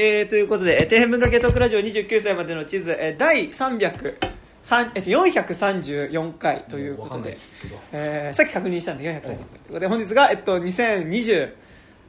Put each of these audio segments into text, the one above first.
えー、ということで、えー底辺文化系トークラジオ29歳までの地図、えー第300、三えっと、434回ということでで、えーさっき確認したんで430回ということで、本日が、えっと、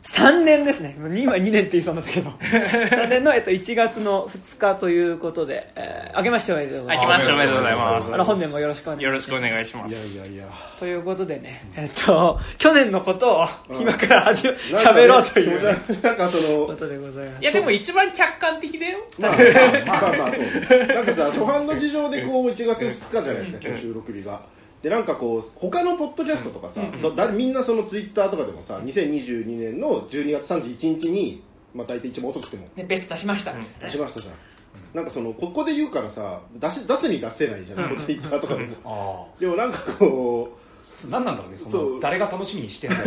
2023年ですね。今2年って言いそうになったけど、3年の、えっと、1月の2日ということで、えー、明けましておめでとうござい明けます。ましておめでとうございますあの、本年もよろしくお願いします。よろしくお願いしまいやすいやいやということでね、えっと、去年のことを今から始め、なんかね喋ろうという気持ち悪いなんかそのことでございます。いやでも一番客観的だよまあまあまあそうなんかさ初版の事情でこう1月2日じゃないですか今日収録日がでなんかこう他のポッドキャストとかさ、だだみんなそのツイッターとかでもさ2022年の12月31日にまあ大体一番遅くても。ね、ベスト出しました、出しましたじゃん、なんかそのここで言うからさ出し出すに出せないじゃん、ツイッターとかでも。あでもなんかこあ何なんだろうねそそう。の誰が楽しみにしてんの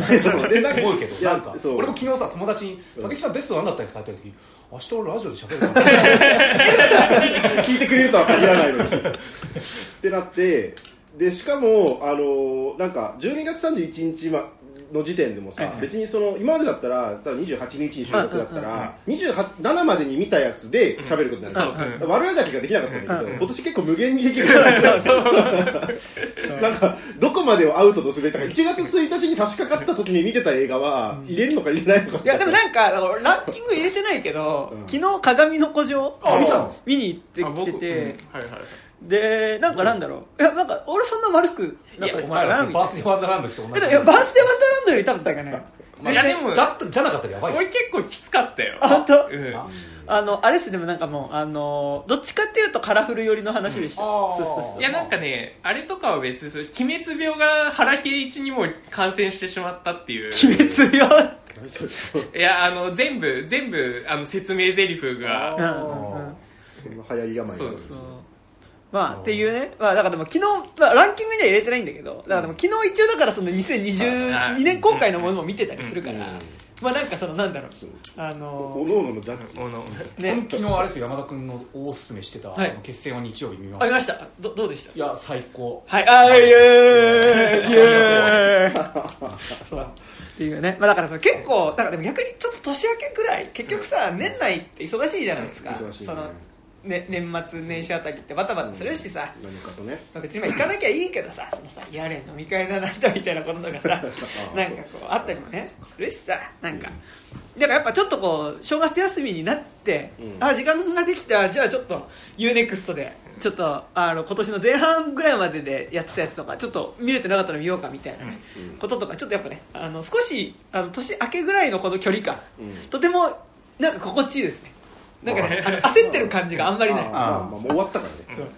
う。でなんか思うけどなんか。俺も昨日さ友達に「竹木さんベスト何だったんですか?」って言った時明日俺ラジオで喋るから 聞いてくれるとは限らないのに。ってなってでしかも、あのーなんか12月31日まの時点でもさ、はいはい。別にその今までだったら多分28日に収録だったら、27までに見たやつで喋ることになる、そう。悪あがきができなかったんだけど、うん今年結構無限にできる。なんかどこまでをアウトとすべきか1月1日に差し掛かった時に見てた映画は入れるのか入れないのか。いやでもなんかランキング入れてないけど、うん。昨日鏡の古城あ見たの？見に行ってあきてて、はいはいでなんかなんだろう。いやなんか俺そんな悪くなかったお前らそのみたいバースデーワンダーランドと同じ。ないやバースデーワンダーランドより多分だからねいやでもだったじゃなかったらやばいよ。俺結構きつかったよ。あ本当？うん。ああのあれっすでもなんかもうあのどっちかっていうとカラフル寄りの話でした、うん。あー。そうそうそう。いやなんかねあれとかは別にそう鬼滅病が原敬一にも感染してしまったっていう。鬼滅よ何それいやあの全部全部あの説明台詞が。うん。うん。うん。そんな流行り病があるんですそうねまあっていうね、まあ、だからでも昨日、まあ、ランキングには入れてないんだけどだからでも昨日一応だからその2022年公開のものも見てたりするから、うん。まあなんかそのなんだろう。そう。あおののおののジャッジ。おのね。昨日あれですよ山田君のおすすめしてた、はい。あの決戦は日曜日見まありしたました。どどうでした？いや最高。はい。あーイエーイ。イエーイそう。っていうね、まあ、だからさ結構だからでも逆にちょっと年明けぐらい結局さ年内って忙しいじゃないですか。忙しいね。そのね、年末年始あたりってバタバタするしさ、何かとね。まあ別にまあ行かなきゃいいけどさそのさやれ飲み会だなんだみたいなこととかさ。なんかこうあったりもねするしさなんか。だからやっぱちょっとこう正月休みになって、うん。あ時間ができたじゃあちょっと UNEXT でちょっとあの今年の前半ぐらいまででやってたやつとかちょっと見れてなかったの見ようかみたいなね、うん。こととかちょっとやっぱねあの少しあの年明けぐらいのこの距離感、うん。とてもなんか心地いいですねなんかねあの焦ってる感じがあんまりない。あまあまあもう終わったからね。そう。っ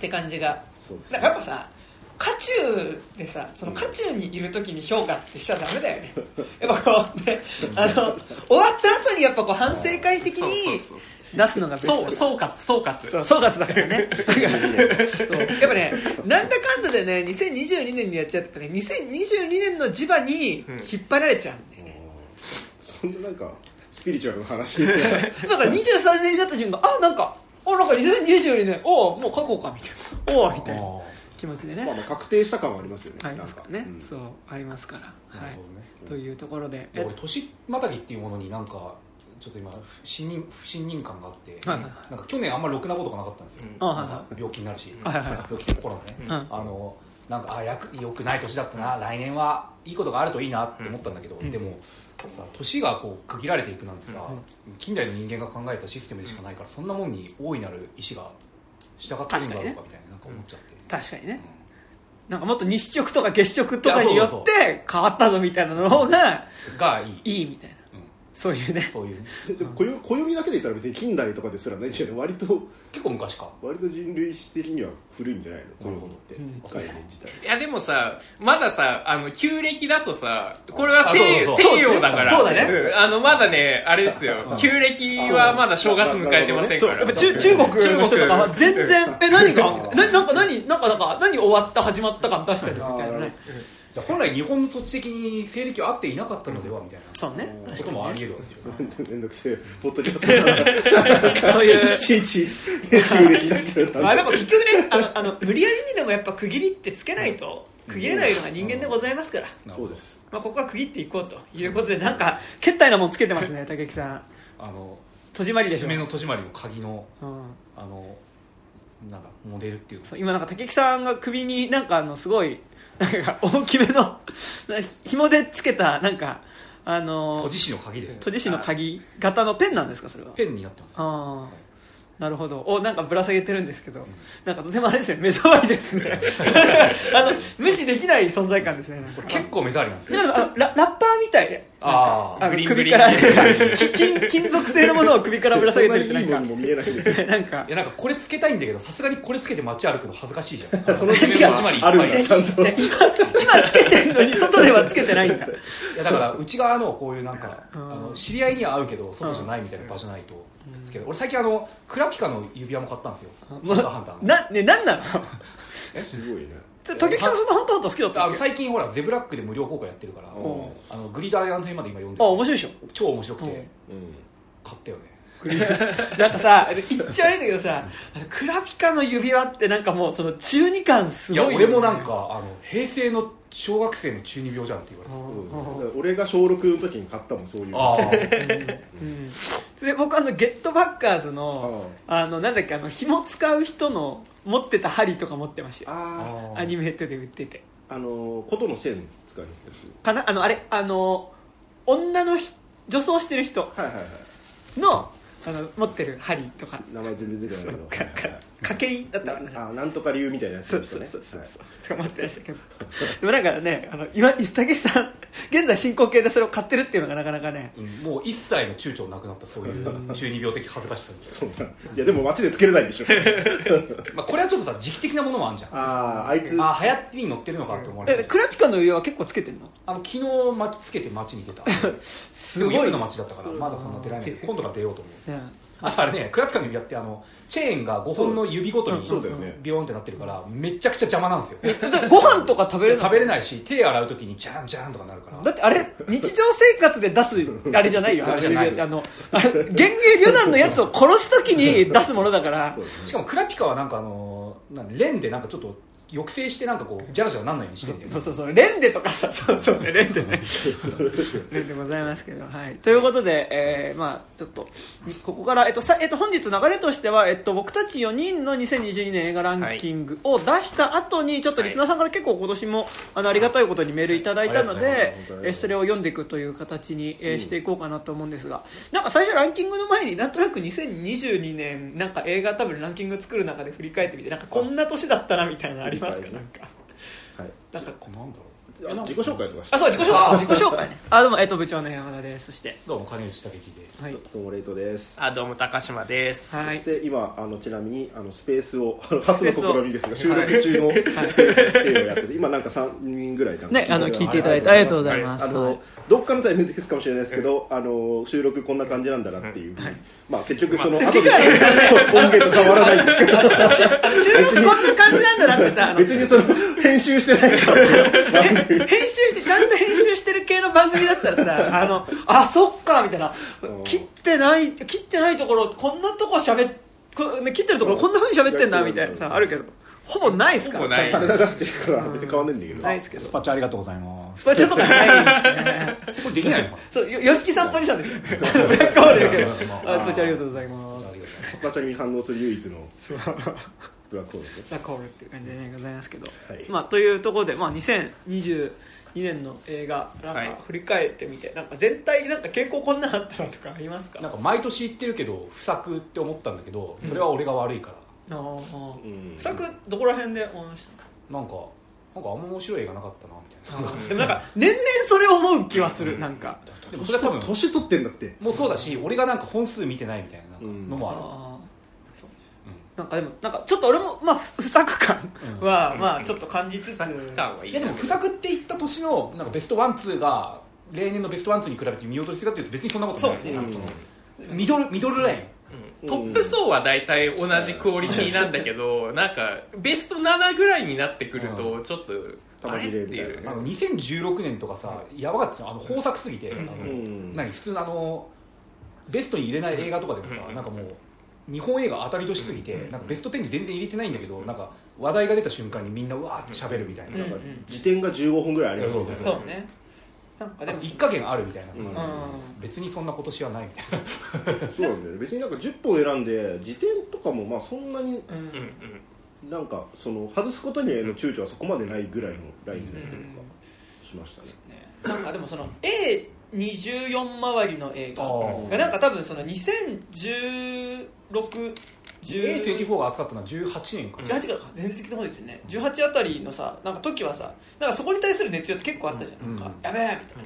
て感じが。そうですなんかやっぱさ渦中でさその渦中にいる時に評価ってしちゃダメだよね。やっぱこうねあの終わった後にやっぱこう反省会的そうにそうそう。出すのがベストそう総括総括。そう総括だからね。だからそう。やっぱねなんだかんだでね2022年にやっちゃってね2022年の磁場に引っ張られちゃうんだよね、そんななんかスピリチュアルな話。だから23年になった瞬間あなんかあなんか2022年おおもう書こうかみたいな。おおみたいなあ気持ちでね。まあまあ確定した感はありますよね。ありますからね、なんうんそうありますから、はい。ーなるほどね。というところで。俺年またぎっていうものになんかちょっと今不信任不信任感があって、はいはいなんか去年あんまろくなことがなかったんですよ、あはいはなんか病気になるし、はいはいはい。病気コロナね、うん。あのなんかあよくない年だったな、来年はいいことがあるといいなって思ったんだけど、ん。でもさ年がこう区切られていくなんてさ、近代の人間が考えたシステムでしかないから、そんなもんに大いなる意志が従ってるんだろうかみたいななんか思っちゃって、確かにね。なんかもっと日食とか月食とかによって変わったぞみたいなの方ががいい、いいみたいな。うんそういうね。そういうででも暦暦だけで言ったら別に近代とかですらないんじゃない割と結構昔か。割と人類史的には古いんじゃないの？暦って。うん。概念自体いやでもさまださあの旧暦だとさこれは西あそうそう西洋だから。そうだね。ん。あのまだねあれですよ。旧暦はまだ正月迎えてませんから。そう。やっぱ中中国の人とかは全然え何が？なななんか何？なんかなんか何終わった始まった感出してるみたいなねじゃあ本来日本の土地的に西暦は合っていなかったのではみたいな。そうね。こともあり得るわけでしょ。めんどくせえ。ポッドキャスト。そういういちいち旧暦だけどまあでも結局ねあのあの無理やりにでもやっぱ区切りってつけないと区切れないのが人間でございますから、そうです。まあ、ここは区切っていこうということでなんかけったいなもんつけてますね 武木さん。あの戸締まりでしょ。爪の戸締まりの鍵のうん。あのなんかモデルっていうのそう今なんか竹木さんが首になんかあのすごいなんか大きめのな紐でつけたなんかあの閉じ師の鍵です閉じ師の鍵型のペンなんですかそれは？ペンになってます。ああ。なるほど。おなんかぶら下げてるんですけど、なんかとてもあれですね。目障りですね。あの無視できない存在感ですね結構目障りなんですよ。いやでもあララッパーみたいであー。なんかのブリンブリン。首から 金金属製のものを首からぶら下げてるってなんか。ない んかいやなんかこれつけたいんだけどさすがにこれつけて街歩くの恥ずかしいじゃん。その爪の戸締まりいっぱい。あるんだちゃんと。いや今今つけてんのに外ではつけてないんだ。いやだから内側のこういうなんかあうん。の知り合いには会うけど外じゃないみたいな場所ないとつける。俺最近あのクラピカの指輪も買ったんですよ。ハンターハンター。のなねなんなの？すごいね竹木さんそんなハンターハンター好きだったっけ？最近ほらゼブラックで無料公開やってるからうん。あのグリダーの辺まで今読んであ面白いでしょ？超面白くて。うん。うん買ったよね。なんかさ言っちゃ悪いんだけどさあのクラピカの指輪ってなんかもうその中二感すいごいよね。や俺もなんかあの平成の小学生の中二病じゃんって言われて。うん。俺が小6の時に買ったもんそういう。ああうん。で僕あのゲットバッカーズのあのなんだっけあの紐使う人の持ってた針とか持ってましたよ。ああアニメートで売ってて。ああの琴の線使うんですかな？あのあれ？あの女のひ女装してる人はいはいはい。のあの持ってる針とか。名前全然出てないけど。かか。掛け印だったかなあなんとか流みたいなやつそうそうそうそうそう。とか持ってましたけど。でもなんかねあの今竹さん現在進行形でそれを買ってるっていうのがなかなかね。うんもう一切の躊躇なくなったそういう中二病的恥ずかしさそういやでも街でつけれないでしょ。な まあこれはちょっとさ時期的なものもあるじゃん。ああいつ。あ流行りに乗ってるのかって思われえてクラピカの指輪は結構つけてんの？あの昨日街つけて街に出た。すごい。夜の街だったからまだそんな出られない。今度から出ようと思う。ねあとあれねクラピカの指輪ってあのチェーンが5本の指ごとにビヨンってなってるからめちゃくちゃ邪魔なんですよ。でご飯とか食べれるの食べれないし手洗う時にジャンジャンとかなるから。だってあれ日常生活で出す あれじゃないよ。あれじゃないあのあれ幻影旅団のやつを殺す時に出すものだから。しかもクラピカはなんかあのなんレンでなんかちょっと抑制してなんかこうジャラジャラなんないようにしてんだよね。そうそうそう。レンデとかさ。そうそうねレンデね。レンデございますけど。はい。ということで、えーまあちょっとここから、えっとさえっと、本日流れとしては、えっと、僕たち4人の2022年映画ランキングを出した後にちょっとリスナーさんから結構今年もあのありがたいことにメールいただいたのでますえーそれを読んでいくという形に、えーしていこうかなと思うんですがなんか最初ランキングの前になんとなく2022年なんか映画多分ランキング作る中で振り返ってみてなんかこんな年だったなみたいなのありますか？はい。なんか。はい。なんかなんだろう。あ自己紹介とかして。あそう自己紹介。自己紹介。ねあどうも、えっと、部長の山田です。そして。どうも金内武樹です。はい。どうもレイトです。あどうも高島です。はい。そして今あのちなみにあのスペースを。あの初の試みですが収録中のスペースっていうのをやってて今なんか3人ぐらいなんかねあの聞いていただいてありがとうございます。あの、どっかのタイミングですかもしれないですけど、あの収録こんな感じなんだなっていう、まあ結局その後で音源と変わらないんですけど。収録こんな感じなんだなってさ別にその編集してないから。編集してちゃんと編集してる系の番組だったらさあのあそっかみたいな。うん。切ってない切ってないところこんなとこ喋切ってるところこんなふうに喋ってんだみたいなさあるけどほぼないっすから。垂れ流してるから別に変わんないんだけど、ないっすけど。スパチャ ありがとうございます。スパチャとかないですね。これできないのかなそうよ吉木さんポジションでしょ。ブラックホールだけどまああスパチャありがとうございますありがとうございます。スパチャに反応する唯一の。そう。ブラックホールブラックホールっていう感じで、ね、ございますけど、はい。まあ、というところで、まあ、2022年の映画なんはい。か振り返ってみて、なんか全体なんか傾向こんなんあったなとかありますか？なんか毎年言ってるけど不作って思ったんだけどそれは俺が悪いから、あーうん。作どこら辺で思いましたなんかなんかあんま面白い映画なかったなみたいな。なんか年々それ思う気はする、なんか。でもそれは多分年取ってんだって。もうそうだし俺がなんか本数見てないみたいなうんのもある、あーそううん。なんかでもなんかちょっと俺もまあ不不作感は、まあちょっと感じつつ、サスターはいいいやでも不作って言った年のなんかベストワンツーが例年のベストワンツーに比べて見劣りするかっていうと別にそんなことない。ですね。ミドルミドルライン。うんトップ層は大体同じクオリティなんだけど なんかベスト7ぐらいになってくるとちょっとあれっていう。あの2016年とかさやばかったじゃん。あの豊作すぎて、うん。あのうん。何普通のあのベストに入れない映画とかでもさ、うん。なんかもう日本映画当たり年すぎて、なんかベスト10に全然入れてないんだけどなんか話題が出た瞬間にみんなうわーって喋るみたいな、うん。なんか時点が15本ぐらいありますよね。うんそうねなんかでも一加減あるみたいなうん。別にそんな今年はないみたいな。そうなんだよね。別になんか10本選んで時点とかもまあそんなにうんうん。うんなんかその外すことにへの躊躇はそこまでないぐらいのラインになってるかしましたね。ね。なんかでもその A24 周りの映画なんか多分その2016 A24 が扱ったのは18年か。18からか全然聞いたことないよね。18あたりのさなんか時はさなんかそこに対する熱量って結構あったじゃん,、うん。なんかやべえみたいな、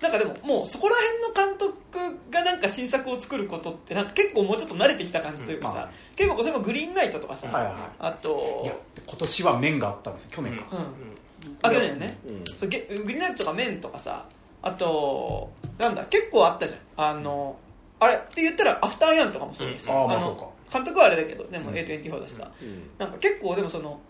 なんかでももうそこら辺の監督がなんか新作を作ることってなんか結構もうちょっと慣れてきた感じというかさ、うん。まあ結構それもグリーンナイトとかさ、はいはいあといや今年は面があったんですよ去年か、うん。あ去年ね、うん。そうゲグリーンナイトとかメンとかさあとなんだ結構あったじゃん。あのあれって言ったらアフターヤンとかもそうでさ、うん。あーまあのそうか監督はあれだけどでもうん。A24 だしさ、うん。なんか結構でもその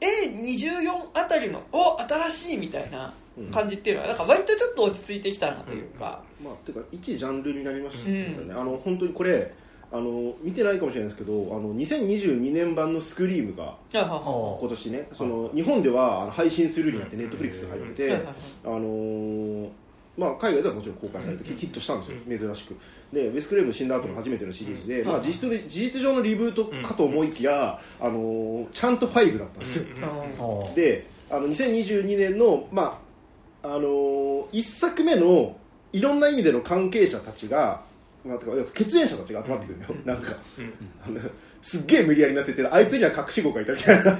A24 あたりのお新しいみたいな感じっていうのはなんか割とちょっと落ち着いてきたなというか、まあてか一ジャンルになりましたね、うんあの本当にこれあの見てないかもしれないですけどあの2022年版の「スクリームが今年ねその日本では配信するようになってネットフリックスが入ってて、あのーまあ、海外ではもちろん公開されてヒットしたんですよ珍しく。でウェス・クレーム死んだ後の初めてのシリーズで、まあ、実質の事実上のリブートかと思いきや、あのーちゃんと5だったんですよ、であの2022年の、まああのー、1作目のいろんな意味での関係者たちが、まあ、血縁者たちが集まってくるんだよ、なんか。あのすっげえ無理やりになっててあいつには隠し子がいたみたいな。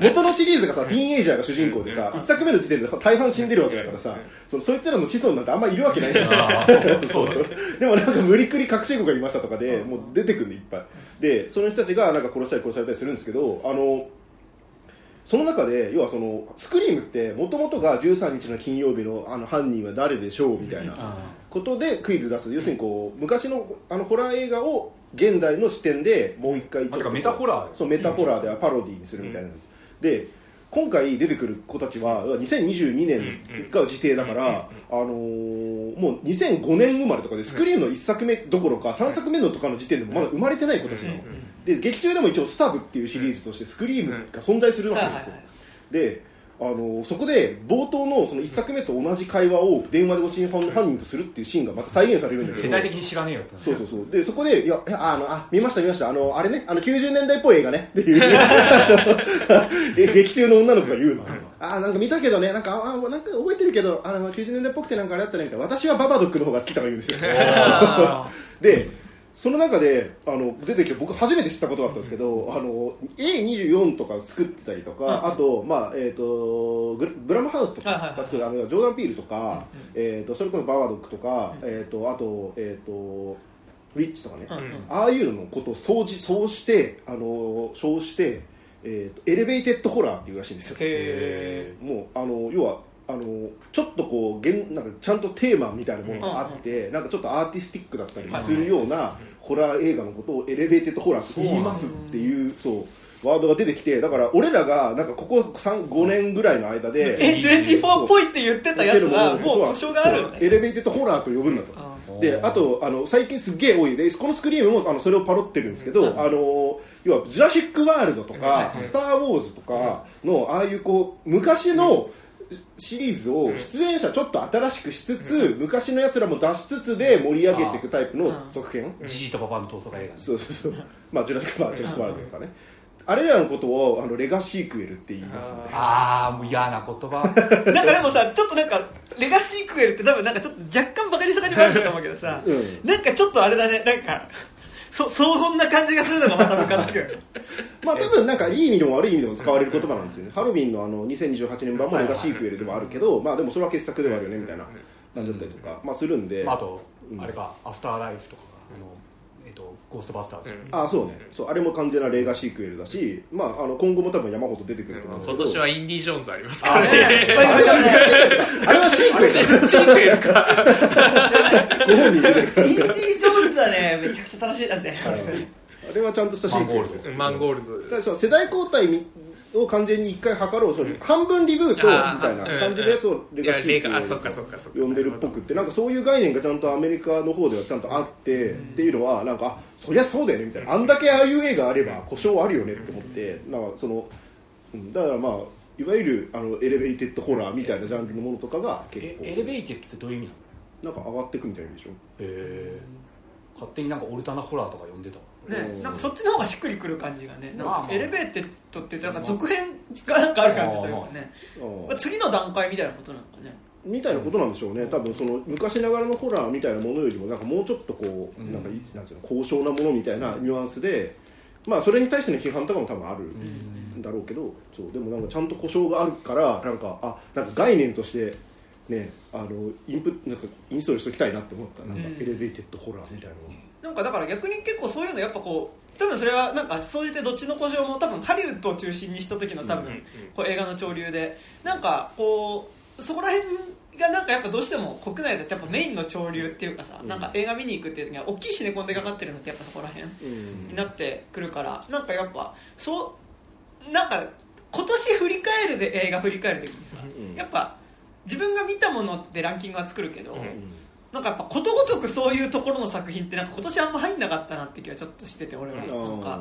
元のシリーズがさティーンエイジャーが主人公でさ1作目の時点で大半死んでるわけだからさそそいつらの子孫なんてあんまいるわけないじゃん。でもなんか無理くり隠し子がいましたとかでもう出てくるんでいっぱい。でその人たちがなんか殺したり殺されたりするんですけどあのその中で要はそのスクリームってもともとが13日の金曜日のあの犯人は誰でしょうみたいな。あことでクイズ出す。要するにこう昔のあのホラー映画を現代の視点でもう一回まあてかメタホラーそうメタホラーでパロディにするみたいな、で今回出てくる子たちは2022年が時勢だから、あのーもう2005年生まれとかでスクリームの1作目どころか3作目のとかの時点でもまだ生まれてない子たちなの、で劇中でも一応スタブっていうシリーズとしてスクリームが存在するわけですよ、であのそこで冒頭のその1作目と同じ会話を電話でご信犯犯人とするっていうシーンがまた再現されるんだけど。世代的に知らねえよって。そうそうそう。でそこで「いやあのあ見ました見ました。あのあれねあの90年代っぽい映画ね」っていう。え 劇中の女の子が言うの「あなんか見たけどね。なんかああなんか覚えてるけどあの90年代っぽくてなんかあれだったね」みたいな。私はババドックの方が好きとか言うんですよ。あでその中であの出てきて僕初めて知ったことだったんですけど、あの A24 とか作ってたりとか、あと,、まあえー、とグラブラムハウスとかが作るあのジョーダン・ピールとか、えー、とそれこそババドックとか、えー、とあと,、えー、とウィッチとかね、ああいうののことを総じ総してあの称して、えー、とエレベーテッドホラーっていうらしいんですよ。へもうあの要はあのちょっとこう現なんかちゃんとテーマみたいなものがあって、なんかちょっとアーティスティックだったりするようなホラー映画のことをエレベーテッドホラーって言いますっていうそうワードが出てきてだから俺らがなんかここ3 5年ぐらいの間で、え A24 っぽいって言ってたやつはもう呼称があるエレベーテッドホラーと呼ぶんだと。あであとあの最近すっげえ多いでこのスクリームもあのそれをパロってるんですけど、うん。あの要は「ジュラシック・ワールド」とか「うんスター・ウォーズ」とかのああいうこう昔のシリーズを出演者ちょっと新しくしつつ、昔のやつらも出しつつで盛り上げていくタイプの続編、じじいとパパの同窓会映画そうそうそう。まあジュラシック・ワージュラシックワールドとかねあれらのことをあのレガシークエルって言いますので。ああもう嫌な言葉。なんかでもさちょっとなんかレガシークエルって多分なんかちょっと若干バカにさがにもあると思うけどさ、うん。なんかちょっとあれだね。なんかそ 荘厳な感じがするのがまたムカつく。まあ多分なんかいい意味でも悪い意味でも使われる言葉なんですよね。ハロウィンのあの2028年版もレガシークエルでもあるけどまあでもそれは傑作ではあるよねみたいな。感じだったりとか。まあするんで。まああとうん。あれかアフターライフとかゴーストバスターズ。あそうね。そうあれも完全なレガシークエルだしまああの今後も多分山ほど出てくると思う。ん。ですけど今年はインディ・ジョーンズありますからね。ねあれはあれはシークエルだ。シークエルか。ご本人出てインくるディ・ジョーンズはねめちゃくちゃ楽しい。なんだよあれはちゃんとしたシークエルです。マンゴールド。ただその世代交代を完全に一回図ろうそれ。半分リブートみたいな。感じのやつをレガシーっかそっかそっか。呼んでるっぽくって。なんかそういう概念がちゃんとアメリカの方ではちゃんとあってっていうのはなんかあそりゃそうだよねみたいな。あんだけああいう映画あれば呼称あるよねって思って。なんかそのうん。だからまあいわゆるあのエレベーテッドホラーみたいなジャンルのものとかが結構。えエレベーテッドってどういう意味なの？なんか上がっていくみたいでしょ。へえ勝手になんかオルタナホラーとか呼んでたね、なんかそっちの方がしっくりくる感じがねなんかエレベーテッドってなんか続編がなんかある感じというかね、まあ、次の段階みたいなことなのかね。みたいなことなんでしょうね。多分その昔ながらのホラーみたいなものよりもなんかもうちょっとこう、うん。なんかなんていうの高尚なものみたいなニュアンスで、まあそれに対しての批判とかも多分あるんだろうけど、そうでもなんかちゃんと呼称があるからなんかあなんか概念としてねあのインプなんかインストールしておきたいなって思った。なんかうん。エレベーテッドホラーみたいなの、なんかだから逆に結構そういうのやっぱこう多分それはなんか総じてどっちの呼称も多分ハリウッドを中心にした時の多分、こう映画の潮流でなんかこうそこら辺がなんかやっぱどうしても国内だとやっぱメインの潮流っていうかさ、うん。なんか映画見に行くっていう時には大きいシネコンでかかってるのってやっぱそこら辺うん。になってくるからなんかやっぱそうなんか今年振り返るで映画振り返る時にさ、うん。やっぱ自分が見たものでランキングは作るけど、うんなんかやっぱことごとくそういうところの作品ってなんか今年あんま入んなかったなって気はちょっとしてて俺は。なんか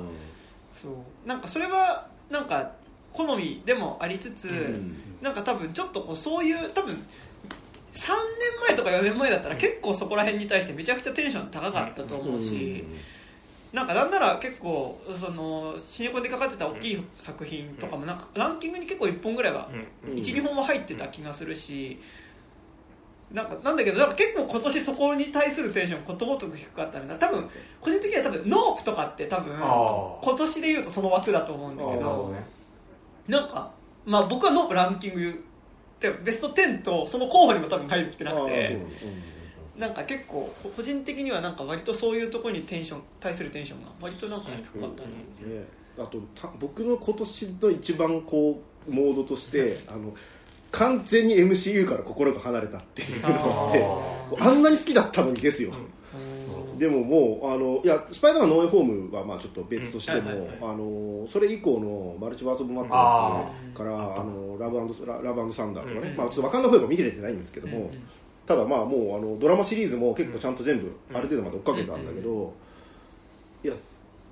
そう。なんかそれはなんか好みでもありつつ、ん。なんか多分ちょっとこうそういう多分3年前とか4年前だったら結構そこら辺に対してめちゃくちゃテンション高かったと思うし、なんかなんなら結構そのシネコンでかかってた大きい作品とかもなんかランキングに結構1本ぐらいはうん。うん12本は入ってた気がするしなんかなんだけどなんか結構今年そこに対するテンションことごとく低かったんだ多分個人的には多分ノープとかって多分今年でいうとその枠だと思うんだけどなんかまあ僕はノープランキングってベスト10とその候補にも多分入ってなくてうんなんか結構こ個人的にはなんか割とそういうところにテンション対するテンションが割となんか低かったね。ね、あとた僕の今年の一番こうモードとしてあの完全に MCU から心が離れたっていうのがあってああんなに好きだったのにですよ、ーでももうあのいやスパイダーマンノーウェイホームはまあちょっと別としても、あのそれ以降のマルチバース・オブ・マッあトネスからあのラブララブサンダーとかね、うん。まあ、ちょっとわかんない方が見れてないんですけども、うん。ただまあもうあのドラマシリーズも結構ちゃんと全部ある程度まで追っかけたんだけど、いや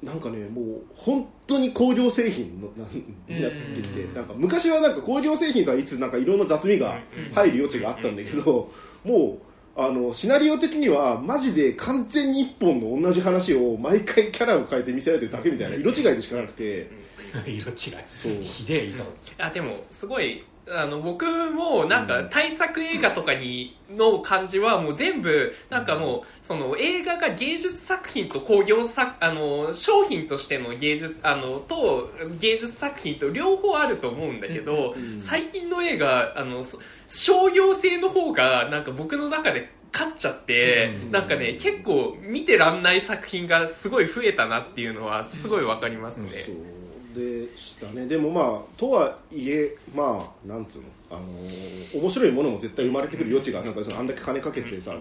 なんかねもう本当に工業製品のなになってきて、うん。なんか昔はなんか工業製品とはいつなんかいろんな雑味が入る余地があったんだけど、もうあのシナリオ的にはマジで完全に一本の同じ話を毎回キャラを変えて見せられてるだけみたいな色違いでしかなくて、色違い。そう。ひでえ言い方あでもすごいあの僕もなんか大作映画とかにの感じはもう全部なんかもうその映画が芸術作品と工業作あの商品としての芸術あのと芸術作品と両方あると思うんだけど、うん。最近の映画あのそ商業性の方がなんか僕の中で勝っちゃって、うん。なんかね結構見てらんない作品がすごい増えたなっていうのはすごいわかりますね。そうでしたね。でもまあとはいえまあなんつうのあのー面白いものも絶対生まれてくる余地がなんかそのあんだけ金かけてさ、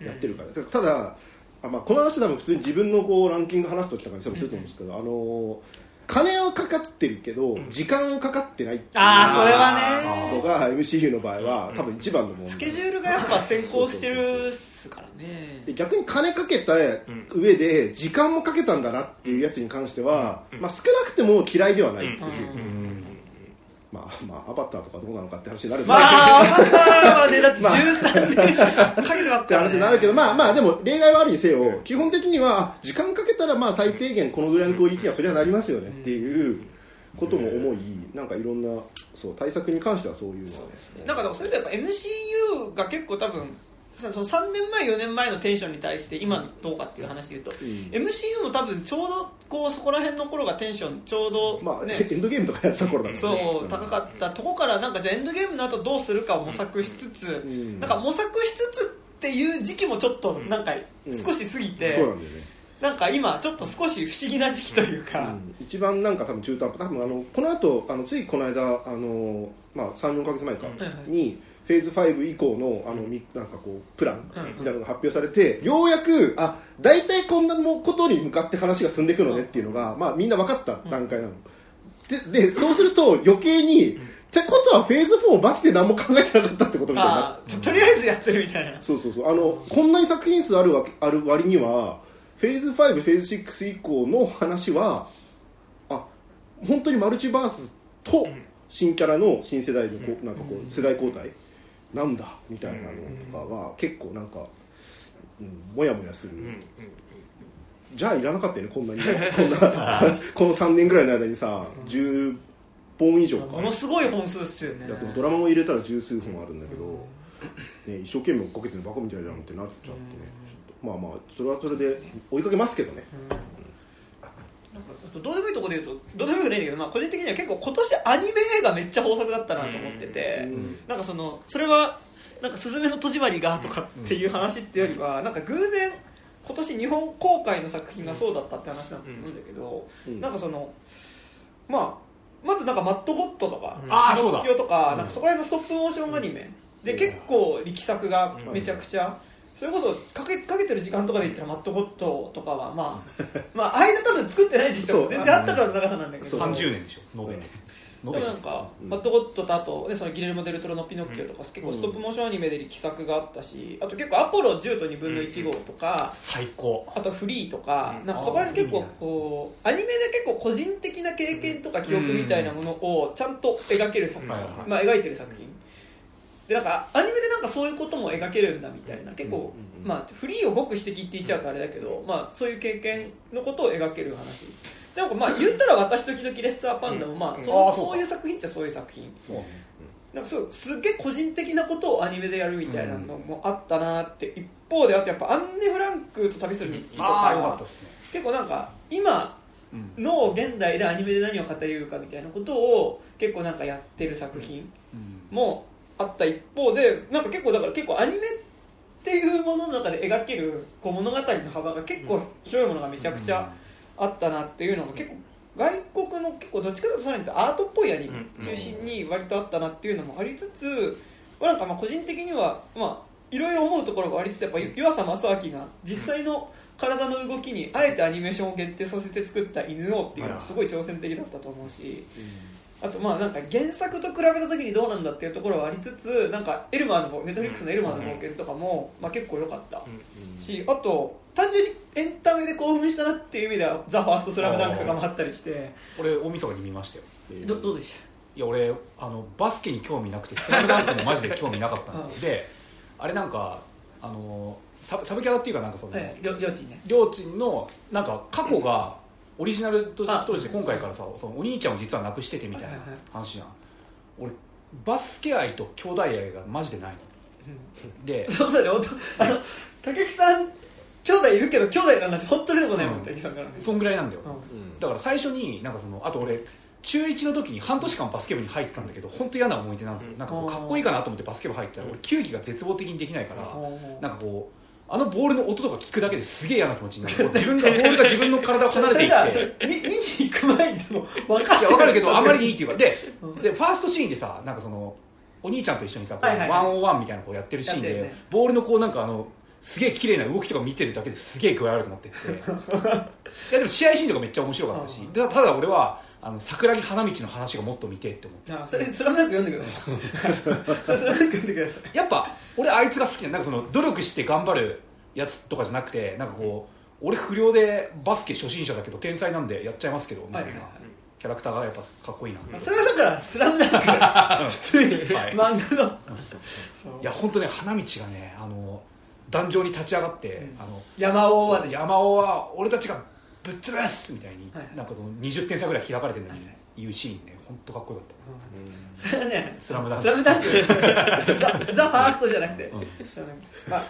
やってるから。ただあ、まあ、この話多分普通に自分のこうランキング話す時とかにすると思うんですけど、あのー金はかかってるけど時間はかかってないっていうああそれはね。のが MCU の場合は多分一番の問題。スケジュールがやっぱ先行してるっすからね。で逆に金かけた上で時間もかけたんだなっていうやつに関しては、まあ、少なくても嫌いではないっていう、うんまあまあアバターとかどうなのかって話になるんですまあアバターはねだってまあ13年かけてばっって話になるけど、まあまあでも例外はあるにせよ基本的にはあ時間かけたらまあ最低限このぐらいのクオリティにはそれはなりますよねっていうことも思いなんかいろんなそう対策に関してはそういうのは。ですね。なんかでもそれでやっぱ MCU が結構多分さその3年前4年前のテンションに対して今どうかっていう話で言うと、ん。MCU も多分ちょうどこうそこら辺の頃がテンションちょうどまあ、ね、エンドゲームとかやってた頃だからそう高かった。とこからなんかじゃあエンドゲームの後どうするかを模索しつつ、ん。なんか模索しつつっていう時期もちょっとなんかうん。少し過ぎて、そうなんだよね。なんか今ちょっと少し不思議な時期というか、うん。一番なんか多分中途半端多分あのこの後あのついこの間あの、まあ、34か月前かにフェーズ5以降のあのみなんかこうプランうんみたいなのが発表されてようやくあ大体こんなことに向かって話が進んでいくのねっていうのが、まあ、みんな分かった段階なの、ででそうすると余計にってことはフェーズ4マジで何も考えてなかったってことみたいになとりあえずやってるみたいな。そうそうそう。あのこんなに作品数あるわけある割にはフェーズ5フェーズ6以降の話はあ本当にマルチバースと新キャラの新世代のこうなんかこうん。う世代交代なんだみたいなのとかは結構なんか、うん、もやもやする、うんうんじゃあいらなかったよねこんなに。こんなこの3年ぐらいの間にさ10本以上か。ものすごい本数っすよね。ドラマも入れたら十数本あるんだけど、ね、一生懸命追っかけてるのバカみたいじゃんってなっちゃってね、まあまあそれはそれで追いかけますけどね、なんかどうでもいいところで言うとどうでもよくないんだけど、まあ、個人的には結構今年アニメ映画めっちゃ豊作だったなと思ってて、うん。なんかそのそれはなんか「すずめの戸締まりが」とかっていう話っていうよりは、なんか偶然今年日本公開の作品がそうだったって話なんだけど、うん。なんかそのまあまずなんかマットゴットとか、うん。あーそうだ。ピノッキオとか,、なんかそこら辺のストップモーションアニメ、でうん。結構力作がめちゃくちゃ、それこそかけかけてる時間とかで言ったらマットゴットとかはまあまあ間多分作ってない時期と全然あったからの長さなんだけど。そう。30年でしょ。延べう。ん。なんか、うん。マットゴットとあと、ね、そのギレルモ・デルトロの「ピノッキオ」とか、結構ストップモーションアニメで力作があったしあと結構「アポロ10と2分の1号」とか、最高。あと「フリー」とか、うん。なんかそこら辺結構こうアニメで結構個人的な経験とか記憶みたいなものをちゃんと描ける作品、まあ、描いてる作品でなんかアニメでなんかそういうことも描けるんだみたいな。結構、うんうんまあ、フリーをごく指摘って言っちゃうとあれだけど、まあ、そういう経験のことを描ける話。でもまあ言ったら私時々レッサーパンダもまあうん。そそういう作品っちゃそういう作品。なんかそうすっげえ個人的なことをアニメでやるみたいなのもあったなって、一方であとやっぱアンネ・フランクと旅する日記とか結構なんか今うん。の現代でアニメで何を語れるかみたいなことを結構なんかやってる作品うん。もあった一方でなんか結構だから結構アニメっていうものの中で描けるこう物語の幅が結構広いものがめちゃくちゃあったなっていうのが結構外国の結構どっちかというとさらにアートっぽいアニメ中心に割とあったなっていうのもありつつなんかまあ個人的にはまあいろいろ思うところがありつつやっぱ湯浅正明が実際の体の動きにあえてアニメーションを限定させて作った犬王っていうのはすごい挑戦的だったと思うし。あとまあなんか原作と比べた時にどうなんだっていうところはありつつなんかエルマーのネットフリックスのエルマーの冒険とかも、まあ、結構良かった。しあと単純にエンタメで興奮したなっていう意味では「ザ・ファーストスラムダンクとかもあったりして。俺大晦日に見ましたよ。うんどどうでしいや俺あのバスケに興味なくて「スラムダンクもマジで興味なかったんですよ。であれなんかあのサブサブキャラっていうかなんかその、た、はい、りょりょうちんね。りょうちんのなんか過去がオリジナルとストーリーして今回からさそのお兄ちゃんを実は亡くしててみたいな話じゃん。俺バスケ愛と兄弟愛がマジでないの。でそうそうだよ本当あの竹木さん兄弟いるけど兄弟の話本当出てこないもん、うん竹木さんからねそんぐらいなんだよ、うん。うんだから最初になんかそのあと俺中1の時に半年間バスケ部に入ってたんだけど本当嫌な思い出なんですよ、うん。なんかこうかっこいいかなと思ってバスケ部入ったら俺球技が絶望的にできないから、うん。なんかこうあのボールの音とか聞くだけですげえ嫌な気持ちになる。自分がボールが自分の体を離れていって。見見に行く前にでも分かいや分かるけどあまりにいいいっていう。かでうん。でファーストシーンでさなんかそのお兄ちゃんと一緒にさこうはいはいワンオンワンみたいなのこうやってるシーンで、ボールのこうなんかあのすげえ綺麗な動きとか見てるだけですげえ具合悪くなってって。いやでも試合シーンとかめっちゃ面白かったし。ただ俺はあの桜木花道の話がもっと見てえって思って。あそれスラムダンク読んでください。それスラムダンク読んでください。やっぱ俺あいつが好きななんかその努力して頑張るやつとかじゃなくてなんかこう俺不良でバスケ初心者だけど天才なんでやっちゃいますけどみたいな、はいはいはい。キャラクターがやっぱかっこいいな、それはだから「スラムダンク 普通にはい漫画の。いや本当ね花道がねあの壇上に立ち上がって、うん。あの山王はでしょ山尾は俺たちがぶっ潰すみたいに、はいはい。なんかその20点差ぐらい開かれてるのにはいはい。言うシーンね本当かっこよかっそれはねスラムダンク。スラムダンク。ザ・ザ・ファーストじゃなくて、うん。スラムダンクまあ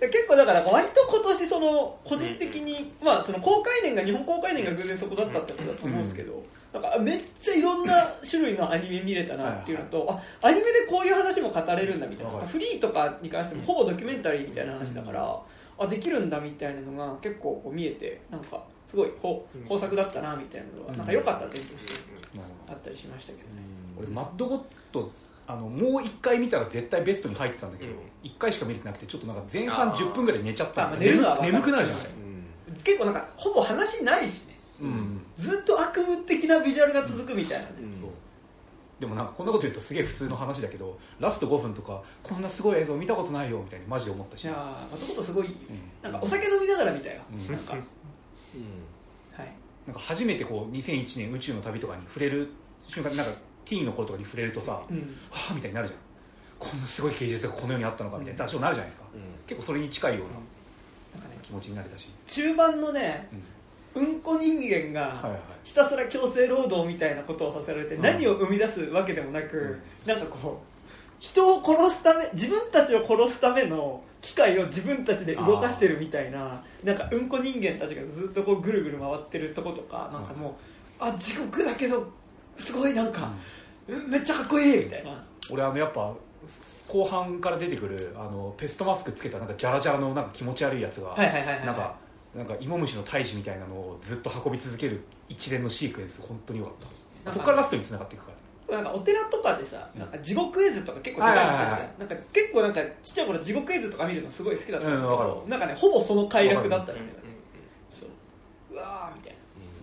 で結構だから割と今年その個人的に、まあその公開年が日本公開年が偶然そこだったってことだと思うんですけど、なんかめっちゃいろんな種類のアニメ見れたなっていうのと、あアニメでこういう話も語れるんだみたいな。わかるフリーとかに関してもほぼドキュメンタリーみたいな話だから、あできるんだみたいなのが結構こう見えてなんかすごい豊豊作だったなみたいなのはなんか良かった点としてた、あったりしましたけどね。俺マッドゴッドあのもう1回見たら絶対ベストに入ってたんだけど、うん。1回しか見れてなくてちょっとなんか前半あー。10分ぐらい寝ちゃったあまあ寝るのはわかる。眠くなるじゃない、結構なんかほぼ話ないしね。うん。ずっと悪夢的なビジュアルが続くみたいなね、でもなんかこんなこと言うとすげえ普通の話だけどラスト5分とかこんなすごい映像見たことないよみたいにマジで思ったし。いやーまたことすごい。うん。なんかお酒飲みながら見たよ、うん。なんかはい。なんか初めてこう2001年宇宙の旅とかに触れる瞬間になんかティーンの頃とかに触れるとさ、うん。はあみたいになるじゃん。こんなすごい芸術がこの世にあったのかみたいな多少なるじゃないですか、結構それに近いようななんかね気持ちになれたし、中盤のねうん。うんこ人間はいはいがひたすら強制労働みたいなことをさせられてうん。何を生み出すわけでもなく、うん。なんかこう人を殺すため自分たちを殺すための機械を自分たちで動かしてるみたいななんかうんこ人間たちがずっとこうぐるぐる回ってるとことかなんかもうあ地獄だけどすごいなんか、うん。めっちゃかっこいいみたいな。俺あのやっぱ後半から出てくるあのペストマスクつけたなんかジャラジャラのなんか気持ち悪いやつが、なんかなんか芋虫の胎児みたいなのをずっと運び続ける一連のシークエンス本当に良かった。そこからラストに繋がっていくなんかお寺とかでさなんか地獄絵図とか結構出たりしてはいはいはいさなんか結構なんかちっちゃい頃地獄絵図とか見るのすごい好きだったんだけうんわかどなんかねほぼその快楽だったんだよね。うんそう。うわーみたい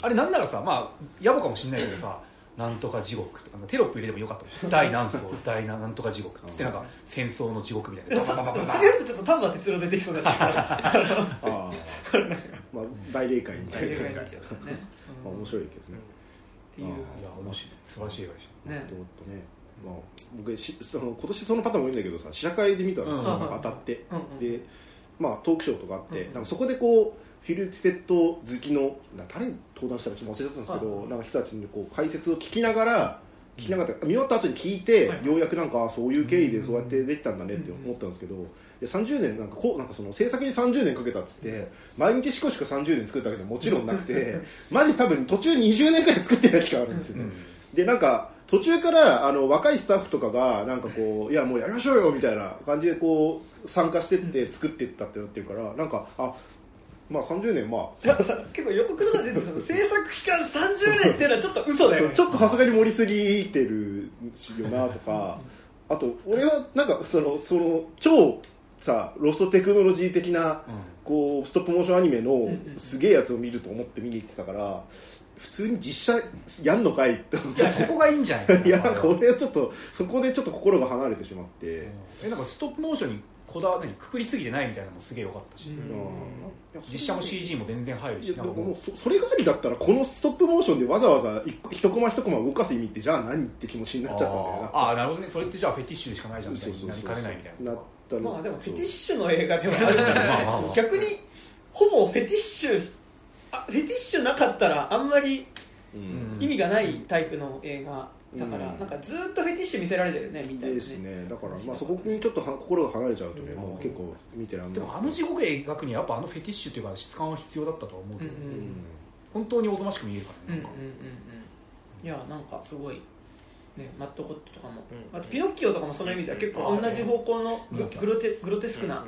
あれなんならさまあ野暮かもしれないけどさ なんとか地獄とかテロップ入れてもよかったもん。大何層大なんとか地獄っつってなんか戦争な地獄みたいな。なそれやるとちょっと丹波哲郎出てきそうだし。ああ まあ大霊界みたいな面白いけどねっていういや面白い素晴らしい映画でした。ね。ともっとね。まあ僕しその今年そのパターンも多いんだけどさ試写会で見たんですよ、うんなんか当たって、うん。うんでまあトークショーとかあって、うん。なんかそこでこうフィル・ティペット好きのな誰に登壇したかちょっと忘れちゃったんですけど、はい。なんか人たちにこう解説を聞きながら聞きながら見終わった後に聞いて、はい。ようやくなんかあそういう経緯でそうやってできたんだねって思ったんですけど、いや30年なんかこうなんかその制作に30年かけたっつって毎日しこしこ30年作ったわけでももちろんなくて マジ多分途中20年くらい作ってない期間あるんですよね、でなんか途中からあの若いスタッフとかがなんかこういやもうやりましょうよみたいな感じでこう参加してって作っていったってなってるからなんかあまあ30年まあ 結構予告とか出てその 制作期間30年っていうのはちょっと嘘だよね。ちょっとさすがに盛りすぎてるよなとか。あと俺はなんかそのその超さロストテクノロジー的なこうストップモーションアニメのんうんすげえやつを見ると思って見に行ってたから普通に実写やんのかいっていやそこがいいんじゃない？ですかていやなんか俺はちょっとそこでちょっと心が離れてしまって、えなんかストップモーションにこだわ何くくりすぎてないみたいなのもすげえ良かったし、うん。うん。実写も CG も全然入るしなんかもう。そそれがありだったらこのストップモーションでわざわざ一コマ一コマ動かす意味ってじゃあ何って気持ちになっちゃったんだよな。あーあーなるほどね。それってじゃあフェティッシュでしかないじゃんみたいになりかねないみたいななったのまあでもフェティッシュの映画ではあるからね。まあまあまあ逆にほぼフェティッシュあフェティッシュなかったらあんまりうん。意味がないタイプの映画だから、うん。なんかずっとフェティッシュ見せられてるねみたいなですね。だからまあそこにちょっとは心が離れちゃうとね、うん。もう結構見てらんない。でもあの地獄絵描くにはやっぱあのフェティッシュっていうか質感は必要だったとは思うけど、うん。本当におぞましく見えるからうんうんうんねなんか、うん。いやなんかすごいねマット・ホットとかも、うん。あとピノッキオとかもその意味では結構同じ方向のグロテグロテスクな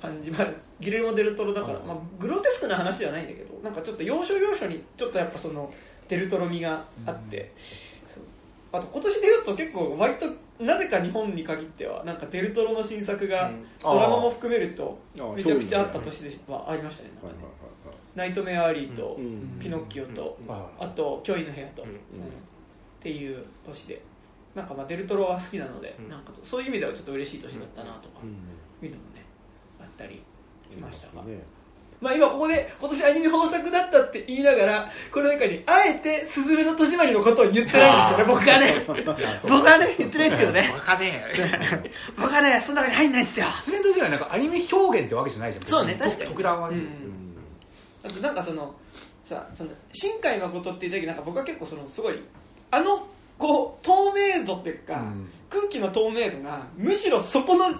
感じ、まあ、ギレルモ・デルトロだから、うん。まあ、グロテスクな話ではないんだけどなんかちょっと要所要所にちょっとやっぱそのデルトロ味があって、あと今年で言うと結構割となぜか日本に限ってはなんかデルトロの新作がうん。ドラマも含めるとめちゃくちゃあった年ではありましたね。ナイトメアリーと、ピノッキオと、はいあと「驚異の部屋と」うん。うんっていう年で。なんかまあデルトロは好きなので、うん。なんかそういう意味ではちょっと嬉しい年だったなとか、うん。いうのもねあったりしましたが、ね。まあ、今ここで今年アニメ豊作だったって言いながらこの中にあえて「すずめの戸締まり」のことを言ってないんですよね。僕はね。僕はね言ってないですけどね。バカね。僕はねその中に入んないんですよ。スレンド時代なんかアニメ表現ってわけじゃないじゃん。そうね別確かに。特段はね、うん。うんあとなんかそのさその新海誠って言った時なんか僕は結構そのすごいあのこう透明度っていうか、うん。空気の透明度がむしろそこの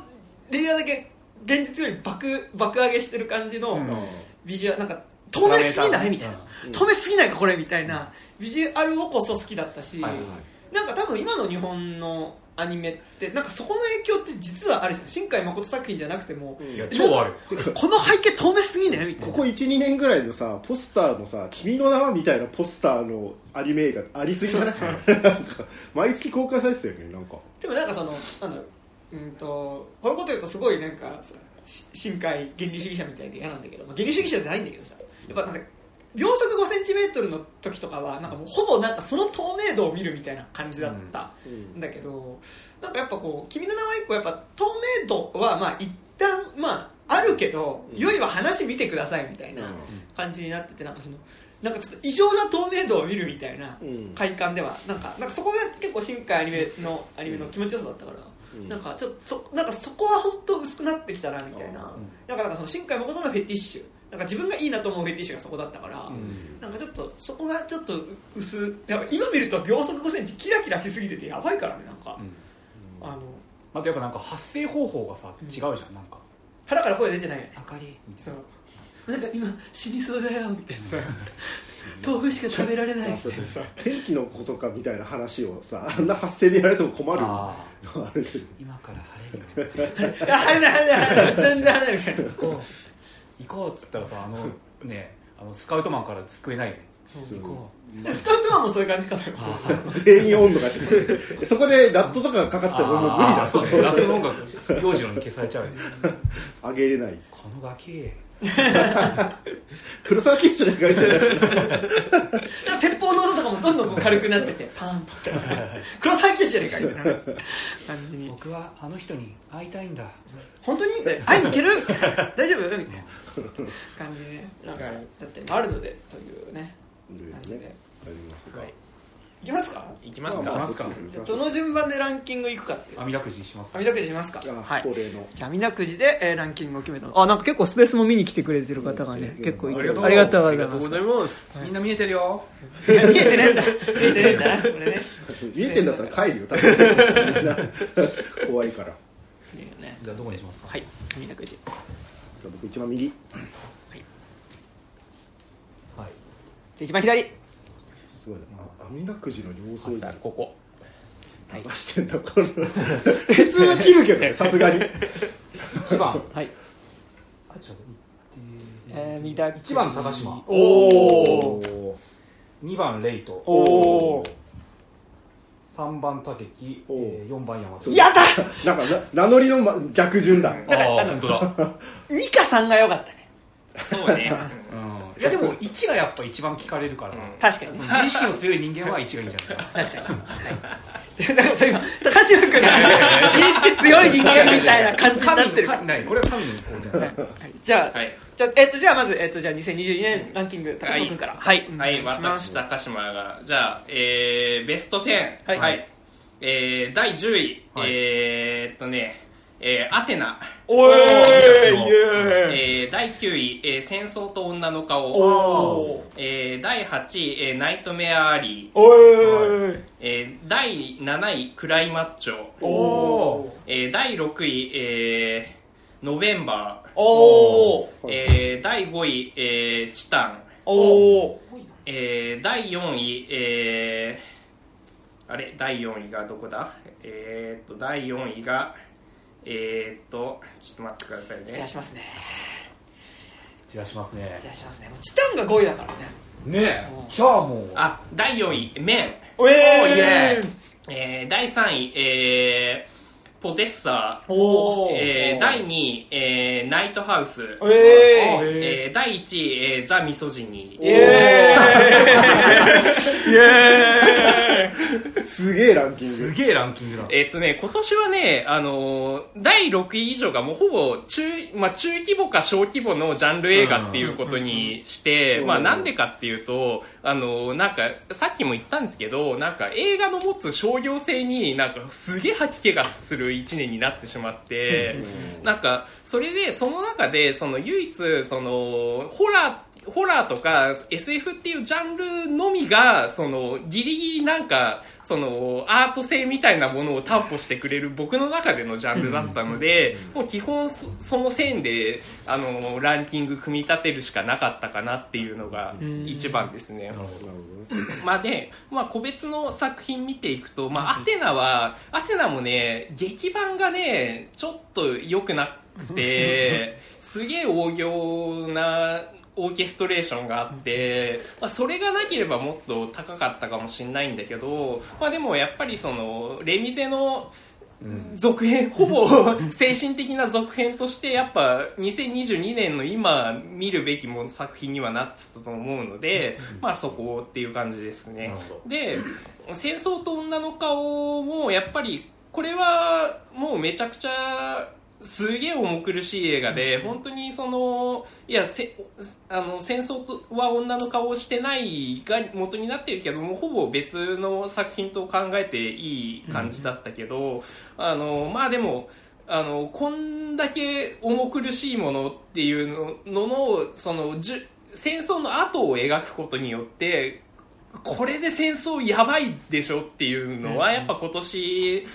レイヤーだけ現実より爆爆上げしてる感じのうん。ビジュアルなんか透明すぎないみたいな。うん。透明すぎないかこれみたいな。ビジュアルをこそ好きだったし、はいはいなんか多分今の日本のアニメってなんかそこの影響って実はあるじゃん。新海誠作品じゃなくても、いや超ある。この背景透明すぎねみたいな。ここ12年ぐらいのさポスターのさ「君の名は」みたいなポスターのアニメ映画ありすぎじゃない？なんか毎月公開されてたよねなんか。でもなんかそのなんだろううんとこういうこと言うとすごいなんか新海原理主義者みたいで嫌なんだけど、まあ、原理主義者じゃないんだけどさ。やっぱなんか秒速5センチメートルの時とかはなんかもうほぼなんかその透明度を見るみたいな感じだったん。だけど、なんかやっぱこう「君の名は」以降やっぱ透明度はまあ一旦まああるけど、うん。よりは話見てくださいみたいなうん。感じになっててなんかそのなんかちょっと異常な透明度を見るみたいなうん。快感ではなんかなんかそこが結構深海アニメのアニメの気持ちよさだったから、うん。なんかちょっとそなんかそこは本当薄くなってきたなみたいな、うん。なんかなんかその新海誠のフェティッシュなんか自分がいいなと思うフェティッシュがそこだったから、うん。なんかちょっとそこがちょっと薄やっぱ今見ると秒速5センチキラキラしすぎててやばいからねなんか、うん。あのあとやっぱなんか発声方法がさ違うじゃんなんか。腹から声出てないよね。明かりみたそいう。なんか今死にそうだよみたいな。豆腐しか食べられないみたいな。さ天気のことかみたいな話をさあんな発声でやられても困る。よあ あれで今から晴れる 晴れない晴れない晴れない。全然晴れないみたいな。行こう行こうっつったらさあのねあのスカウトマンから救えないよね。そう行こでスカウトマンもそういう感じかもよ全員温度が違うそこでラットとかがかかってももう無理じゃんそうねラップの音楽洋次郎に消されちゃうよね。上げれない。このガキ 黒沢キッシュで書いてる。鉄砲の音とかもどんどんこう軽くなっててパン。パ ン黒沢キッシュじゃねえかみたいな感じに。僕はあの人に会いたいんだ。本当に？会いに行ける？大丈夫？みたいな感じで。ねなんかだってあるのでというね。いろいろ感じで。ねありますが。はいいきますか？いきますか、まあまあじゃあどの順番でランキングいくかっていう。網だくじします網だくじしますか？あはい。恒例の。じゃあ、みなくじで、えーランキングを決めたの。あ、なんか結構スペースも見に来てくれてる方がね、うん。結構いてありがとうありがとうございます。いますみんな見えてるよ。見えてねえんだ。見えてねえんだ。な、これね。見えてんだったら帰るよ多分。みんな怖いからいいよね。じゃあどこにしますか？はい、みなくじ。じゃあ僕一番右。はい。じゃあ一番左。すごいな。あ網だくじの様子をじゃあここ。出してんだこれ 普通は切るけどね さすがに。一番。はい。あちょっとえー、みだくじ一番高島。おお二番レイト。おー。三番武木おえー四番山田。やだ。なんかな名乗りのま逆順だ。ああ本当だ。ニカさんが良かったね。そうね。うんいやでも1がやっぱ一番聞かれるから、うん。確かに。自意識の強い人間は1がいいんじゃない？か な確かに。はい。だからそれ今、高島君が自意識強い人間みたいな感じになってる。ないこれは神の意向じゃないはい。じゃあ、はい。じゃあ、えっと、じゃあまず、えっと、じゃあ2022年ランキング、高島君から。はい。はい、私、高島が、じゃあ、えー、ベスト10。はい。えー、第10位、はい。えー、っとね、えー、アテナ。おーえー、第9位、えー、戦争と女の顔。おーえー、第8位、えー、ナイトメアアリー。おーいえー、第7位、クライマッチョ。おーえー、第6位、えー、ノベンバー。おーえー、第5位、えー、チタン。おーえー、第4位、えー、あれ、第4位がどこだ？えー、っと、第4位が、えー、っと、ちょっと待ってくださいね。じゃあしますね。散らしますねじゃあしますね。もうチタンが5位だからね。ねうんじゃあもうあ、第4位、メン。おえおーえー、第3位、えー、ポゼッサー。おー。えー、第2位、えー、ナイトハウス。えー。えー、第1位、えー、ザ・ミソジニ。ー。イエー。イイエーイ。すげえランキング。すげえランキングだ。えっとね、今年はね、あのー第6位以上がもうほぼ中、まあ中規模か小規模のジャンル映画っていうことにして、うん。まあなんでかっていうと、あのーなんか、さっきも言ったんですけど、なんか映画の持つ商業性になんかすげえ吐き気がする1年になってしまって、なんか、それで、その中で、その唯一、その、ホラー、ホラーとか SF っていうジャンルのみが、その、ギリギリなんか、その、アート性みたいなものを担保してくれる僕の中でのジャンルだったので、もう基本そその線で、あの、ランキング組み立てるしかなかったかなっていうのが一番ですね。まあで、まあ個別の作品見ていくと、まあアテナは、アテナもね、劇版がね、ちょっと良くなくて、すげえ大行なオーケストレーションがあって、まあそれがなければもっと高かったかもしれないんだけど、まあでもやっぱりその、レミゼの、続編、ほぼ精神的な続編として、やっぱ2022年の今見るべきも作品にはなってたと思うので、まあそこっていう感じですね。で、戦争と女の顔もやっぱり、これはもうめちゃくちゃすげえ重苦しい映画で、本当にその、いや、せあの戦争とは女の顔をしてないが元になってるけども、ほぼ別の作品と考えていい感じだったけど、あの、まあでも、あの、こんだけ重苦しいものっていうのの、その、じゅ戦争の後を描くことによって、これで戦争やばいでしょっていうのは、やっぱ今年、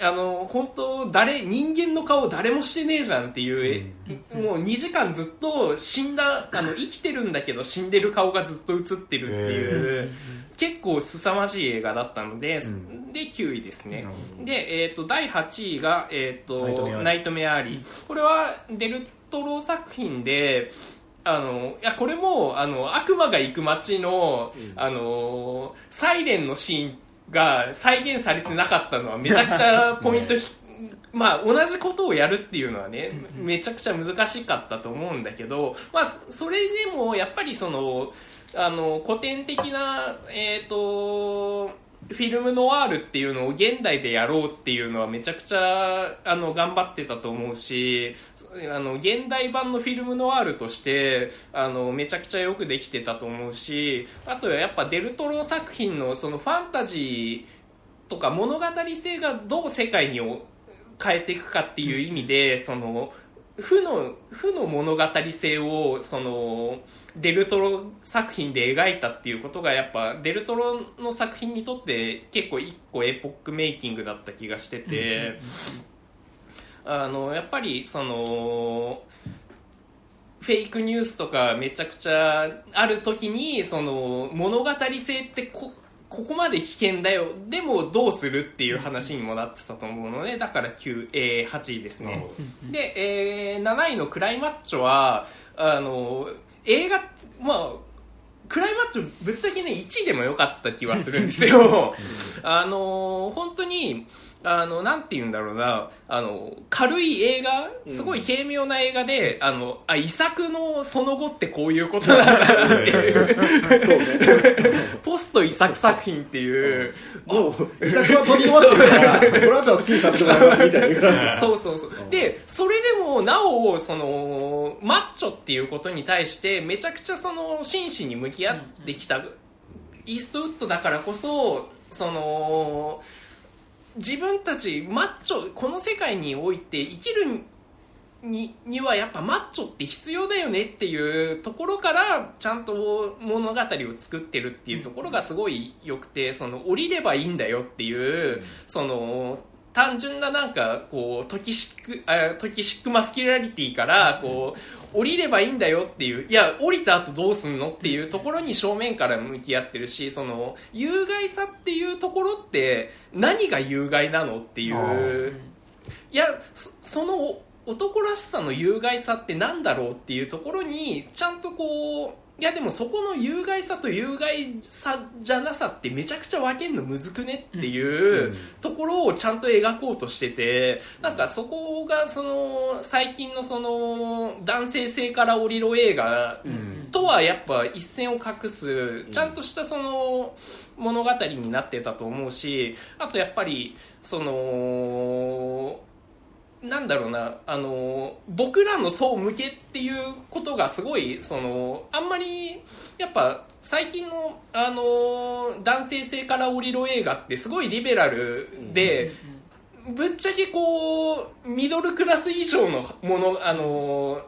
あの、本当誰、人間の顔誰もしてねえじゃんっていう、もう2時間ずっと死んだ、あの、生きてるんだけど死んでる顔がずっと映ってるっていう、結構凄まじい映画だったので、ん。で、9位ですね。なるほ。ど。で、えっ、と、第8位が、えっ、ナイトメアリと、ー。ナイトメアリー。これはデルトロ作品で、あの、いや、これも、あの、悪魔が行く街の、あの、サイレンのシーンが再現されてなかったのはめちゃくちゃポイントひ、まあ、同じことをやるっていうのはね、めちゃくちゃ難しかったと思うんだけど、まあ、そそれでも、やっぱりその、あの、古典的な、えっ、と、フィルムノワールっていうのを現代でやろうっていうのはめちゃくちゃあの頑張ってたと思うしあの現代版のフィルムノワールとしてあのめちゃくちゃよくできてたと思うしあとはやっぱデルトロ作品のそのファンタジーとか物語性がどう世界に変えていくかっていう意味でその負の負の物語性をそのデルトロ作品で描いたっていうことがやっぱデルトロの作品にとって結構一個エポックメイキングだった気がしててあのやっぱりそのフェイクニュースとかめちゃくちゃある時にその物語性ってこここまで危険だよ。でもどうするっていう話にもなってたと思うのでだから9、えー8位ですね。で、えー7位のクライマッチョはあの映画まあクライマッチョぶっちゃけね1位でもよかった気はするんですよ。あの本当にあのなんて言うんだろうな。あの軽い映画？すごい軽妙な映画で、あのあ遺作のその後ってこういうことなんだっていう。そうね。ポスト遺作作品っていう、もう遺作は撮り終わってるからこの後は好きにさせてもらいますみたいな。そうそうそう。で、それでもなお、その、マッチョっていうことに対して、めちゃくちゃその、真摯に向き合ってきた、イーストウッドだからこそ、その、自分たちマッチョ、この世界において生きるににはやっぱマッチョって必要だよねっていうところからちゃんと物語を作ってるっていうところがすごい良くてその降りればいいんだよっていうその単純ななんかこうトキシックあトキシックマスキュラリティからこう降りればいいんだよっていういや降りた後どうすんのっていうところに正面から向き合ってるしその有害さっていうところって何が有害なのっていあうー。いやそその男らしさの有害さってなんだろうっていうところにちゃんとこういやでもそこの有害さと有害さじゃなさってめちゃくちゃ分けんのむずくねっていううん。ところをちゃんと描こうとしててなんかそこがその最近のその男性性から降りろ映画うん。とはやっぱ一線を画すちゃんとしたその物語になってたと思うしあとやっぱりそのなんだろうなあの僕らの層向けっていうことがすごいそのあんまりやっぱ最近のあの男性性から降りろ映画ってすごいリベラルで、ぶっちゃけこうミドルクラス以上のものあの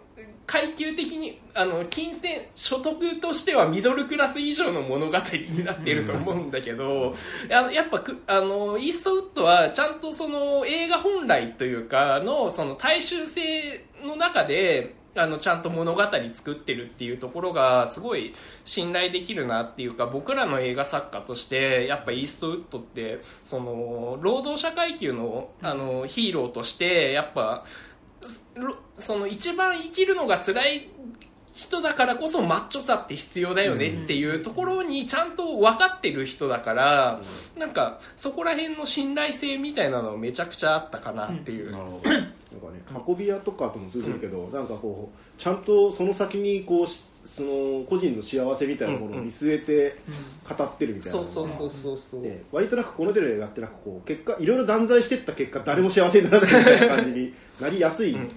階級的にあの金銭所得としてはミドルクラス以上の物語になっていると思うんだけど、あのやっぱくあのイーストウッドはちゃんとその映画本来というかのその大衆性の中であのちゃんと物語作ってるっていうところがすごい信頼できるなっていうか僕らの映画作家としてやっぱイーストウッドってその労働者階級のあのヒーローとしてやっぱろその一番生きるのが辛い人だからこそマッチョさって必要だよねっていうところにちゃんと分かってる人だから、なんかそこら辺の信頼性みたいなのめちゃくちゃあったかなっていう、なるほど。なんかね。運び屋とかとも通じるけど、なんかこうちゃんとその先にこうしその個人の幸せみたいなものを見据えて語ってるみたいな。そうそうそうそうそう。で割となんかこの手の映画ってなんかこう結果いろいろ断罪してった結果誰も幸せにならないみたいな感じになりやすいうんうん。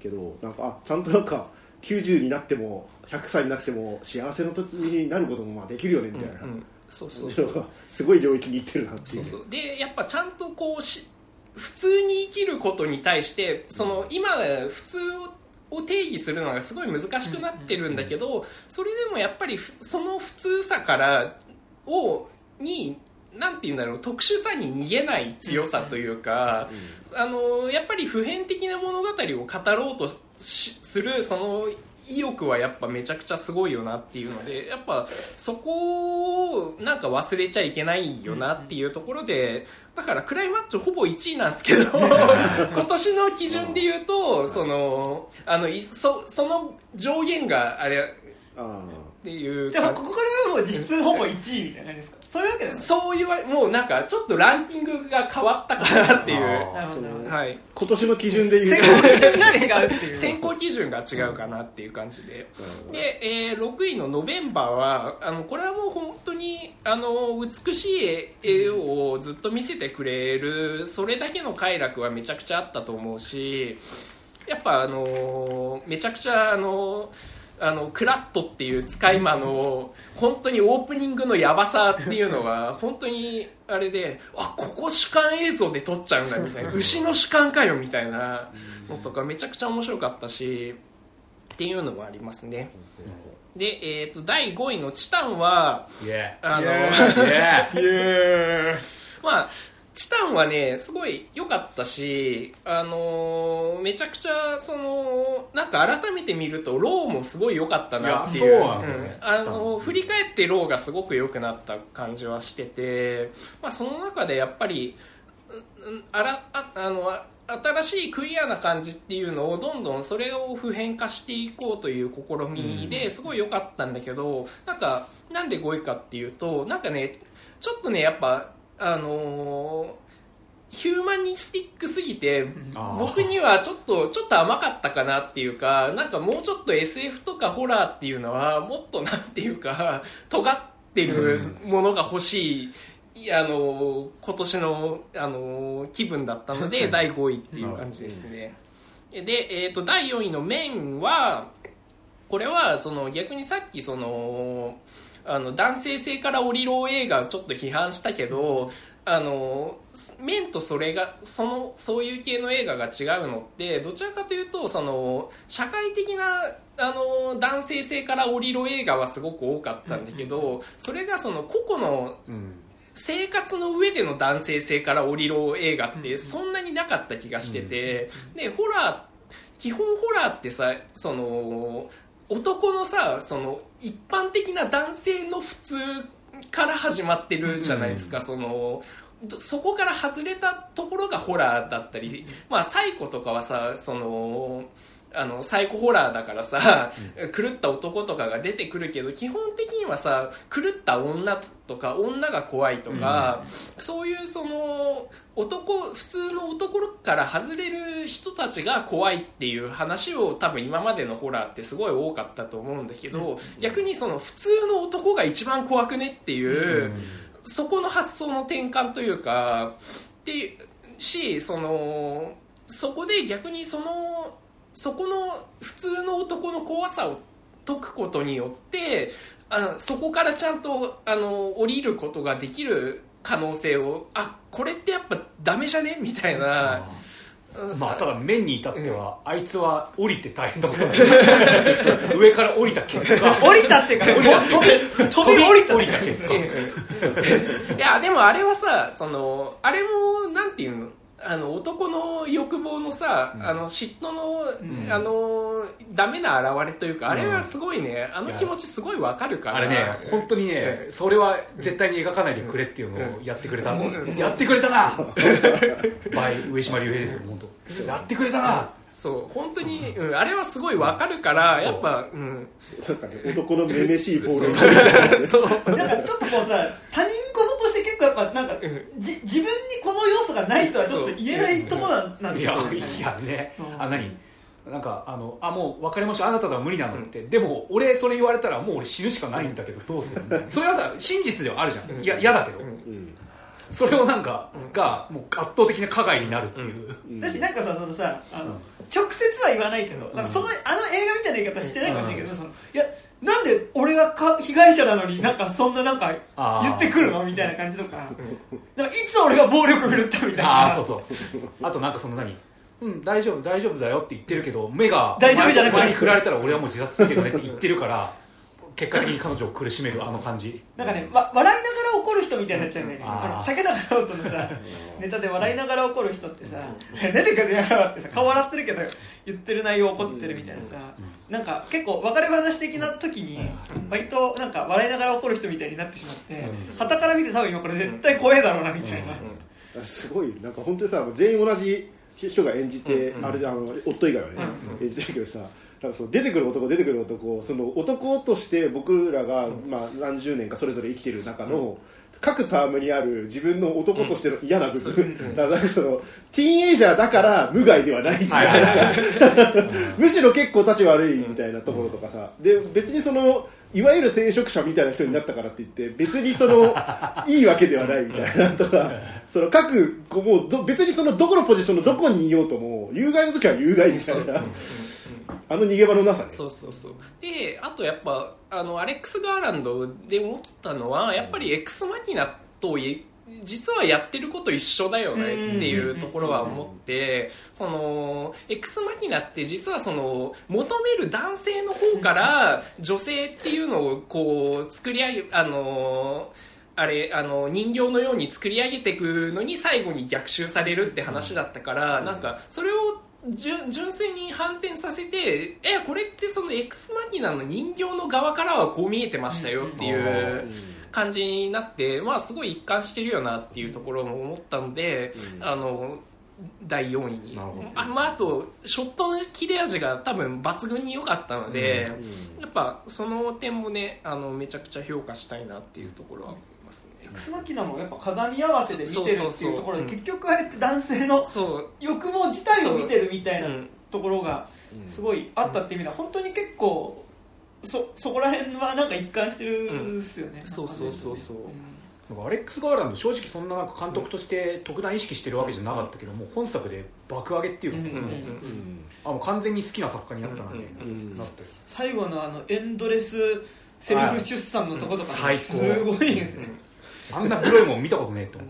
けどなんかあちゃんとなんか90になっても100歳になっても幸せの時になることもまあできるよねみたいな、うんうん。そうそうそう。すごい領域にいってるなっていそううそう。でやっぱちゃんとこうし普通に生きることに対してその今普通を定義するのがすごい難しくなってるんだけどそれでもやっぱりふその普通さからをになんて言うんだろう特殊さに逃げない強さというか、あのやっぱり普遍的な物語を語ろうとしするその意欲はやっぱめちゃくちゃすごいよなっていうのでやっぱそこをなんか忘れちゃいけないよなっていうところでだからクライマッチョほぼ1位なんですけど 今年の基準で言うとそのあのいそその上限があれっあていうでも感ここからはもう実質ほぼ1位みたいな感じですか？そういうわけですかそういうわもうなんかちょっとランキングが変わったかなっていう。はい。今年の基準で言う。選と考基準が違うっていう。選考基準が違うかなっていう感じで。うん。で、えー6位の「ノベンバーは」あのこれはもう本当にあの美しい絵をずっと見せてくれるそれだけの快楽はめちゃくちゃあったと思うしやっぱあのめちゃくちゃあのあのクラットっていう使い魔の本当にオープニングのヤバさっていうのは本当にあれであここ主観映像で撮っちゃうんだみたいな 牛の主観かよみたいなのとかめちゃくちゃ面白かったしっていうのもありますね。で、えー、と第5位の「チタンは」イエあのーイエーイまあチタンはねすごい良かったしあのーめちゃくちゃそのなんか改めて見るとローもすごい良かったなっていう。いやそうなんですよね。うん。あのー振り返ってローがすごく良くなった感じはしてて、まあ、その中でやっぱりあらああのあ新しいクリアな感じっていうのをどんどんそれを普遍化していこうという試みですごい良かったんだけどなんかなんで5位かっていうとなんかねちょっとねやっぱあのーヒューマニスティックすぎて僕にはちょっとちょっと甘かったかなっていうかなんかもうちょっと SF とかホラーっていうのはもっとなんていうか尖ってるものが欲しい。いやあの今年のあの気分だったので第5位っていう感じですね。で、えー、と第4位の「面はこれはその逆にさっきそのあの男性性から降りろ映画をちょっと批判したけどあの面とそれがそのそういう系の映画が違うのってどちらかというとその社会的なあの男性性から降りろ映画はすごく多かったんだけどそれがその個々のうん。生活の上での男性性から降りろ映画ってそんなになかった気がしてて、でホラー基本ホラーってさその男のさその一般的な男性の普通から始まってるじゃないですか、そのどそこから外れたところがホラーだったり、まあ、サイコとかはさそのあのサイコホラーだからさ、狂った男とかが出てくるけど基本的にはさ狂った女とか女が怖いとか、そういうその男普通の男から外れる人たちが怖いっていう話を多分今までのホラーってすごい多かったと思うんだけど、逆にその普通の男が一番怖くねっていう、そこの発想の転換というかでしそのそこで逆にそのそこの普通の男の怖さを解くことによってあそこからちゃんとあの降りることができる可能性を。あこれってやっぱダメじゃね？みたいな。まあただ面に至っては、あいつは降りて大変なことだ 上から降りた結果。降りたっていうか飛び飛び降りた降りた結果。いやでもあれはさそのあれもなんていうの？あの男の欲望のさ、あの嫉妬の、あのダメな表れというか、あれはすごいね。あの気持ちすごいわかるから。あれね本当にねそれは絶対に描かないでくれっていうのをやってくれた、ん。やってくれたな。バイ上島竜兵ですよ本当。やってくれたな。そう。本当に、う。ん、あれはすごいわかるからやっぱうん。なんかね。男のめめしいボールをそう。なん かちょっとこうさ他人事結構やっぱなんかじ自分にこの要素がないとはちょっと言えないところなんなんですよ。いやね。うん。あ何？なんかあのあもう別れましょう。あなたとは無理なのって、でも俺それ言われたらもう俺死ぬしかないんだけどどうするみたいな。それはさ真実ではあるじゃん。いや嫌だけど、うん。それをなんか、がもう圧倒的な加害になるっていう、うん。だしなんかさそのさあの、うん。直接は言わないけど、なんかそのあの映画みたいな言い方してないかもしれないけど、そのいやなんで俺がか被害者なのになんかそんななんか言ってくるの？みたいな感じとか。なんかいつ俺が暴力振るったみたいな。ああそうそう。あとなんかその何？うん大丈夫大丈夫だよって言ってるけど目が大丈夫じゃない？お前に振られたら俺はもう自殺するけどねって言ってるから結果的に彼女を苦しめるあの感じ。なんかね、わ笑いな人みたいになっちゃうんだよね、あの竹中直人のさ、ネタで笑いながら怒る人ってさ、出てくるやろってさ、顔笑ってるけど、言ってる内容怒ってるみたいなさ、なんか結構、別れ話的な時に、割となんか笑いながら怒る人みたいになってしまって、旗から見て、多分今、これ絶対怖えだろうなみたいな。すごいなんか本当にさ全員同じ人が演じて、あれあの夫以外はね、演じてるけどさなんかその出てくる男出てくる男その男として僕らが、まあ、何十年かそれぞれ生きてる中の、各タームにある自分の男としての嫌な部分、だからそのティーンエイジャーだから無害ではない。みたいなさ むしろ結構立ち悪いみたいなところとかさ、で別にそのいわゆる聖職者みたいな人になったからって言って別にその いいわけではないみたいなとかその各こうもうど別にそのどこのポジションのどこにいようとも有害の時は有害みたいなあの逃げ場のなさね。そうそうそう。であとやっぱあのアレックス・ガーランドで思ったのはやっぱりエクスマキナとい実はやってること一緒だよねっていうところは思ってそのエクスマキナって実はその求める男性の方から女性っていうのをこう作り上げあのあれあの人形のように作り上げていくのに最後に逆襲されるって話だったから、なんかそれを純純粋に反転させてえこれってそのエクスマキナの人形の側からはこう見えてましたよっていう感じになって、まあ、すごい一貫してるよなっていうところも思ったので、あの第4位に。あ,、まあ、あとショットの切れ味が多分抜群に良かったので、やっぱその点もねあのめちゃくちゃ評価したいなっていうところはクスマキナもやっぱ鏡合わせで見てるっていうところでうん。結局あれって男性のそう。欲望自体を見てるみたいなうんところがすごいあったっていう意味では本当に結構そそこら辺はなんか一貫してるんですよね、うん。そうそうそうそう。なんかアレックス・ガーランド正直そんななんか監督として特段意識してるわけじゃなかったけどもう本作で爆上げっていうかさ、うん。うん。うんあもう完全に好きな作家になったなみたいな、うん。なってる最後のあのエンドレスセルフ出産のとことか最高すごいですねあんな黒いもん見たことねえって思っ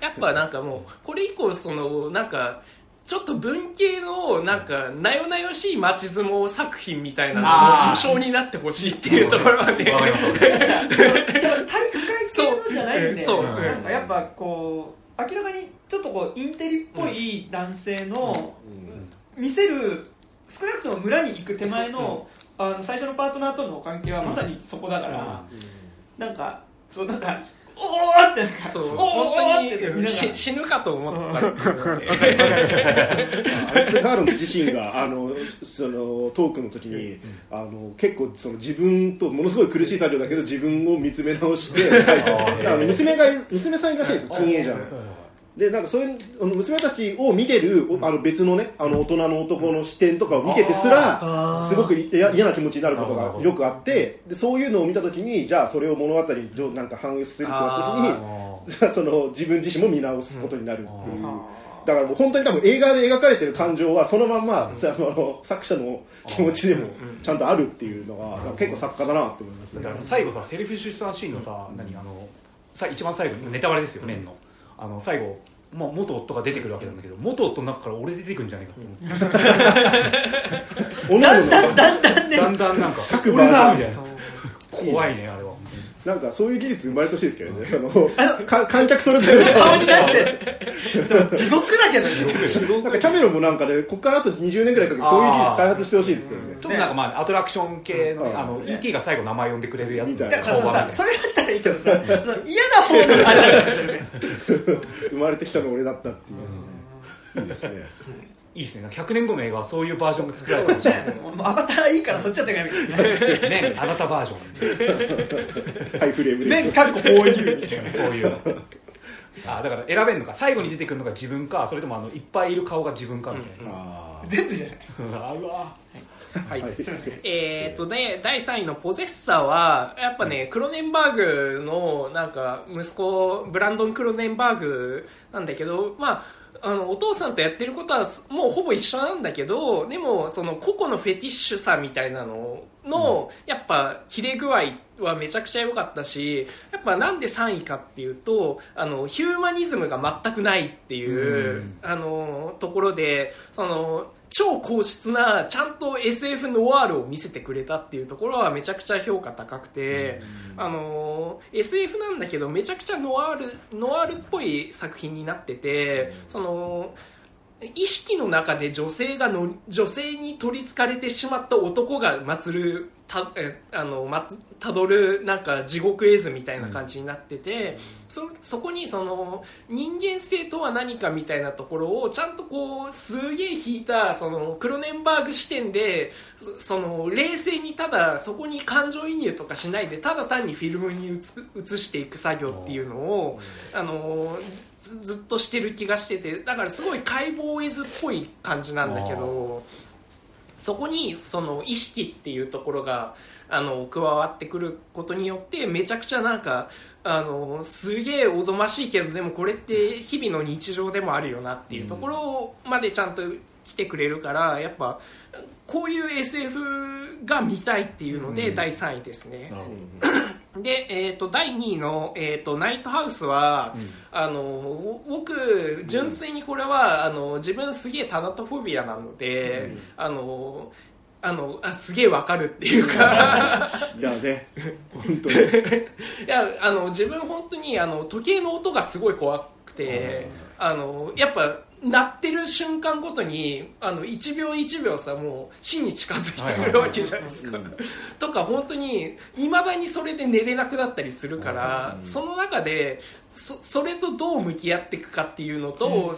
た、やっぱなんかもうこれ以降そのなんかちょっと文系のなんかなよなよしい街相撲作品みたいなのの巨匠になってほしいっていうところはねわかりますわかります体育会系のじゃないん。でそうなん。かやっぱこう明らかにちょっとこうインテリっぽい男性の見せる少なくとも村に行く手前のあの最初のパートナーとの関係はまさにそこだから、なん。かそうなん。かおーって。そう。本当にし死ぬかと思ったガーランド自身があのそのトークの時にあの結構その自分とものすごい苦しい作業だけど自分を見つめ直して娘が娘さんらしいんですよティーンエイジャーの。でなんかそういうあの娘たちを見てるおあの別のねあの大人の男の視点とかを見ててすらすごく嫌嫌な気持ちになることがよくあってでそういうのを見た時にじゃあそれを物語にどうなんか反映するってなった時に その自分自身も見直すことになるっていう。だからもう本当に多分映画で描かれてる感情はそのまんま、あの作者の気持ちでもちゃんとあるっていうのが結構作家だなって思いますね。だから最後さセルフ出産シーンのさ、何あのさ一番最後ネタバレですよ年の、あの最後まあ、元夫が出てくるわけなんだけど元夫の中から俺出てくるんじゃないかと思って、おのおのだんだんだんね。だんだんなんか各俺 だみたいな。怖いねあなんかそういう技術生まれてほしいですけどね。そのか観客それぞれの顔になってそう地獄だけどねなんかキャメロンもなんかねここからあと20年ぐらいかけてそういう技術開発してほしいですけどね。ちょっとなん。かまあアトラクション系の,、うんあの ET が最後名前呼んでくれるやつみたいな。それだったらいいけどさ嫌な方のあれだ生まれてきたの俺だったっていう、いいですねいいですね。なんか100年後の映画はそういうバージョンが作られたかもしれないもうアバターいいからそっちやってくれみたい。なねあなたバージョンハイフレームで面かっこ 4U みたいなこういう。あだから選べるのか最後に出てくるのが自分かそれともあのいっぱいいる顔が自分かみたいな、あー全部じゃない。あうわはい。はい。えーっとね、第3位のポゼッサーは、やっぱね、クロネンバーグの、なんか、息子、ブランドン・クロネンバーグなんだけど、まあ、あの、お父さんとやってることは、もうほぼ一緒なんだけど、でも、その、個々のフェティッシュさみたいなのの、やっぱ、切れ具合はめちゃくちゃ良かったし、やっぱなんで3位かっていうと、あの、ヒューマニズムが全くないっていう、うん。あの、ところで、その、超硬質なちゃんと SF ノワールを見せてくれたっていうところはめちゃくちゃ評価高くて、あのー SF なんだけどめちゃくちゃノワールノワールっぽい作品になってて、その意識の中で女性がの女性に取りつかれてしまった男が祀るたえあのまつたどるなんか地獄絵図みたいな感じになってて、そそこにその人間性とは何かみたいなところをちゃんとこうすげえ引いたそのクロネンバーグ視点でそその冷静にただそこに感情移入とかしないでただ単にフィルムに映映していく作業っていうのをあのずずっとしてる気がしててだからすごい解剖絵図っぽい感じなんだけどそこにその意識っていうところがあの加わってくることによってめちゃくちゃなんかあのすげえおぞましいけどでもこれって日々の日常でもあるよなっていうところまでちゃんと来てくれるからやっぱこういう SF が見たいっていうのでうん。第3位ですね。で、えー、と第2位の、えーと「ナイトハウスは」うん。あのぼ僕純粋にこれはあの自分すげえタナトフォビアなので、あのあのあすげえわかるっていうか。いやね。本当に。いやあの自分本当にあの時計の音がすごい怖くてあのやっぱ鳴ってる瞬間ごとにあの1秒1秒さもう死に近づいてくるわけじゃないですか、とか本当にいまだにそれで寝れなくなったりするから、その中でそそれとどう向き合っていくかっていうのと、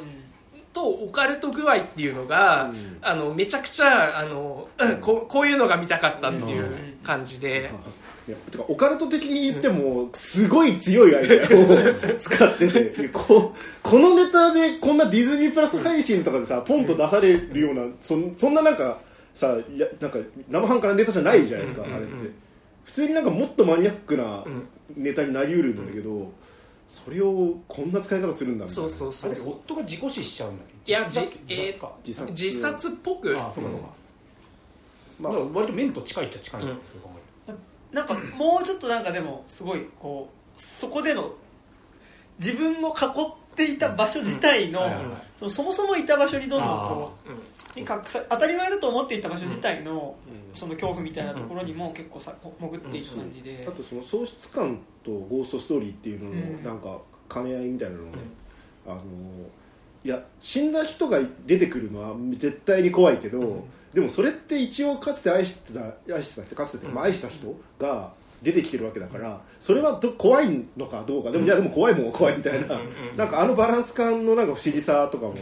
とオカルト具合っていうのが、うん。あのめちゃくちゃあの、うん。こうこういうのが見たかったっていう感じで。いやてかオカルト的に言ってもすごい強いアイデアを 使っててここのネタでこんなディズニープラス配信とかでさポンと出されるようなそんそんななんかさいやなんか生半可なネタじゃないじゃないですか、あれって。普通になんかもっとマニアックなうん。ネタになりうるんだけど、それをこんな使い方するんだみたいな。そうそうそうあれ夫が事故死しちゃうんだっけ？いやじ自殺か。自殺。自殺っぽく。あそうかそうか、まあ。だから割と面と近いっちゃ近いんだようん。そう考え。なんかもうちょっとなんかでもすごいこうそこでの自分を囲っていた場所自体のそのそもそもいた場所にどんどんあこうに隠さ当たり前だと思っていた場所自体のうん。その恐怖みたいなところにも結構さ潜っていく感じで。あとその喪失感とゴーストストーリーっていうののうん。なんか兼ね合いみたいなのね、あのいや死んだ人が出てくるのは絶対に怖いけど、でもそれって一応かつて愛してた愛してた人かつて、まあ、愛した人が出てきてるわけだからそれはど怖いのかどうか。でもいやでも怖いもんは怖いみたいな、なんかあのバランス感のなんか不思議さとかも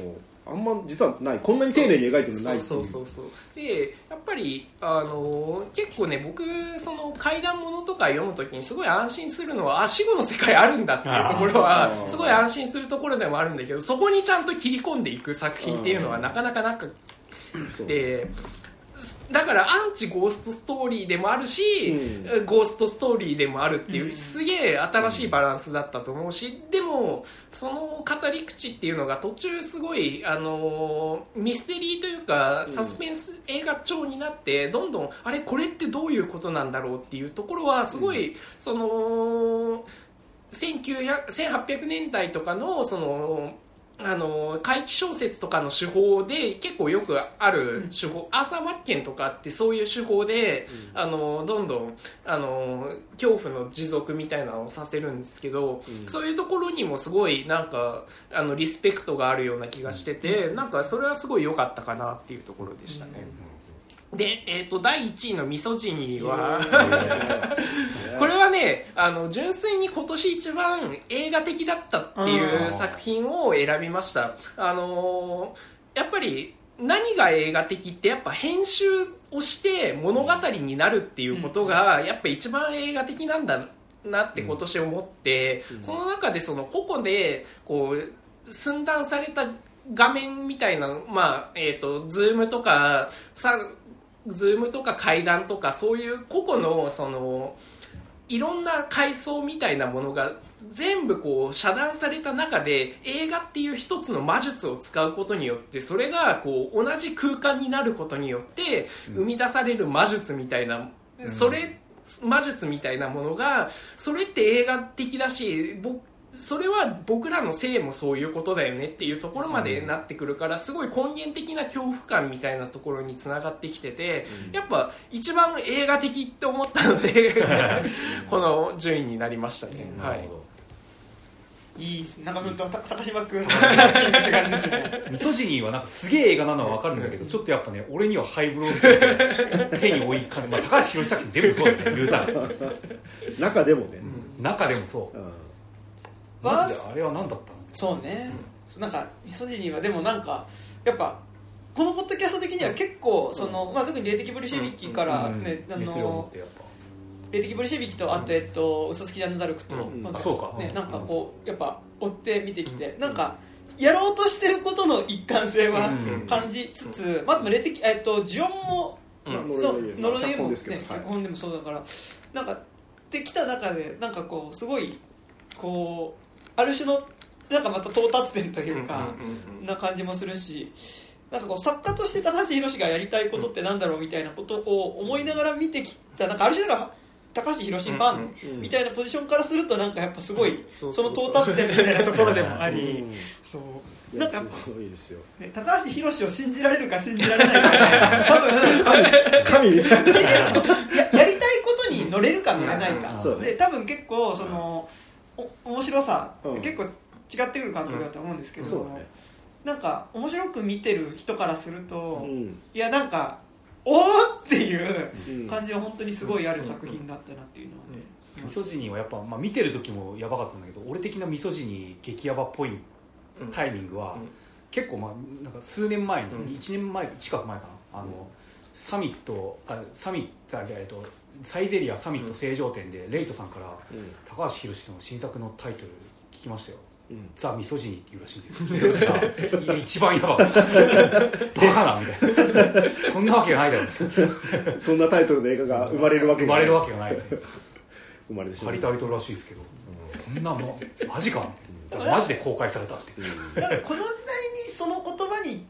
あんま実はない。こんなに丁寧に描いてるのないそいう。うそうそうそう。でやっぱりあのー結構ね僕その怪談ものとか読むときにすごい安心するのはあ死後の世界あるんだっていうところはすごい安心するところでもあるんだけどそこにちゃんと切り込んでいく作品っていうのはなかなかなくてだからアンチゴーストストーリーでもあるし、うゴーストストーリーでもあるっていう、うん。すげえ新しいバランスだったと思うしでもその語り口っていうのが途中すごい、あのーミステリーというかサスペンス映画調になってどんどんあれこれってどういうことなんだろうっていうところはすごい、その1900 1800年代とかのそのあの怪奇小説とかの手法で結構よくある手法、アーサー・マッケンとかってそういう手法で、あのどんどんあの恐怖の持続みたいなのをさせるんですけど、うん。そういうところにもすごいなんかあのリスペクトがあるような気がしてて、なんかそれはすごい良かったかなっていうところでしたね。で、えー、と第1位の「ミソジニー。は 」これはねあの純粋に今年一番映画的だったっていう作品を選びました。あのーやっぱり何が映画的ってやっぱ編集をして物語になるっていうことがやっぱ一番映画的なんだなって今年思って、その中でその個々でこう寸断された画面みたいな、まあえー、とズームとかさズームとか階段とかそういう個々のそのいろんな階層みたいなものが全部こう遮断された中で映画っていう一つの魔術を使うことによってそれがこう同じ空間になることによって生み出される魔術みたいな、それ魔術みたいなものがそれって映画的だし僕それは僕らの性もそういうことだよねっていうところまでなってくるからすごい根源的な恐怖感みたいなところにつながってきててやっぱ一番映画的って思ったので この順位になりましたね。はい。なるほど。いいです中村と高島君。って感じですねミソジニーはなんかすげえ映画なのは分かるんだけどちょっとやっぱね俺にはハイブローすぎて手に追いかね、まあ、高橋宏作品全部そうだね言うたら。中でもね、中でもそう。うんマジであれは何だったの？そうね、なんかミソジニーはでもなんかやっぱこのポッドキャスト的には結構その、まあ、特に霊的ブリシェビキからね、あの霊的ブリシェビキとあと、えっと、嘘つきジャンヌ・ダルクと、うん。なんかそうか。ね、なんかこうやっぱ追って見てきて、なんかやろうとしてることの一貫性はうん。感じつつ、まあ、でも霊的、えっと、ジオンも、うん。まあそうノルウェーノルウェーも、ね、脚本でもそうだからなんかできた中でなんかこうすごいこうある種のなんかまた到達点というか、な感じもするしなんかこう作家として高橋宏がやりたいことってなんだろうみたいなことを思いながら見てきたなんかある種なんか高橋宏ファンうんみたいなポジションからするとなんかやっぱすごいその到達点みたいなところでもありうん。そう。なんかね高橋宏を信じられるか信じられないか多分神神みたいな。やりたいことに乗れるか乗れないか、で多分結構その、お面白さ、うん。結構違ってくる感覚だと思うんですけど、そうだね。なんか面白く見てる人からすると、うん。いやなんかおーっていううん。感じは本当にすごいある作品だったなっていうのはね、ミソジニーはやっぱ、まあ、見てる時もやばかったんだけど俺的なミソジニー激ヤバっぽいタイミングは、うん。結構まあなんか数年前に、うん。1年前近く前かな。あの、サミットあサミットあじゃあえっとサイゼリアサミット正常店で、レイトさんからうん。高橋宏の新作のタイトル聞きましたよ。うん。ザ・ミソジニーっていうらしいんです。いや一番やばかったバカなみたいな。そんなわけがないだろ。そんなタイトルの映画が生まれるわけ生まれるわけけがない。生まれてしまう。借りタイトルらしいですけど。そんなもんマジかみたいな。マジで公開されたってこの時代にその言葉にうん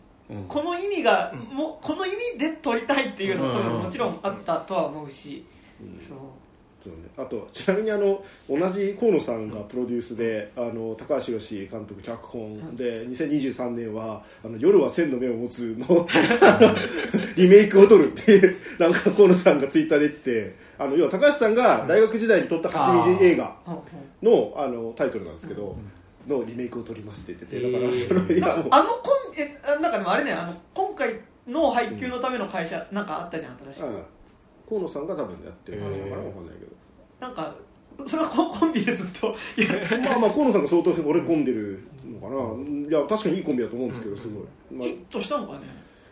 この意味が、もうこの意味で問いたいっていうのももちろんあったとは思うし、うん。そう。そうね、あとちなみにあの同じ河野さんがプロデュースであの高橋宏監督脚本。で2023年は「あの夜は千の目を持つの」あ のリメイクを撮るっていうなんか河野さんがツイッターで言っててあの要は高橋さんが大学時代に撮った8ミリ映画うん。うん。のあのタイトルなんですけど、のリメイクを撮りますって言っててだからそのいやもう。あのコンえあなんかでもあれねあの今回の配給のための会社なんかあったじゃん新しく、うん。河野さんが多分やってる感じだから分かんないけど。なんかそれはコンコンビでずっといやまあまあ河野さんが相当惚れ込んでるのかな、いや確かにいいコンビだと思うんですけどすごい、まあヒットしたのかね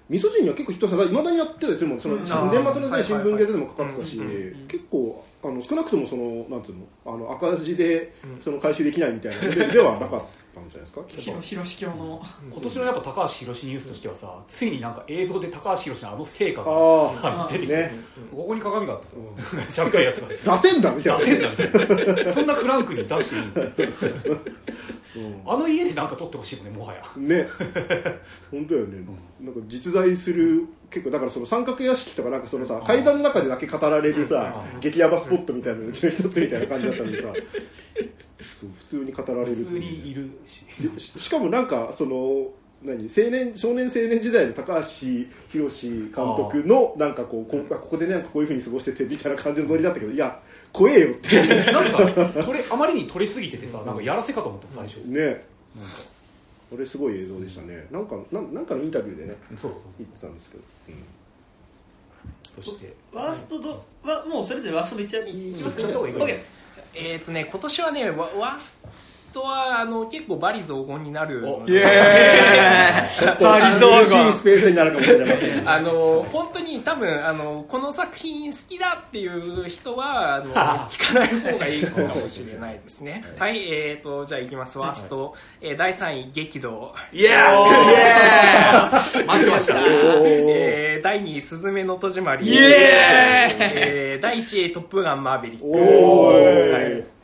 味噌汁には結構ヒットしたいまだにやってたりするもんその、うん。年末の、ね新聞月でもかかってたし、結構あの少なくともそのなんつうのあの赤字でうん。その回収できないみたいなレベルではなかったんじゃないですか？ひろ広し教の。今年のやっぱ高橋宏ニュースとしてはさついになんか映像で高橋宏のあの成果が出てきて、ね。ここに鏡があってうん。さ しゃべったやつが。出せんだみたいな。出せんだみたいな。そんなフランクに出していいんだうん。あの家でなんか撮ってほしいもんねもはや。ね。本当よね、なんか実在する結構だからその三角屋敷とかなんかそのさ階段の中でだけ語られるさうん。激ヤバスポットみたいなのうちの一つみたいな感じだったんでさ。そう普通に語られる普通にいるし。ししかもなんかその何青年少年青年時代の高橋宏監督のなんかこうこここでねなんかこういうふうに過ごしててみたいな感じのノリだったけどいや怖えよって。なんかさ撮れあまりに撮りすぎててさなんかやらせかと思った最初。ね。なんかこれすごい映像でしたね。なんかなんなんかのインタビューでねそうそう言ってたんですけど、そして。ワーストどはもうそれぞれワーストめっちゃいきますか？OK なです。えっ、とね今年はねワワーストはあの結構バリ雑言になるのイでエーイ。バリ雑嬉しい言スペースになるかもしれません。あの本当に多分あのこの作品好きだっていう人はあの聞かない方がいいかもしれないですね。はい。えー、とじゃあいきます。ワースト、えー第3位激怒イエー待ってました。えー第2位スズメの戸締まり。イエーイ。えー第1位トップガンマーヴェリック。おー。い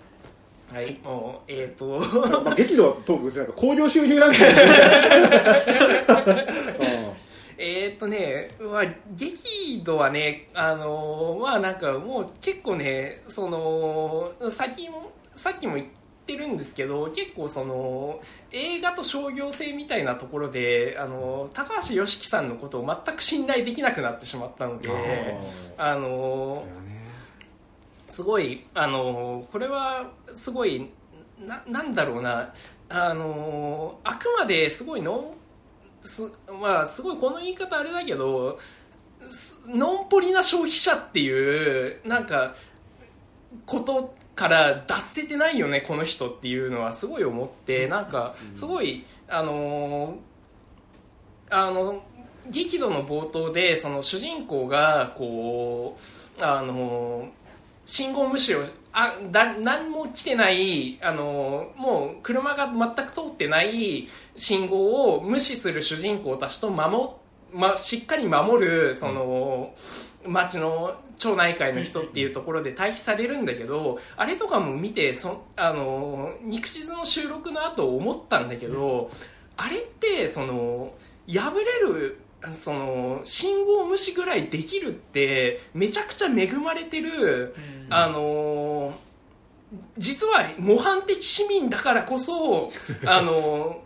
はい。もうえっ、と。まあ、激怒はトークですなんか興行収入ランキング えーっとね、まあ、激怒はね、あのーまあなんかもう結構ね、その、さっきも、さっきも言ってるんですけど、結構その、映画と商業性みたいなところで、あの高橋良樹さんのことを全く信頼できなくなってしまったので、あのすごい、あのこれはすごい、ななんだろうな、あのあくまですごいのす,、まあ、すごいこの言い方あれだけどすのんぽりな消費者っていうなんかことから脱せてないよねこの人っていうのはすごい思ってなんかすごいあのあの激怒の冒頭でその主人公がこうあの信号無視をあだ何も来てないあのもう車が全く通ってない信号を無視する主人公たちと守、ま、しっかり守るその、町の町内会の人っていうところで対比されるんだけどあれとかも見てそあの肉地図の収録の後思ったんだけど、あれってその破れるその信号無視ぐらいできるってめちゃくちゃ恵まれてる、あの実は模範的市民だからこそあの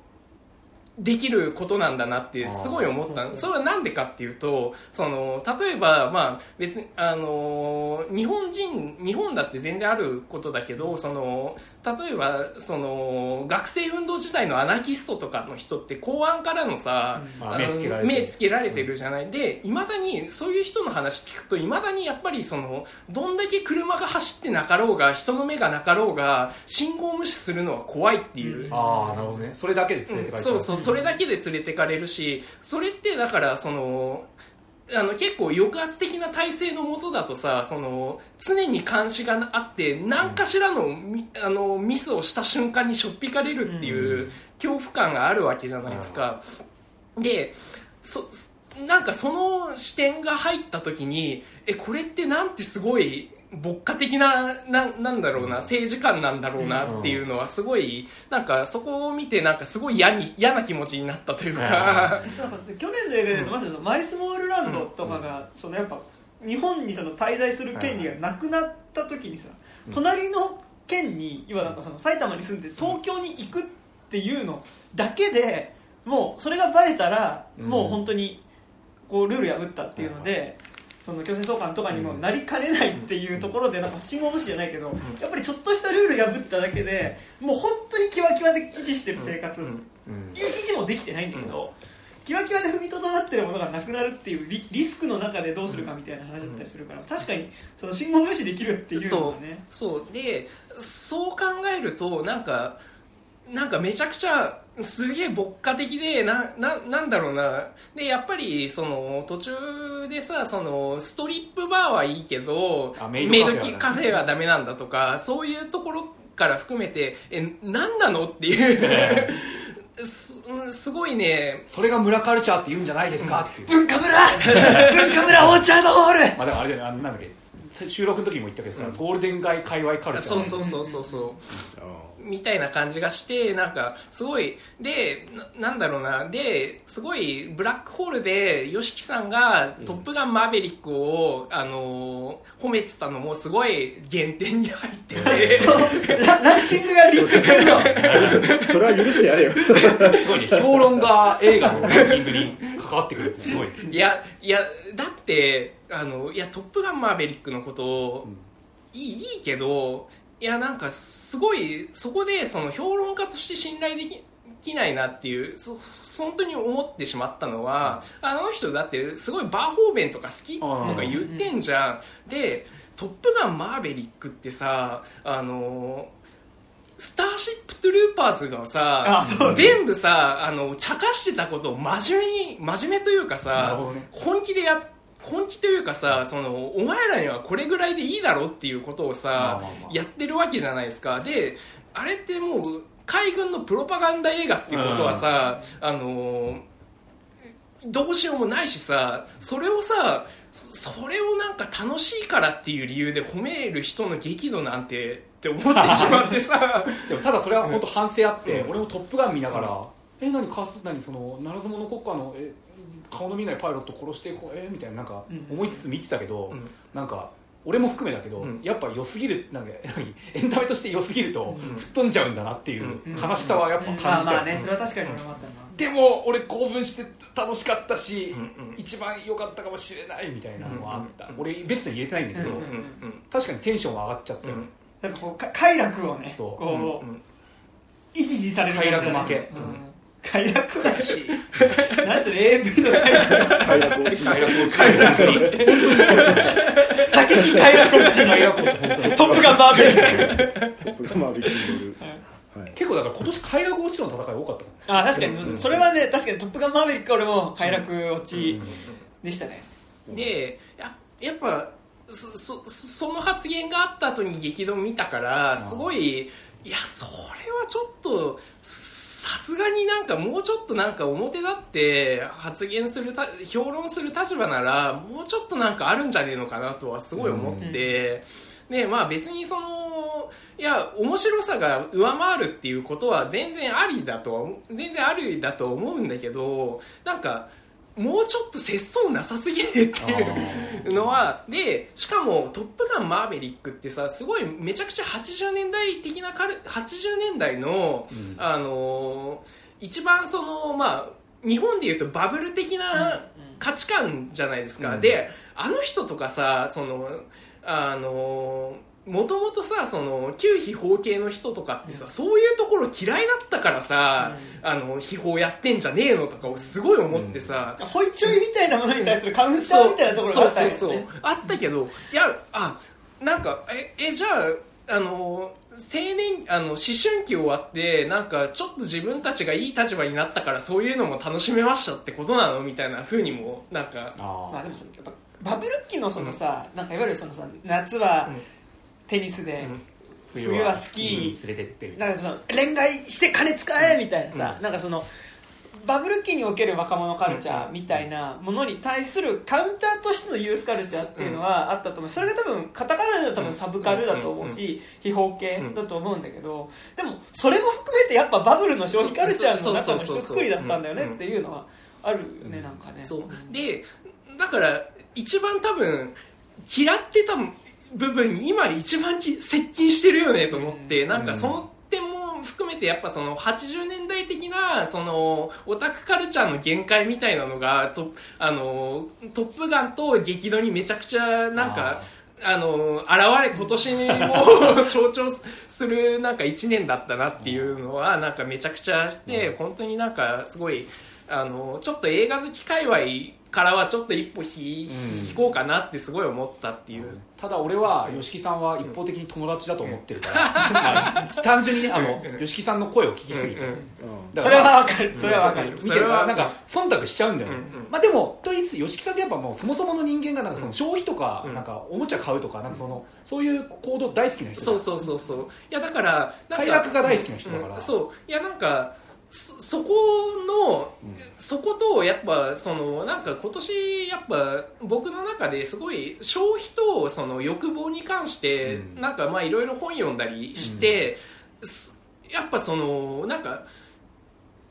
できることなんだなってすごい思った。それはなんでかっていうとその例えば、まあ、別にあの日本人日本だって全然あることだけどその例えばその学生運動時代のアナキストとかの人って公安からのさ、うん。あの目つけられてる。目つけられてるじゃない、でいまだにそういう人の話聞くといまだにやっぱりそのどんだけ車が走ってなかろうが人の目がなかろうが信号無視するのは怖いっていう。ああなるほどね。それだけで連れてかれちゃそうそうそれだけで連れてかれるしそれってだからそのあの結構抑圧的な体制のもとだとさその常に監視があって何かしらの,、みあのミスをした瞬間にしょっぴかれるっていう恐怖感があるわけじゃないですか。でそなんかその視点が入った時にえこれってなんてすごい牧歌的なななんだろうな政治観なんだろうなっていうのはすごいなんかそこを見てなんかすごい嫌に嫌な気持ちになったというか、なんか去年の映画で言うとまさにそのマイスモールランドとかが、そのやっぱ日本にその滞在する権利がなくなった時にさ、隣の県に要はなんかその埼玉に住んで東京に行くっていうのだけでもうそれがバレたら、うん。もう本当にこうルール破ったっていうので。その強制送還とかにもなりかねないっていうところでなんか信号無視じゃないけど、やっぱりちょっとしたルール破っただけでもう本当にキワキワで維持してる生活、うん。維持もできてないんだけど、キワキワで踏みとどまってるものがなくなるっていうリリスクの中でどうするかみたいな話だったりするから、確かにその信号無視できるっていうのはね。そう。そう。でそう考えるとなんかなんかめちゃくちゃすげえ牧歌的でなななんだろうな。でやっぱりその途中でさそのストリップバーはいいけどあメイドカフェはダメなんだとかそういうところから含めてえ何なのっていう。すすごいね。それが村カルチャーって言うんじゃないですかっていう。文化村! 文化村オーチャードホール!まあでもあれだよね。あのなんだっけ。収録の時も言ったけどさ、ゴールデン街界隈カルチャー。そうそうそうそうそうみたいな感じがしてなんかすごいでななんだろうな。ですごいブラックホールで YOSHIKI さんが「トップガンマーヴェリックを」あの褒めてたのもすごい原点に入ってて。ラランキングがリンク。してるのそれは許してやれよすごいね。評論家映画のランキングに関わってくるってすごいいやいやだってあのいや「トップガンマーヴェリック」のことを、いいいいけどいやなんかすごいそこでその評論家として信頼できできないなっていうそ本当に思ってしまったのは、あの人だってすごいバーホーベンとか好きとか言ってんじゃん、で「トップガンマーヴェリック」ってさあのスター・ウシップトゥルーパーズがさあそう全部さあの茶化してたことを真面目に真面目というかさ、ね。本気でや本気というかさそのお前らにはこれぐらいでいいだろっていうことをさ、まあまあまあ。やってるわけじゃないですか。であれってもう海軍のプロパガンダ映画っていうことはさ、あのーどうしようもないしさそれをさそれをなんか楽しいからっていう理由で褒める人の激怒なんてって思ってしまってさ。でもただそれは本当反省あって、うん。俺も「トップガン」見ながら「え何かす何そのならず者国家のえ顔の見ないパイロット殺してこうえみたいななんかうん思いつつ見てたけど、うん。なんか俺も含めだけど、うん。やっぱ良すぎるなんか何エンタメとして良すぎるとん。吹っ飛んじゃうんだなっていううん悲しさはやっぱまあ感じた。よ、まあねそれは確かに俺もあったなでも俺興奮して楽しかったし、うんうん一番良かったかもしれないみたいなのはあった、うん俺ベストに入れてないんだけど、うんうん確かにテンションは上がっちゃったよ、うんやっぱこうか快楽をねそう。こうんう維持される快楽負け。うん快楽負け何それ AV のタイトル快楽落ち快楽落ち快楽落ち過激快楽落ち快楽落ち本当にトップガンマーヴェリックトップガンマーヴェリックによる結構だから今年快楽落ちの戦い多かったあ確かにそれはね確かにトップガンマーヴェリック俺も快楽落ちでしたねでややっぱそそその発言があった後に激怒見たからすごいいやそれはちょっとさすがになんかもうちょっとなんか表立って発言するた評論する立場ならもうちょっとなんかあるんじゃねえのかなとはすごい思って、でまあ別にそのいや面白さが上回るっていうことは全然ありだと全然ありだと思うんだけどなんかもうちょっと節操なさすぎねっていうのはでしかも「トップガンマーヴェリック」ってさすごいめちゃくちゃ80年代的なカル80年代の、うん。あのー一番そのまあ日本でいうとバブル的な価値観じゃないですか、うん。であの人とかさそのあのもともとさその旧秘宝系の人とかってさ、そういうところ嫌いだったからさ、あの秘宝やってんじゃねえのとかをすごい思ってさ、ホイチョイみたいなものに対するカウンターみたいなところがあったそうそうそう。あったけどいやあなんかええじゃああの青年あの思春期終わってなんかちょっと自分たちがいい立場になったからそういうのも楽しめましたってことなのみたいな風にもなんか。あまあでもそのやっぱバブル期のそのさ、なんかいわゆるそのさ夏はうんテニスで、うん。冬はスキーに。連れてってな。んかその恋愛して金使えみたいなさ、うん。なんかそのバブル期における若者カルチャーみたいなものに対するカウンターとしてのユースカルチャーっていうのはあったと思う。それが多分カタカナでは多分サブカルだと思うし秘宝系だと思うんだけどでもそれも含めてやっぱバブルの消費カルチャーの中の一つくりだったんだよねっていうのはあるよねなんかね。そう。でだから一番多分嫌ってた部分に今一番き接近してるよねと思って、うん。なんかその点も含めてやっぱその80年代的なそのオタクカルチャーの限界みたいなのがとあのトップガンと激怒にめちゃくちゃなんかあの現れ今年にも 象徴するなんか1年だったなっていうのはなんかめちゃくちゃして、本当になんかすごいあのちょっと映画好き界隈からはちょっと一歩引,、うん引こうかなってすごい思ったっていう、ただ俺は吉木さんは一方的に友達だと思ってるから、まあ単純にねあの吉木さんの声を聞きすぎて、それはわかる。それはわかる。見てるそれはなんか忖度しちゃうんだよね、まあでもと言いつつ吉木さんってやっぱもうそもそもの人間がなんかその消費とか、うん。なんかおもちゃ買うとかなんかそのそういう行動大好きな人だそうそうそうそう。いやだから快楽が大好きな人だから。うん。そう。いやなんかそそこの、そことやっぱそのなんか今年やっぱ僕の中ですごい消費とその欲望に関して、うん。なんかまあいろいろ本読んだりして、すやっぱそのなんか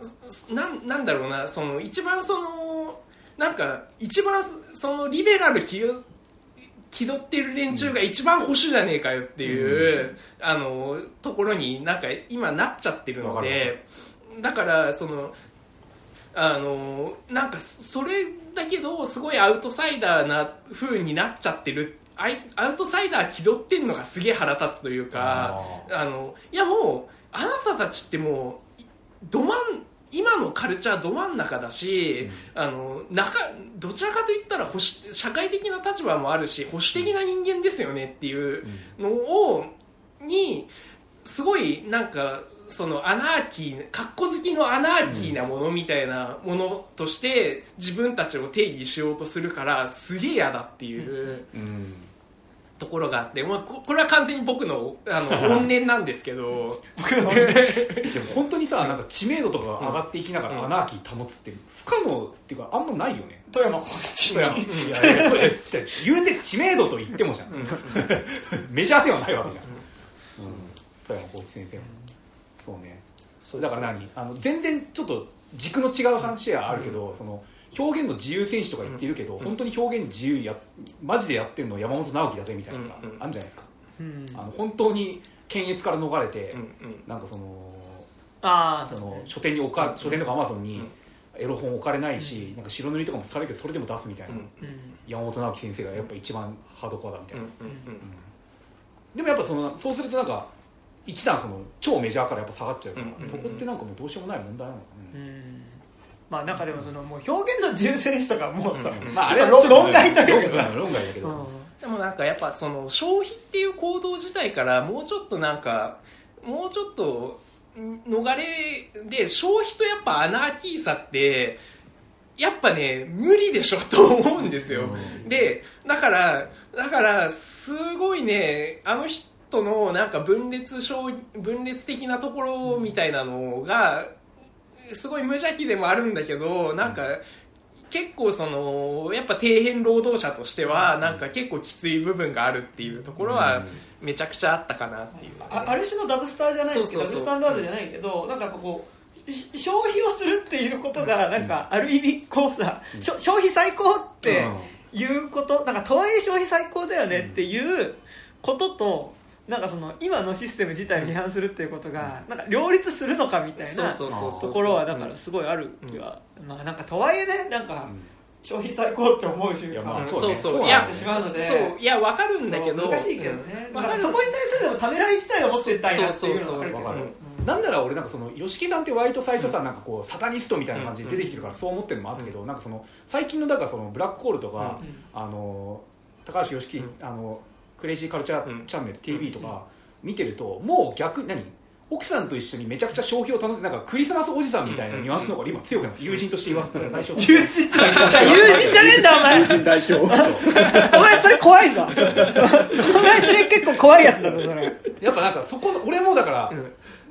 すなんなんだろうなその一番そのなんか一番そのリベラル気取ってる連中が一番保守じゃねえかよっていう、あのところになんか今なっちゃってるのでだからそのあのなんかそれだけどすごいアウトサイダーな風になっちゃってる。アイアウトサイダー気取ってんのがすげえ腹立つというかあのいやもうあなたたちってもういど真ん今のカルチャーど真ん中だし、あの中どちらかといったら保守社会的な立場もあるし保守的な人間ですよねっていうのをにすごいなんかそのアナーキー、格好好きのアナーキーなものみたいなものとして自分たちを定義しようとするからすげえ嫌だっていううん。ところがあって、もうここれは完全に僕のあの 怨念なんですけど、本当にさなんか知名度とかが上がっていきながらアナーキー保つって不可能っていうかあんまないよね。富山。高知いやいや言うて知名度と言ってもじゃんメジャーではないわけじゃん、うん、富山浩一先生もそうねそうだから何？あの全然ちょっと軸の違う話はあるけど、その表現の自由選手とか言ってるけど、本当に表現自由やマジでやってるの山本直樹だぜみたいなさ、あるんじゃないですか。うん。あの本当に検閲から逃れて、なんかそのああその書店に置か書店とかアマゾンにエロ本置かれないし、なんか白塗りとかもされるけどそれでも出すみたいな、山本直樹先生がやっぱ一番ハードコアだみたいな、でもやっぱそのそうするとなんか一段その超メジャーからやっぱ下がっちゃうから、そこってなんかもうどうしようもない問題なのかうね、ん。まあなんかでもそのもう表現の自由選手とかもうさ、うんまああれは論外というかさ。論論外だけど、うんでもなんかやっぱその消費っていう行動自体からもうちょっとなんかもうちょっとん逃れで消費とやっぱアナーキーさってやっぱね無理でしょと思うんですよ、うん。でだからだからすごいねあの人のなんか分裂消分裂的なところみたいなのがすごい無邪気でもあるんだけどなんか結構そのやっぱ底辺労働者としてはなんか結構きつい部分があるっていうところはめちゃくちゃあったかなっていう、あある種のダブスターじゃないダブスタンダードじゃないけどなんかこうし消費をするっていうことがなんかある意味こうさ、しょ消費最高っていうことなんかとはいえ消費最高だよねっていうこととなんかその今のシステム自体を批判するっていうことがなんか両立するのかみたいなところはだからすごいある気は、まあなんかとはいえねなんか消費最高って思う瞬間まあそうそうそう。やなってしまうのでそういやわかるんだけど。難しいけどね、わかる。なんかそこに対するでもためらい自体を持ってたいなっていうのは分かるなんなら俺なんかその吉木さんって割と最初さ、なんかこうサタニストみたいな感じで出てきてるからそう思ってるのもあったけど、なんかその最近のだからそのブラックホールとか、あの高橋良樹、あのクレイジーカルチャーチャンネル TV とか見てるともう逆何？奥さんと一緒にめちゃくちゃ消費を楽しんでなんかクリスマスおじさんみたいなニュアンスの方が今強くなって友人として言わせたら大丈夫友人友人じゃねえんだお前。友人代表。お前それ怖いぞ。お前それ結構怖いやつだぞそれ。やっぱなんかそこの俺もだから、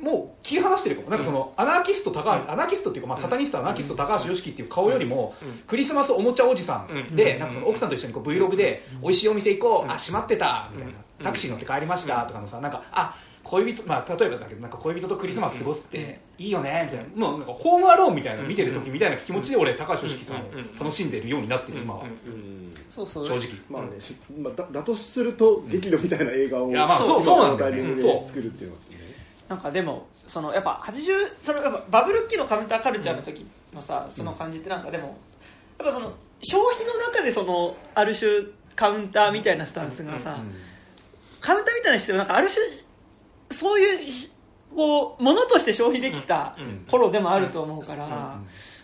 もう切り離してるかも。なんかそのアナーキスト高橋、アナーキストっていうか、まあ、サタニストアナーキスト高橋良樹っていう顔よりも、クリスマスおもちゃおじさんで、なんかその奥さんと一緒にこう Vlog で、美味しいお店行こう、あ閉まってたみたいな、タクシー乗って帰りましたとかのさなんかあ恋人まあ例えばだけどなんか恋人とクリスマス過ごすっていいよねみたいな。もうなんかホームアローンみたいなの見てる時みたいな気持ちで俺高橋良樹さんを楽しんでるようになってる今は。そうそう。正直。まあね、しまあ、だだとすると激怒みたいな映画をいやまあそうそうなんだよね。タイミングそう。で作るっていうのは。ねなんかでもそのやっぱ80そのやっぱバブル期のカウンターカルチャーの時のさ、その感じってなんかでもやっぱその消費の中でそのある種カウンターみたいなスタンスがさ、カウンターみたいな姿勢はなんかある種そういうしこうものとして消費できた頃でもあると思うから、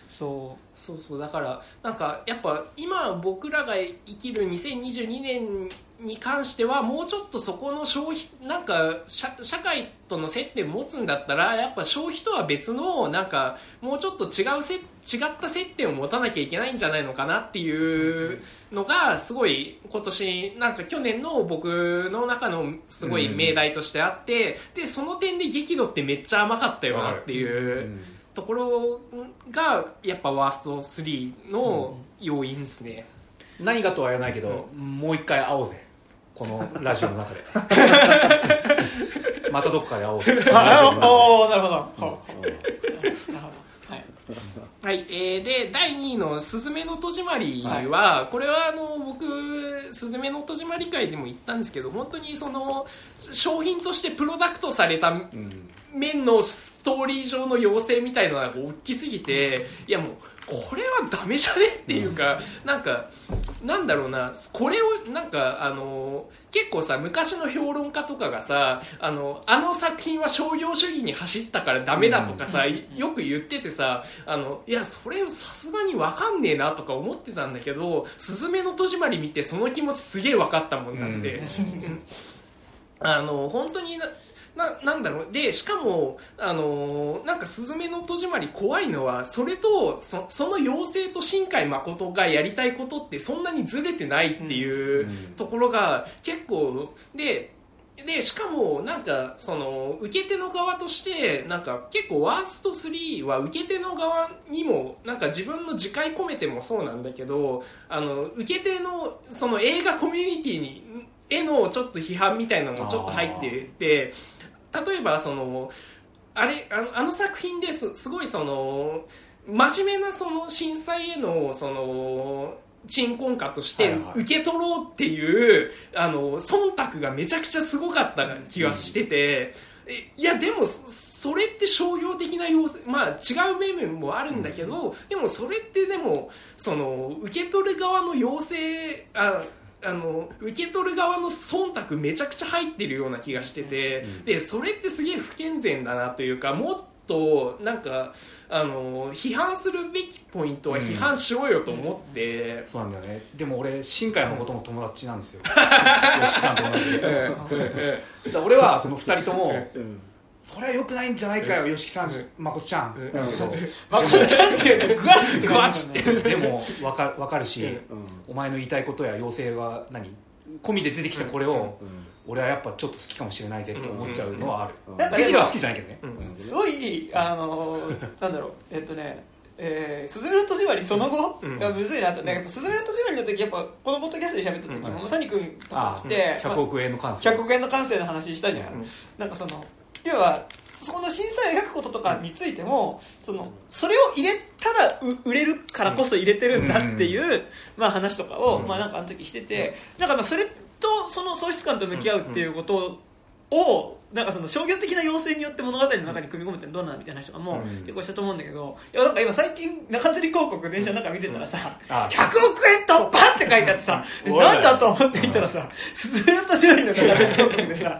そそうそうだからなんかやっぱ今僕らが生きる2022年に関してはもうちょっとそこの消費なんか社社会との接点持つんだったらやっぱ消費とは別のなんかもうちょっと違うせ違った接点を持たなきゃいけないんじゃないのかなっていうのがすごい今年なんか去年の僕の中のすごい命題としてあってでその点で激怒ってめっちゃ甘かったよなっていう。ところがやっぱワースト3の要因ですね、何がとは言わないけど、もう一回会おうぜこのラジオの中で。またどこかで会おうおおなるほど、はいはいえーで第2位の「すずめの戸締まりは」これはあの僕「すずめの戸締まり会」でも言ったんですけど本当にその商品としてプロダクトされた面のストーリー上の要請みたいなのが大きすぎていやもうこれはダメじゃね？っていうか、なんかなんだろうな。これをなんかあの結構さ昔の評論家とかがさあのあの作品は商業主義に走ったからダメだとかさ、よく言っててさあのいやそれさすがに分かんねえなとか思ってたんだけど「すずめの戸締まり」見てその気持ちすげえ分かったもんなん。で。あの本当になななんだろう。でしかもあのーなんか「すずめの戸締まり」怖いのはそれとそその妖精と新海誠がやりたいことってそんなにずれてないっていううん。ところが結構ででしかもなんかその受け手の側としてなんか結構ワースト3は受け手の側にもなんか自分の自戒込めてもそうなんだけどあの受け手のその映画コミュニティにへのちょっと批判みたいなのもちょっと入ってて例えばそのあれあのあの作品ですすごいその真面目なその震災へのその鎮魂歌としてはいはい。受け取ろうっていう、あの忖度がめちゃくちゃすごかった気がしてて、えいやでもそそれって商業的な要請まあ違う面々もあるんだけど、でもそれってでもその受け取る側の要請ああの受け取る側の忖度めちゃくちゃ入ってるような気がしてて、でそれってすげえ不健全だなというかもっとなんかあの批判するべきポイントは批判しろよと思って、そうなんだよね。でも俺新海誠の友達なんですよ。吉木さんと同じで。俺はその二人ともうんそれは良くないんじゃないかよ吉木さん誠ちゃん。まあこっちゃんっていうとグワシってグワシって。でも分か分かるし、うん。お前の言いたいことや要請は何？込みで出てきたこれを、俺はやっぱちょっと好きかもしれないぜって思っちゃうのはある、できれば好きじゃないけどね、うん。すごいあのなんだろう。えっとねえずめの戸締まりその後うん。がむずいなと、ね、やっぱすずめの戸締まりの時やっぱこのポッドキャストで喋った時うん。も谷君とかあ来て、まあ100億円の関係100億円の感性の話したじゃん。なんかその要はそこの審査を描くこととかについてもそのそれを入れたらう売れるからこそ入れてるんだっていう、まあ、話とかを、うん。まあ、なんかあの時してて、なんかまあそれとその喪失感と向き合うっていうことを、なんかその商業的な要請によって物語の中に組み込むってどうなのみたいな話とかもうん。結構したと思うんだけど、いやなんか今最近中吊り広告電車の中見てたらさ、あ100億円突破って書いてあってさ、うんなんだと思ってみたらさ、すずめの戸締まりの中吊り広告でさ、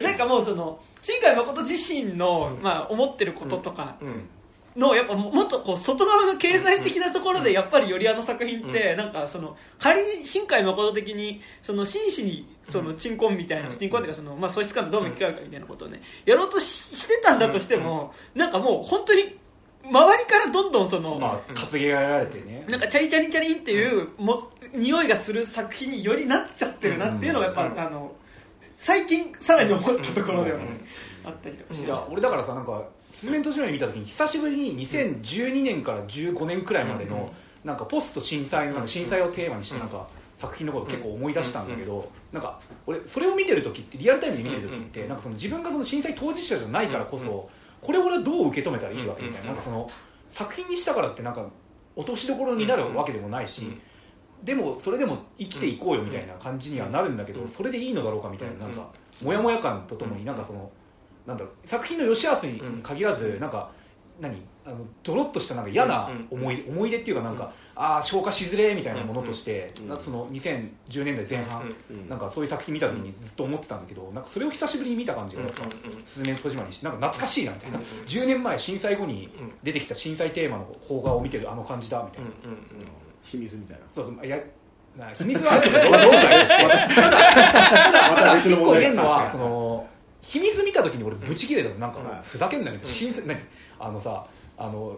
なんかもうその、新海誠自身の、まあ、思ってることとかうん。の、やっぱももっとこう、外側の経済的なところで、やっぱりよりあの作品って、なんかその、仮に新海誠的に、その真摯に、その、鎮魂みたいな、うん。鎮魂っていうか、その、まあ、喪失感とどう向き合うかみたいなことをね、やろうとししてたんだとしても、なんかもう、本当に、周りからどんどんその、まあ担られてね。なんかチャリチャリチャリンっていうも匂いがする作品によりなっちゃってるなっていうのがやっぱ、うん。あの最近さらに思ったところではね、あったりとかいや俺だからさなんか「すずめの戸締まり」見た時に久しぶりに2012年から15年くらいまでうんのなんかポスト震災の震災をテーマにしてなんか作品のこと結構思い出したんだけどなんか俺それを見てる時ってリアルタイムで見てる時ってなんかその自分がその震災当事者じゃないからこそこれを俺はどう受け止めたらいいわけみたいななんかその作品にしたからってなんか落としどころになるわけでもないしうんでもそれでも生きていこうよみたいな感じにはなるんだけどそれでいいのだろうかみたいななんかモヤモヤ感とともになんかそのなんだろう作品の良し悪しに限らずなんか何あのドロッとしたなんか嫌な思い思い出っていうかなんかああ消化しづれみたいなものとしてその2010年代前半うんなんかそういう作品見た時にずっと思ってたんだけどなんかそれを久しぶりに見た感じがやっぱ「すずめの戸締まり」にしてなんか懐かしいなみたいな。10年前震災後に出てきた震災テーマの邦画を見てるあの感じだみたいな秘密みたいな。そうそういやな秘密はちょっとどまた別の一個問題言えんのはその秘密見た時に俺ブチ切れたの。なんかはい。ふざけんなみたいな新鮮何？あのさあの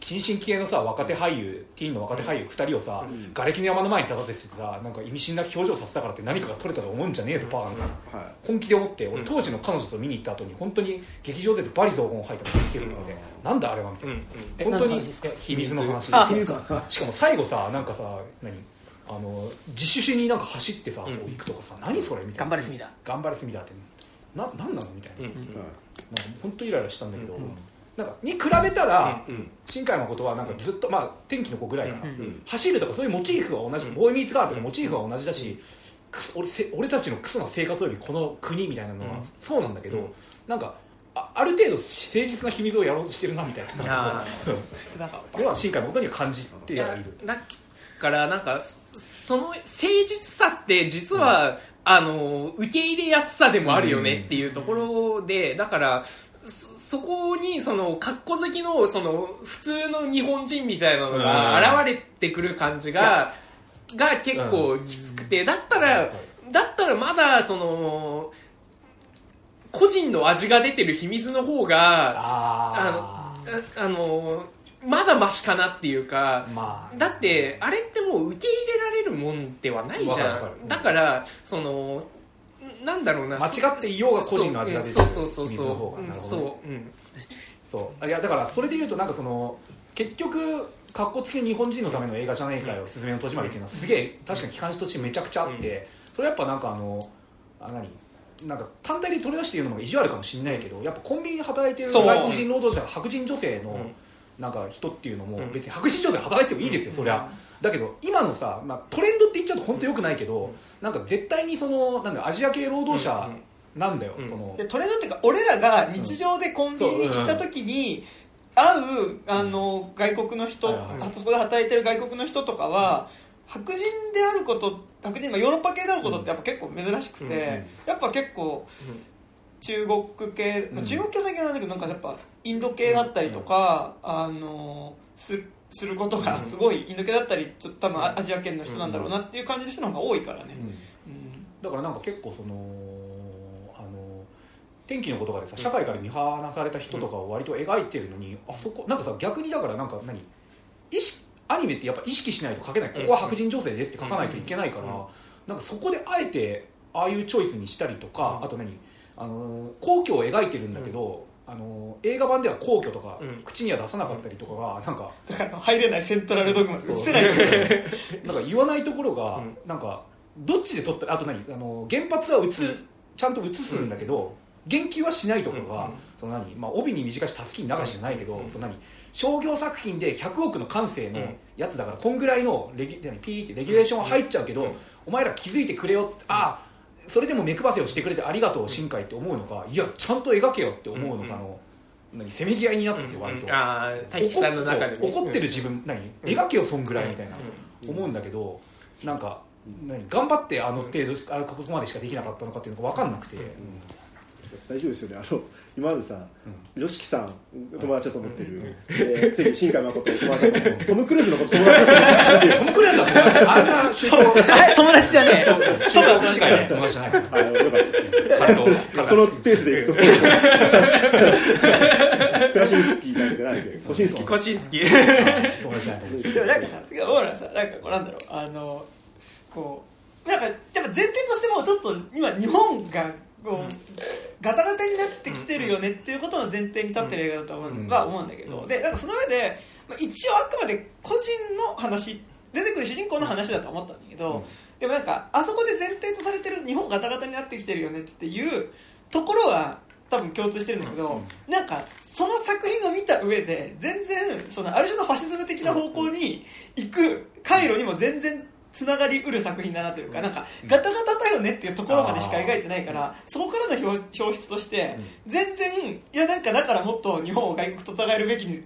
新進気鋭のさ若手俳優ティーンの若手俳優2人をさ、うん。瓦礫の山の前に立たせてさなんか意味深な表情させたからって何かが取れたと思うんじゃねえぞバーみたいなは本気で思って俺当時の彼女と見に行った後に本当に劇場でバリ雑言を吐いたのが来てるので、なんだあれはみたいな、え本当に秘密の話。あ秘密か？しかも最後さなんかさ何？あの自主主になんか走ってさ、うん。行くとかさ何それみたいな。頑張れ隅田頑張れすみだって。な何なのみたいな,、なん。か本当イライラしたんだけど、なんかに比べたら、新海誠はなんかずっと、まあ、天気の子ぐらいかな、走るとかそういうモチーフは同じ、ボーイミーツガールとかモチーフは同じだし、俺せ俺たちのクソな生活よりこの国みたいなのはうん。そうなんだけど、うん。なんかあある程度誠実な秘密をやろうとしてるなみたいな。あなんかのは新海誠には感じてはいる。だからなんかそその誠実さって実は、あの受け入れやすさでもあるよねっていうところでだからそそこにその格好好きのその普通の日本人みたいなのが現れてくる感じが、が結構きつくてだったら、だったらまだその個人の味が出てる秘密の方がああのまだマシかなっていうかあまあ。だってあれってもう受け入れられるもんではないじゃん。だからそのなんだろうな。間違っていようが個人の味が出てる。そうそうそう水そう。の方が。なるほどね。そう、うん、そう。いやだからそれで言うとなんかその結局かっこつきの日本人のための映画じゃないかよ「すずめの戸締まり」っていうのはすげえ確かに機関士としてめちゃくちゃあって、それやっぱなんかあのあ何？なんか単体で取り出して言うのも意地悪かもしれないけどやっぱコンビニで働いてるそう。外国人労働者白人女性のうん。なんか人っていうのもうん。別に白人女性働いてもいいですよ、そりゃだけど今のさ、まあ、トレンドって言っちゃうと本当よくないけど、なんか絶対にそのなんだアジア系労働者なんだよ、うん。その。でトレンドっていうか俺らが日常でコンビニに行った時に会うあの外国の人、あそこで働いてる外国の人とかは、白人であること白人、まあ、ヨーロッパ系であることってやっぱ結構珍しくて、やっぱ結構中国系、まあ中国系は最近なんだけどなんかやっぱインド系だったりとか、あのすすることがすごいインド系だったりちょっと多分アジア圏の人なんだろうなっていう感じの人の方が多いからね、だからなんか結構そのあの天気のことがでさ社会から見放された人とかを割と描いてるのに、あそこなんかさ逆にだからなんか何意識アニメってやっぱ意識しないと書けない。ここは白人女性ですって書かないといけないから、うん。なんかそこであえてああいうチョイスにしたりとか、うん。あと何あの皇居を描いてるんだけど、あの映画版では皇居とかうん。口には出さなかったりとかがなんかだから入れないセントラルドグマ映せない なんか言わないところが、うん。なんかどっちで撮ったらあと何？あの原発は映る、ちゃんと映すんだけど、言及はしないところが、うんその何、まあ、帯に短いしたすきに流しじゃないけど、うん。その何？商業作品で100億の感性のうん。やつだからこんぐらいのレギ何？ピーってレギュレーションは入っちゃうけど、うん。お前ら気づいてくれよっつって、ああそれでも目配せをしてくれてありがとう新海って思うのかいやちゃんと描けよって思うのかの、何せめぎ合いになってて割と、ああ大樹さんの中で、怒っそう怒ってる自分何？描けよそんぐらいみたいな、うん。思うんだけどなんか何？頑張ってあの程度あここまでしかできなかったのかっていうのが分かんなくて、大丈夫ですよね。あの今までさ YOSHIKI さん友達だと思ってる、で次新海誠友達だと思うトム・クルーズのこと友達だと思ってる。トム・クルーズだ友達あんな宗教はい友達じゃねえ宗教確かに友達じゃないこのペースでいくとクラシンスキーなんじゃないでコシンスキーコシンスキー友達じゃない友達でもなんかさ僕らさなんかこうなんだろうあのこうなんかやっぱ前提としてもちょっと今日本がこう、ガタガタになってきてるよねっていうことの前提に立ってる映画だと思う、うん。は思うんだけど、でなんかその上で、まあ、一応あくまで個人の話出てくる主人公の話だと思ったんだけど、でもなんかあそこで前提とされてる日本ガタガタになってきてるよねっていうところは多分共通してるんだけど、なんかその作品を見た上で全然そのある種のファシズム的な方向に行く回路にも全然つながりうる作品だなというかなんかガタガタだよねっていうところまでしか描いてないからそこからの表表出として全然いやなんかだからもっと日本を外国と戦えるべきに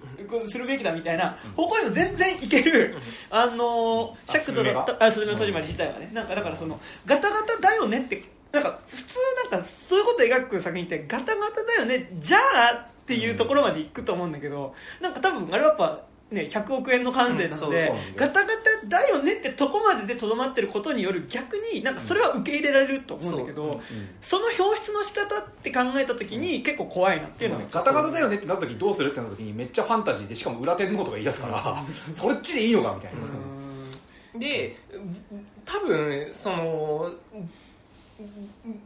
するべきだみたいな方向にも全然いけるあのー尺度だったあスズメの戸締まり自体はねなんかだからそのガタガタだよねってなんか普通なんかそういうことを描く作品ってガタガタだよねじゃあっていうところまでいくと思うんだけどなんか多分あれはやっぱね、100億円の感性なので、ガタガタだよねってとこまででとどまってることによる逆になんかそれは受け入れられると思うんだけど、その表出の仕方って考えた時に結構怖いなっていうのはガタガタだよねってなった時どうするってなった時にめっちゃファンタジーでしかも裏天皇とか言い出すから そっちでいいのかみたいな、で多分その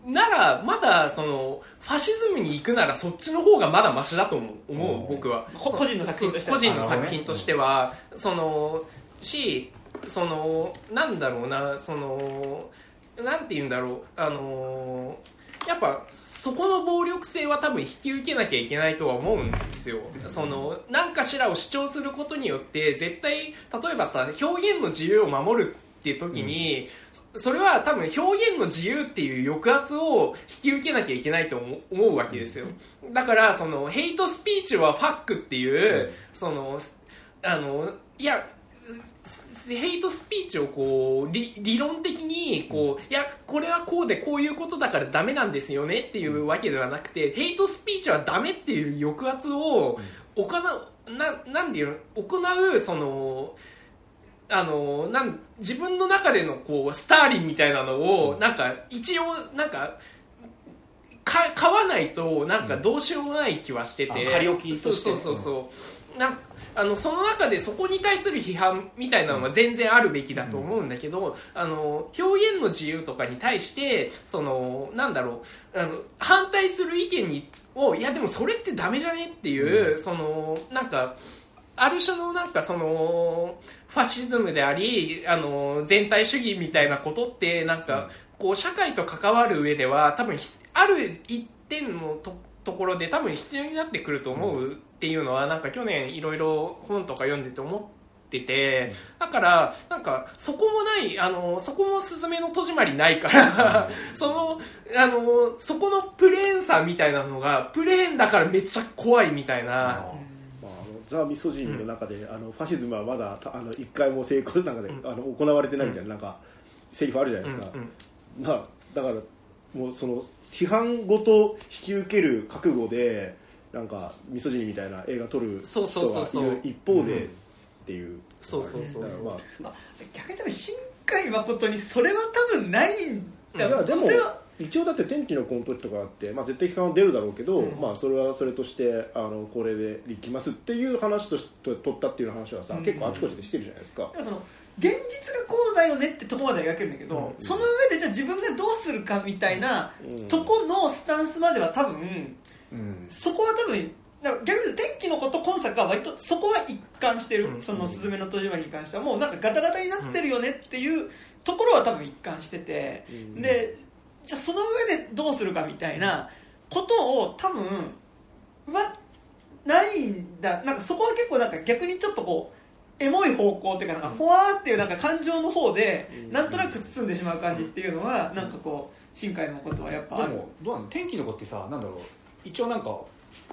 ならまだそのファシズムに行くならそっちの方がまだマシだと思う。僕は。こ個人の作品としては。個人の作品としては。そのしそのなんだろうなそのなんて言うんだろう。あのやっぱそこの暴力性は多分引き受けなきゃいけないとは思うんですよ。その何かしらを主張することによって絶対例えばさ表現の自由を守るっていう時に、それは多分表現の自由っていう抑圧を引き受けなきゃいけないと思うわけですよ。だからそのヘイトスピーチはファックっていう、そのあのいやヘイトスピーチをこう理理論的にこう、いやこれはこうでこういうことだからダメなんですよねっていうわけではなくてヘイトスピーチはダメっていう抑圧を行うななんでいうの？行うそのあのなん自分の中でのこうスターリンみたいなのをなんか一応なんかか買わないとなんかどうしようもない気はしてて、あ仮置きそうそうそうそう。なんあのその中でそこに対する批判みたいなのは全然あるべきだと思うんだけど、あの表現の自由とかに対してそのなんだろうあの反対する意見にをいやでもそれってダメじゃねっていう、そのなんかある種のなんかそのファシズムでありあの全体主義みたいなことってなんかこう社会と関わる上では多分ひある一点のとところで多分必要になってくると思うっていうのはなんか去年いろいろ本とか読んでて思っててだからなんかそこもないあのそこもスズメの戸締まりないからそのあのそこのプレーンさみたいなのがプレーンだからめっちゃ怖いみたいな。ザ・ミソジニの中で、あのファシズムはまだたあの一回も成功なんかで、うん。あの行われてないみたいな,、なんかセリフあるじゃないですか、うんうん。まあ、だからもうその批判ごと引き受ける覚悟でなんかミソジニみたいな映画撮る人そうそうそうそうがいる一方でうん。っていう、そうそうそうそう。まあまあ、逆に多分新海誠にそれは多分ないんだいやでもそれは一応だって天気の子の時とかあって、まあ、絶対批判は出るだろうけど、うん。まあ、それはそれとしてあのこれでいきますっていう話として取ったっていう話はさ、うん。結構あちこちでしてるじゃないですか、その現実がこうだよねってとこまでは描けるんだけど、うん。その上でじゃあ自分がどうするかみたいなうん。とこのスタンスまでは多分うん。そこは多分だから逆に言うと天気のこと今作は割とそこは一貫してる、うん。その「すずめの戸締まり」に関しては。もうなんかガタガタになってるよねっていうところは多分一貫してて、うん。でじゃあその上でどうするかみたいなことを多分はないんだ。なんかそこは結構なんか逆にちょっとこうエモい方向っていうかなんかふわーっていうなんか感情の方でうん。なんとなく包んでしまう感じっていうのはなんかこう新海のことはやっぱでもどうなの天気の子ってさなんだろう。一応なんか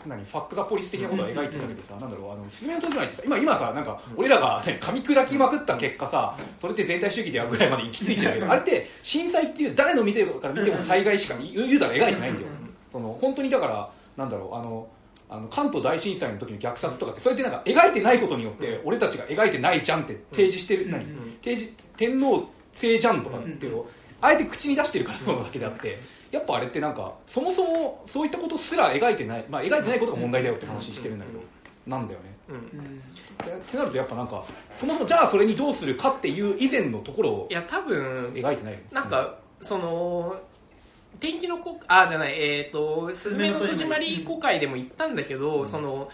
何ファック・ザ・ポリス的なことは描いてたけどさ、なんだろうあのスズメの戸締まりってさ今今さなんか俺らが何噛み砕きまくった結果さそれって全体主義ではぐらいまで行き着いてるけどあれって震災っていう誰の見てるから見ても災害しか言うたら描いてないんだよ。その本当にだからなんだろうあのあの関東大震災の時の虐殺とかってそれってなんか描いてないことによって俺たちが描いてないじゃんって提示してる、何うん提示天皇制じゃんとかっていうのをあえて口に出してるからそうなだけであってやっぱあれってなんかそもそもそういったことすら描いてない、まあ、描いてないことが問題だよって話してるんだけどなんだよね。うん。うん。ってなるとやっぱなんかそもそもじゃあそれにどうするかっていう以前のところをいや多分描いてないなんか、その天気の子あじゃないえっ、と「すずめの戸締まり」公開でも言ったんだけど、その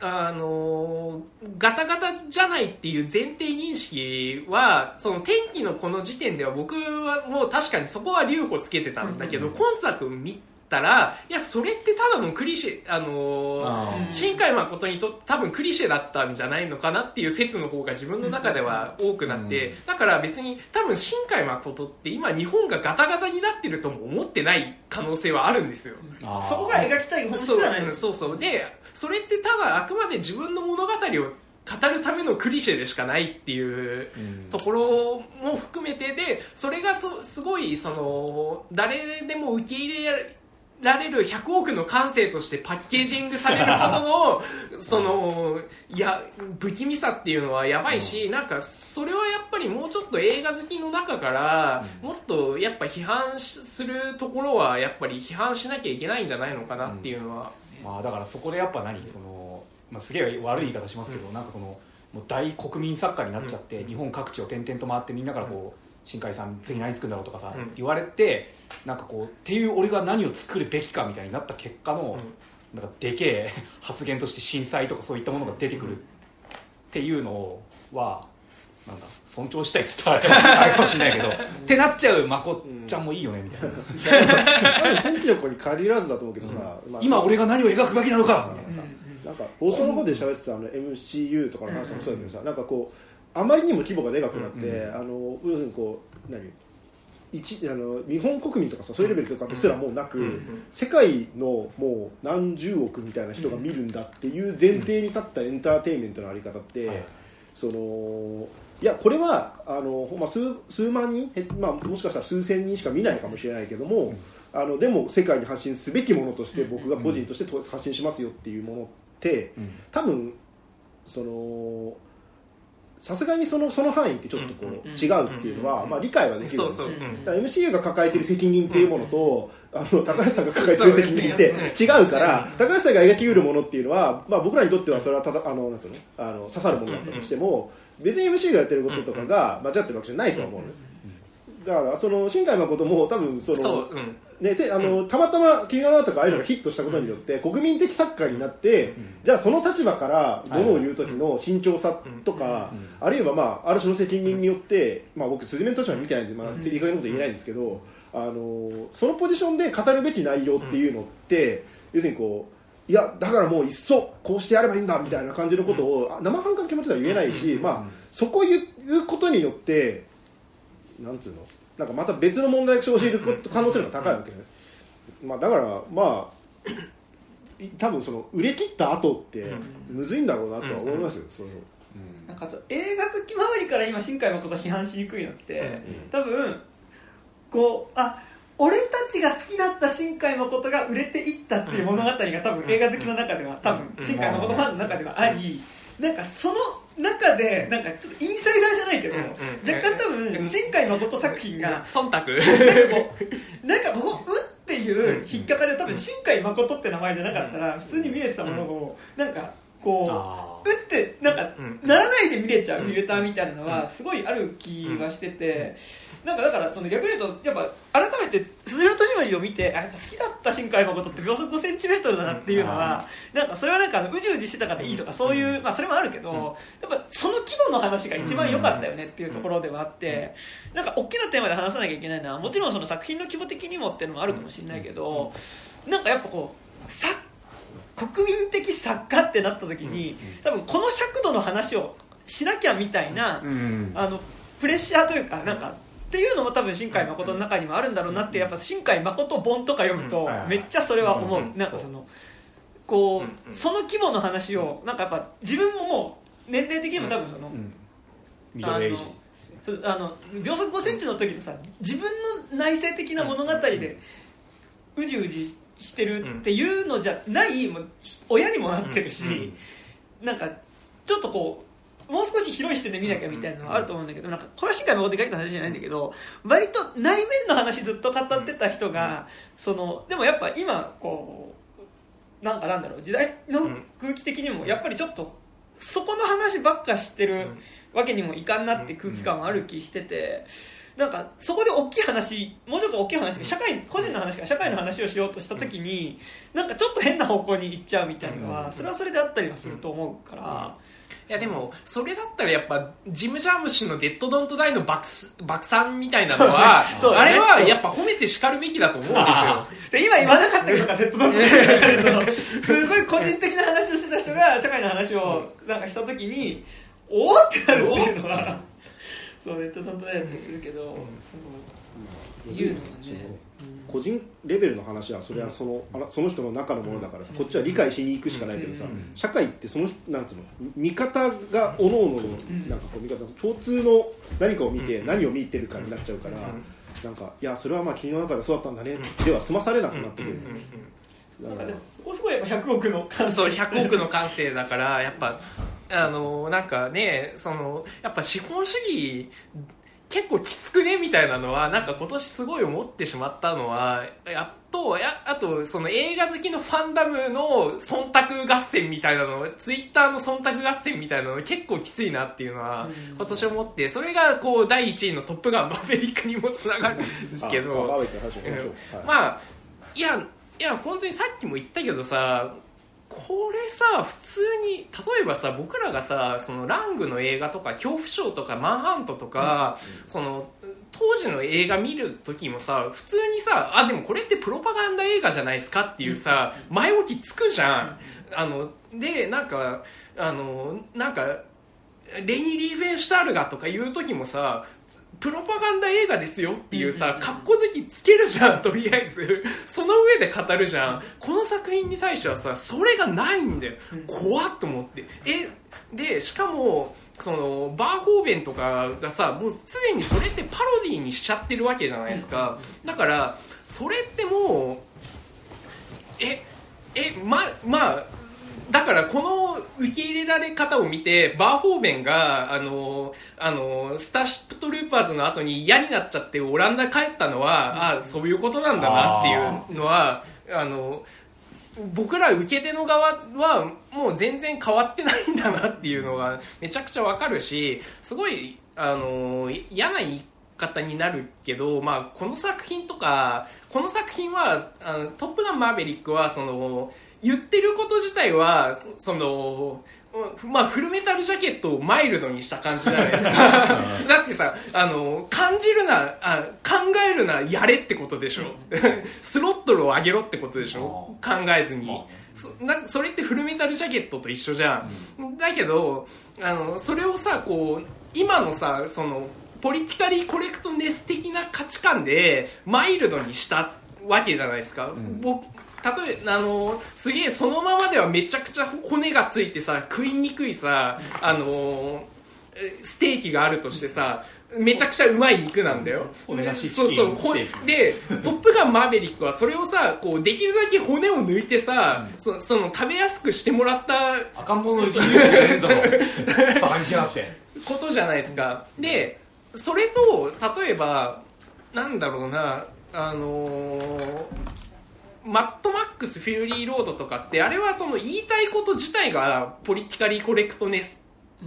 あのガタガタじゃないっていう前提認識はその天気のこの時点では僕はもう確かにそこは留保つけてたんだけど、うん今作見たらいやそれってただのクリシェあのあー。うん新海誠にとって多分クリシェだったんじゃないのかなっていう説の方が自分の中では多くなって、うんだから別に多分新海誠って今日本がガタガタになってるとも思ってない可能性はあるんですよ。そこが描きたい本質そうそうそう。でそれってただあくまで自分の物語を語るためのクリシェでしかないっていううんところも含めてでそれがそすごいその誰でも受け入れられる100億の感性としてパッケージングされることのそのいや不気味さっていうのはやばいし、なんかそれはやっぱりもうちょっと映画好きの中から、もっとやっぱ批判しするところはやっぱり批判しなきゃいけないんじゃないのかなっていうのは、まあだからそこでやっぱ何その、まあ、すげえ悪い言い方しますけど、なんかそのもう大国民作家になっちゃって、日本各地を転々と回ってみんなからこう、新海さん次何作るんだろうとかさ、うん。言われてなんかこうっていう俺が何を作るべきかみたいになった結果の、なんかでけえ 発言として震災とかそういったものが出てくるっていうのはなんだ尊重したいっつったらあれかもしれないけど ってなっちゃうまこっちゃんもいいよねみたいな、多分天気の子に限らずだと思うけどさ、まあ今俺が何を描くべきなのかみたいなさ、なんか冒頭の方で喋ってたあの MCU とかの話もそうだけどさ、なんかこうあまりにも規模がでかくなって、うん。あの要するにこう何？一あの日本国民とかさそういうレベルとかですらもうなく、ん。世界のもう何十億みたいな人が見るんだっていう前提に立ったエンターテインメントのあり方って、はい。そのいやこれはあの、まあ、数数万人、えまあ、もしかしたら数千人しか見ないかもしれないけども、あのでも世界に発信すべきものとして僕が個人としてと発信しますよっていうものってうん。多分そのさすがにそのその範囲ってちょっとこう、うんうん違うっていうのは、まあ、理解はできるんです。よ MCU が抱えてる責任っていうものと、あの高橋さんが抱えてる責任って違うから高橋さんが描きうるものっていうのは、まあ、僕らにとってはそれはただあのなんつうの？あの刺さるものだったとしても、別に MC がやってることとかが間違ってるわけじゃないとは思うのね、だからその新海誠も多分そのそう、うん、ね、であのたまたま「君が代」とかああいうのがヒットしたことによって国民的作家になって、じゃあその立場からものを言う時の慎重さとか、あるいは、まあ、ある種の責任によって、まあ、僕辻面としては見てないんで、まあ、いい加減なこと言えないんですけど、あのそのポジションで語るべき内容っていうのって、要するにこういやだからもういっそこうしてやればいいんだみたいな感じのことを、あ生半可な気持ちでは言えないし、まあ、そこを言うことによってなんつうの？なんかまた別の問題が生じる可能性が高いわけね、まあ、だからまあい多分その売れ切った後ってむずいんだろうなとは思いますよ、その。なんかあと映画好き周りから今新海誠批判しにくいのって、多分こうあ俺たちが好きだった新海誠が売れていったっていう物語が多分映画好きの中では多分新海誠ファンの中ではありなんかその中でなんかちょっとインサイダーじゃないけどうんうん若干多分新海誠作品が忖度。なんかこここ「う」っていう引っかかりは多分新海誠って名前じゃなかったら普通に見れてたものをなんかこうってなんかうん。ならないで見れちゃうフィルターみたいなのはすごいある気がしててなんかだからその逆に言うとやっぱ改めて「すずめの戸締まり」を見てあやっぱ好きだった新海誠って秒速5センチメートルだなっていうのはなんかそれはなんかあのうじうじしてたからいいとかそういうまあそれもあるけどやっぱその規模の話が一番良かったよねっていうところではあってなん。か大きなテーマで話さなきゃいけないのはもちろん。その作品の規模的にもっていうのもあるかもしれないけどなん。かやっぱこうさ国民的作家ってなった時に多分この尺度の話をしなきゃみたいな、うんあのプレッシャーというかなんかっていうのも多分新海誠の中にもあるんだろうなってやっぱ新海誠本とか読むとうん。めっちゃそれは思う、うん。なんかそのこう、その規模の話をなんかやっぱ自分ももう年齢的にも多分その、うん。ミドルエイジあの秒速5センチの時のさ自分の内省的な物語でうじうじしてるっていうのじゃないもう親にもなってるし、なんかちょっとこうもう少し広い視点で見なきゃみたいなのはあると思うんだけどなんかこれは新海誠で書いた話じゃないんだけど割と内面の話ずっと語ってた人がそのでもやっぱ今こうなんかなんだろう時代の空気的にもやっぱりちょっとそこの話ばっかしてるわけにもいかんなって空気感はある気してて。なんかそこで大きい話もうちょっと大きい話社会個人の話から社会の話をしようとした時になんかちょっと変な方向に行っちゃうみたいなのはそれはそれであったりはすると思うから。いやでもそれだったらやっぱジム・ジャームシの「デッド・ドント・ダイ」の爆爆散みたいなのは、あれはやっぱ褒めて叱るべきだと思うんですよ。で今言わなかったけどかデッドドントその。すごい個人的な話をしてた人が社会の話をなんかした時におおってなるっていうのはそうデットダイだったりするけど、その言うのはね。個人レベルの話はそれはそのあらその人の中のものだからさこっちは理解しに行くしかないけどさうん。社会ってそのなんつうの見方がおのおののなんかこう見方共通の何かを見て何を見てるかになっちゃうからなんかいやそれはまあ君の中でそうだったんだねでは済まされなくなってくる。なんかでもここすごいやっぱ100億の感そう100億の感性だからやっぱあのなんかねそのやっぱ資本主義結構きつくねみたいなのはなんか今年すごい思ってしまったのはやっとやあとその映画好きのファンダムの忖度合戦みたいなのツイッターの忖度合戦みたいなの結構きついなっていうのはうん。今年思ってそれがこう第1位の「トップガンマーヴェリック」にもつながるんですけどまあいやいや本当にさっきも言ったけどさこれさ普通に例えばさ僕らがさそのラングの映画とか恐怖症とかマンハントとか、その当時の映画見る時もさ普通にさあでもこれってプロパガンダ映画じゃないですかっていうさ前置きつくじゃん。あのでなんかあのなんかレニー・リーフェンシュタールがとか言う時もさプロパガンダ映画ですよっていうさ、格好好きつけるじゃん、とりあえず。その上で語るじゃん。この作品に対してはさ、それがないんだよ。怖っと思って。え、で、しかも、その、バーホーベンとかがさ、もうすでにそれってパロディーにしちゃってるわけじゃないですか。だから、それってもう、え、え、ま、まあ、だからこの受け入れられ方を見て、バーホーベンが、あの、あの、スターシップトルーパーズの後に嫌になっちゃってオランダ帰ったのは、あそういうことなんだなっていうのは、あの、僕ら受け手の側はもう全然変わってないんだなっていうのがめちゃくちゃわかるし、すごい、あの、嫌な言い方になるけど、まあ、この作品とか、この作品は、あのトップガンマーベリックは、その、言ってること自体は、その、まあ、フルメタルジャケットをマイルドにした感じじゃないですか。だってさ、あの、感じるな、あ考えるな、やれってことでしょ。スロットルを上げろってことでしょ。考えずに。そなそれってフルメタルジャケットと一緒じゃん、だけどあのそれをさこう今のさそのポリティカリーコレクトネス的な価値観でマイルドにしたわけじゃないですか、ん僕例えあのすげえそのままではめちゃくちゃ骨がついてさ食いにくいさあのえステーキがあるとしてさめちゃくちゃうまい肉なんだよ。そうそう。ほで、トップガンマーベリックはそれをさ、こう、できるだけ骨を抜いてさ、そその食べやすくしてもらった赤ん坊の離乳食じゃねえぞ バカにしやがってことじゃないですか。で、それと、例えば、なんだろうな、あのーマッドマックス・フューリー・ロードとかって、あれはその言いたいこと自体がポリティカリー・コレクトネス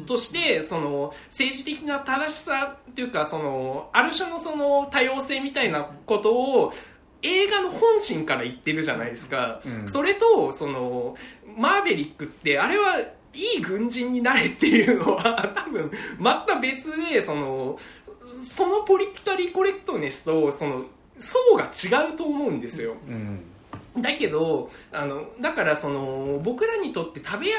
として、その政治的な正しさっていうか、その、ある種のその多様性みたいなことを、映画の本心から言ってるじゃないですか。うんそれと、その、マーベリックって、あれはいい軍人になれっていうのは、多分、また別で、その、そのポリティカリーコレクトネスと、その、層が違うと思うんですよ。うんだけど、あの、だからその、僕らにとって食べや、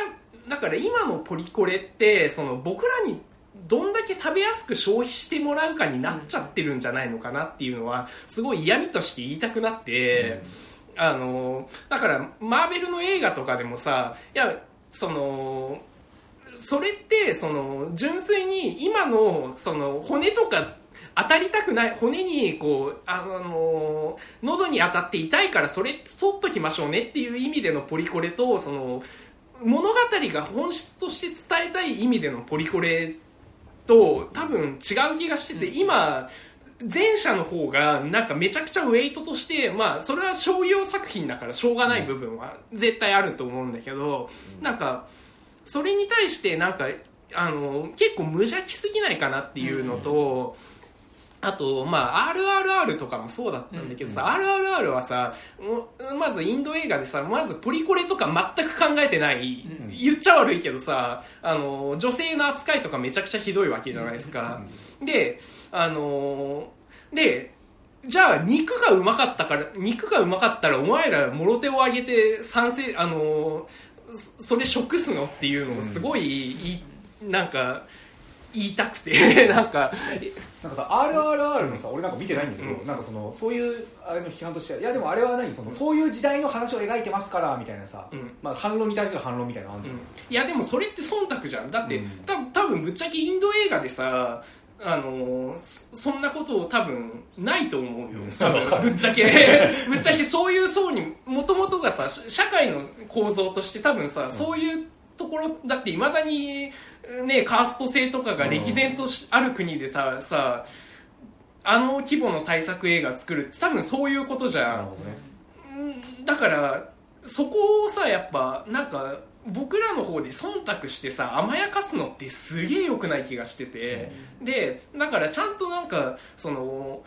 だから今のポリコレって、その、僕らにどんだけ食べやすく消費してもらうかになっちゃってるんじゃないのかなっていうのは、すごい嫌味として言いたくなって、あの、だから、マーベルの映画とかでもさ、いや、その、それって、その、純粋に今の、その、骨とか、当たりたくない、骨に、こう、あの、喉に当たって痛いからそれ取っときましょうねっていう意味でのポリコレと、その、物語が本質として伝えたい意味でのポリコレと多分違う気がしてて、今、前者の方がなんかめちゃくちゃウェイトとして、まあそれは商業作品だからしょうがない部分は絶対あると思うんだけど、なんか、それに対してなんか、あの、結構無邪気すぎないかなっていうのと、あと、まあ、RRR とかもそうだったんだけどさ、RRR はさ、もまずインド映画でさ、まずポリコレとか全く考えてない、言っちゃ悪いけどさ、あの、女性の扱いとかめちゃくちゃひどいわけじゃないですか。で、あの、で、じゃあ肉がうまかったから、肉がうまかったらお前らもろ手を挙げて賛成、あの、そそれ食すのっていうのをすごいいい、なんか、言いたくて、なんか、なんかさ RRR のさ俺なんか見てないんだけど、うん。なんかそのそういうあれの批判としてはいやでもあれは何？そのそういう時代の話を描いてますからみたいなさ、うん。まあ、反論に対する反論みたいなのあるじ。ゃん、いやでもそれって忖度じゃん。だって、うん。た多分ぶっちゃけインド映画でさあのーそそんなことを多分ないと思うよ。多分。ぶっちゃけ。ぶっちゃけそういう層にもともとがさし社会の構造として多分さ、そういうところだっていまだにねカースト制とかが歴然としある国でささあの規模の対策映画作るって多分そういうことじゃん。ね。うんだからそこをさやっぱなんか僕らの方で忖度してさ甘やかすのってすげえ良くない気がしてて、でだからちゃんとなんかその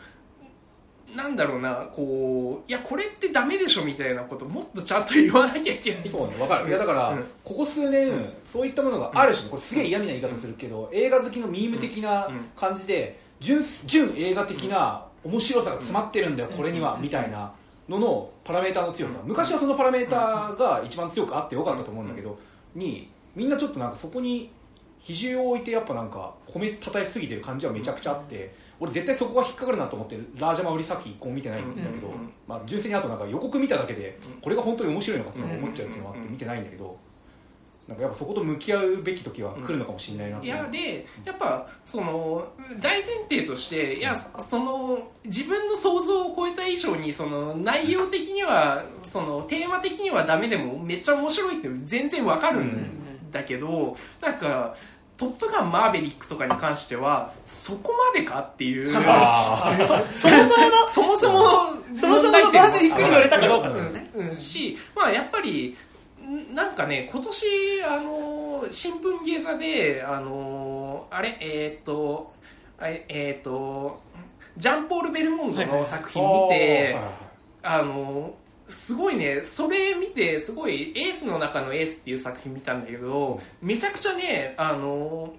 なんだろうなこういやこれってダメでしょみたいなこともっとちゃんと言わなきゃいけないそうねわかる。いやだから、うん。ここ数年そういったものがある種、これすげえ嫌味な言い方するけど、映画好きのミーム的なうん。感じで純純映画的な面白さが詰まってるんだよ、これには、みたいなののパラメーターの強さ、昔はそのパラメーターが一番強くあってよかったと思うんだけど、にみんなちょっとなんかそこに比重を置いてやっぱなんか褒めたたえすぎてる感じはめちゃくちゃあって、俺絶対そこが引っかかるなと思ってラージャマ売り作品一個も見てないんだけど、うんうんうん。まあ、純粋にあとなんか予告見ただけでうん。これが本当に面白いのかって思っちゃうっていうのがあって見てないんだけどなんかやっぱそこと向き合うべき時は来るのかもしれないなっていやでやっぱその大前提としていやその自分の想像を超えた以上にその内容的にはそのテーマ的にはダメでもめっちゃ面白いって全然わかるんだけどなんか「トップガンマーヴェリック」とかに関してはそこまでかっていう。あ そもそものそもそものそもそものバーベリックに乗れたかど。うかですねうん。うんし、まあ、やっぱりんなんかね今年あの新聞芸座であのあれ？えっ、とえっ、とジャンポール・ベルモンドの作品見て、あのすごいねそれ見てすごいエースの中のエースっていう作品見たんだけどめちゃくちゃねあの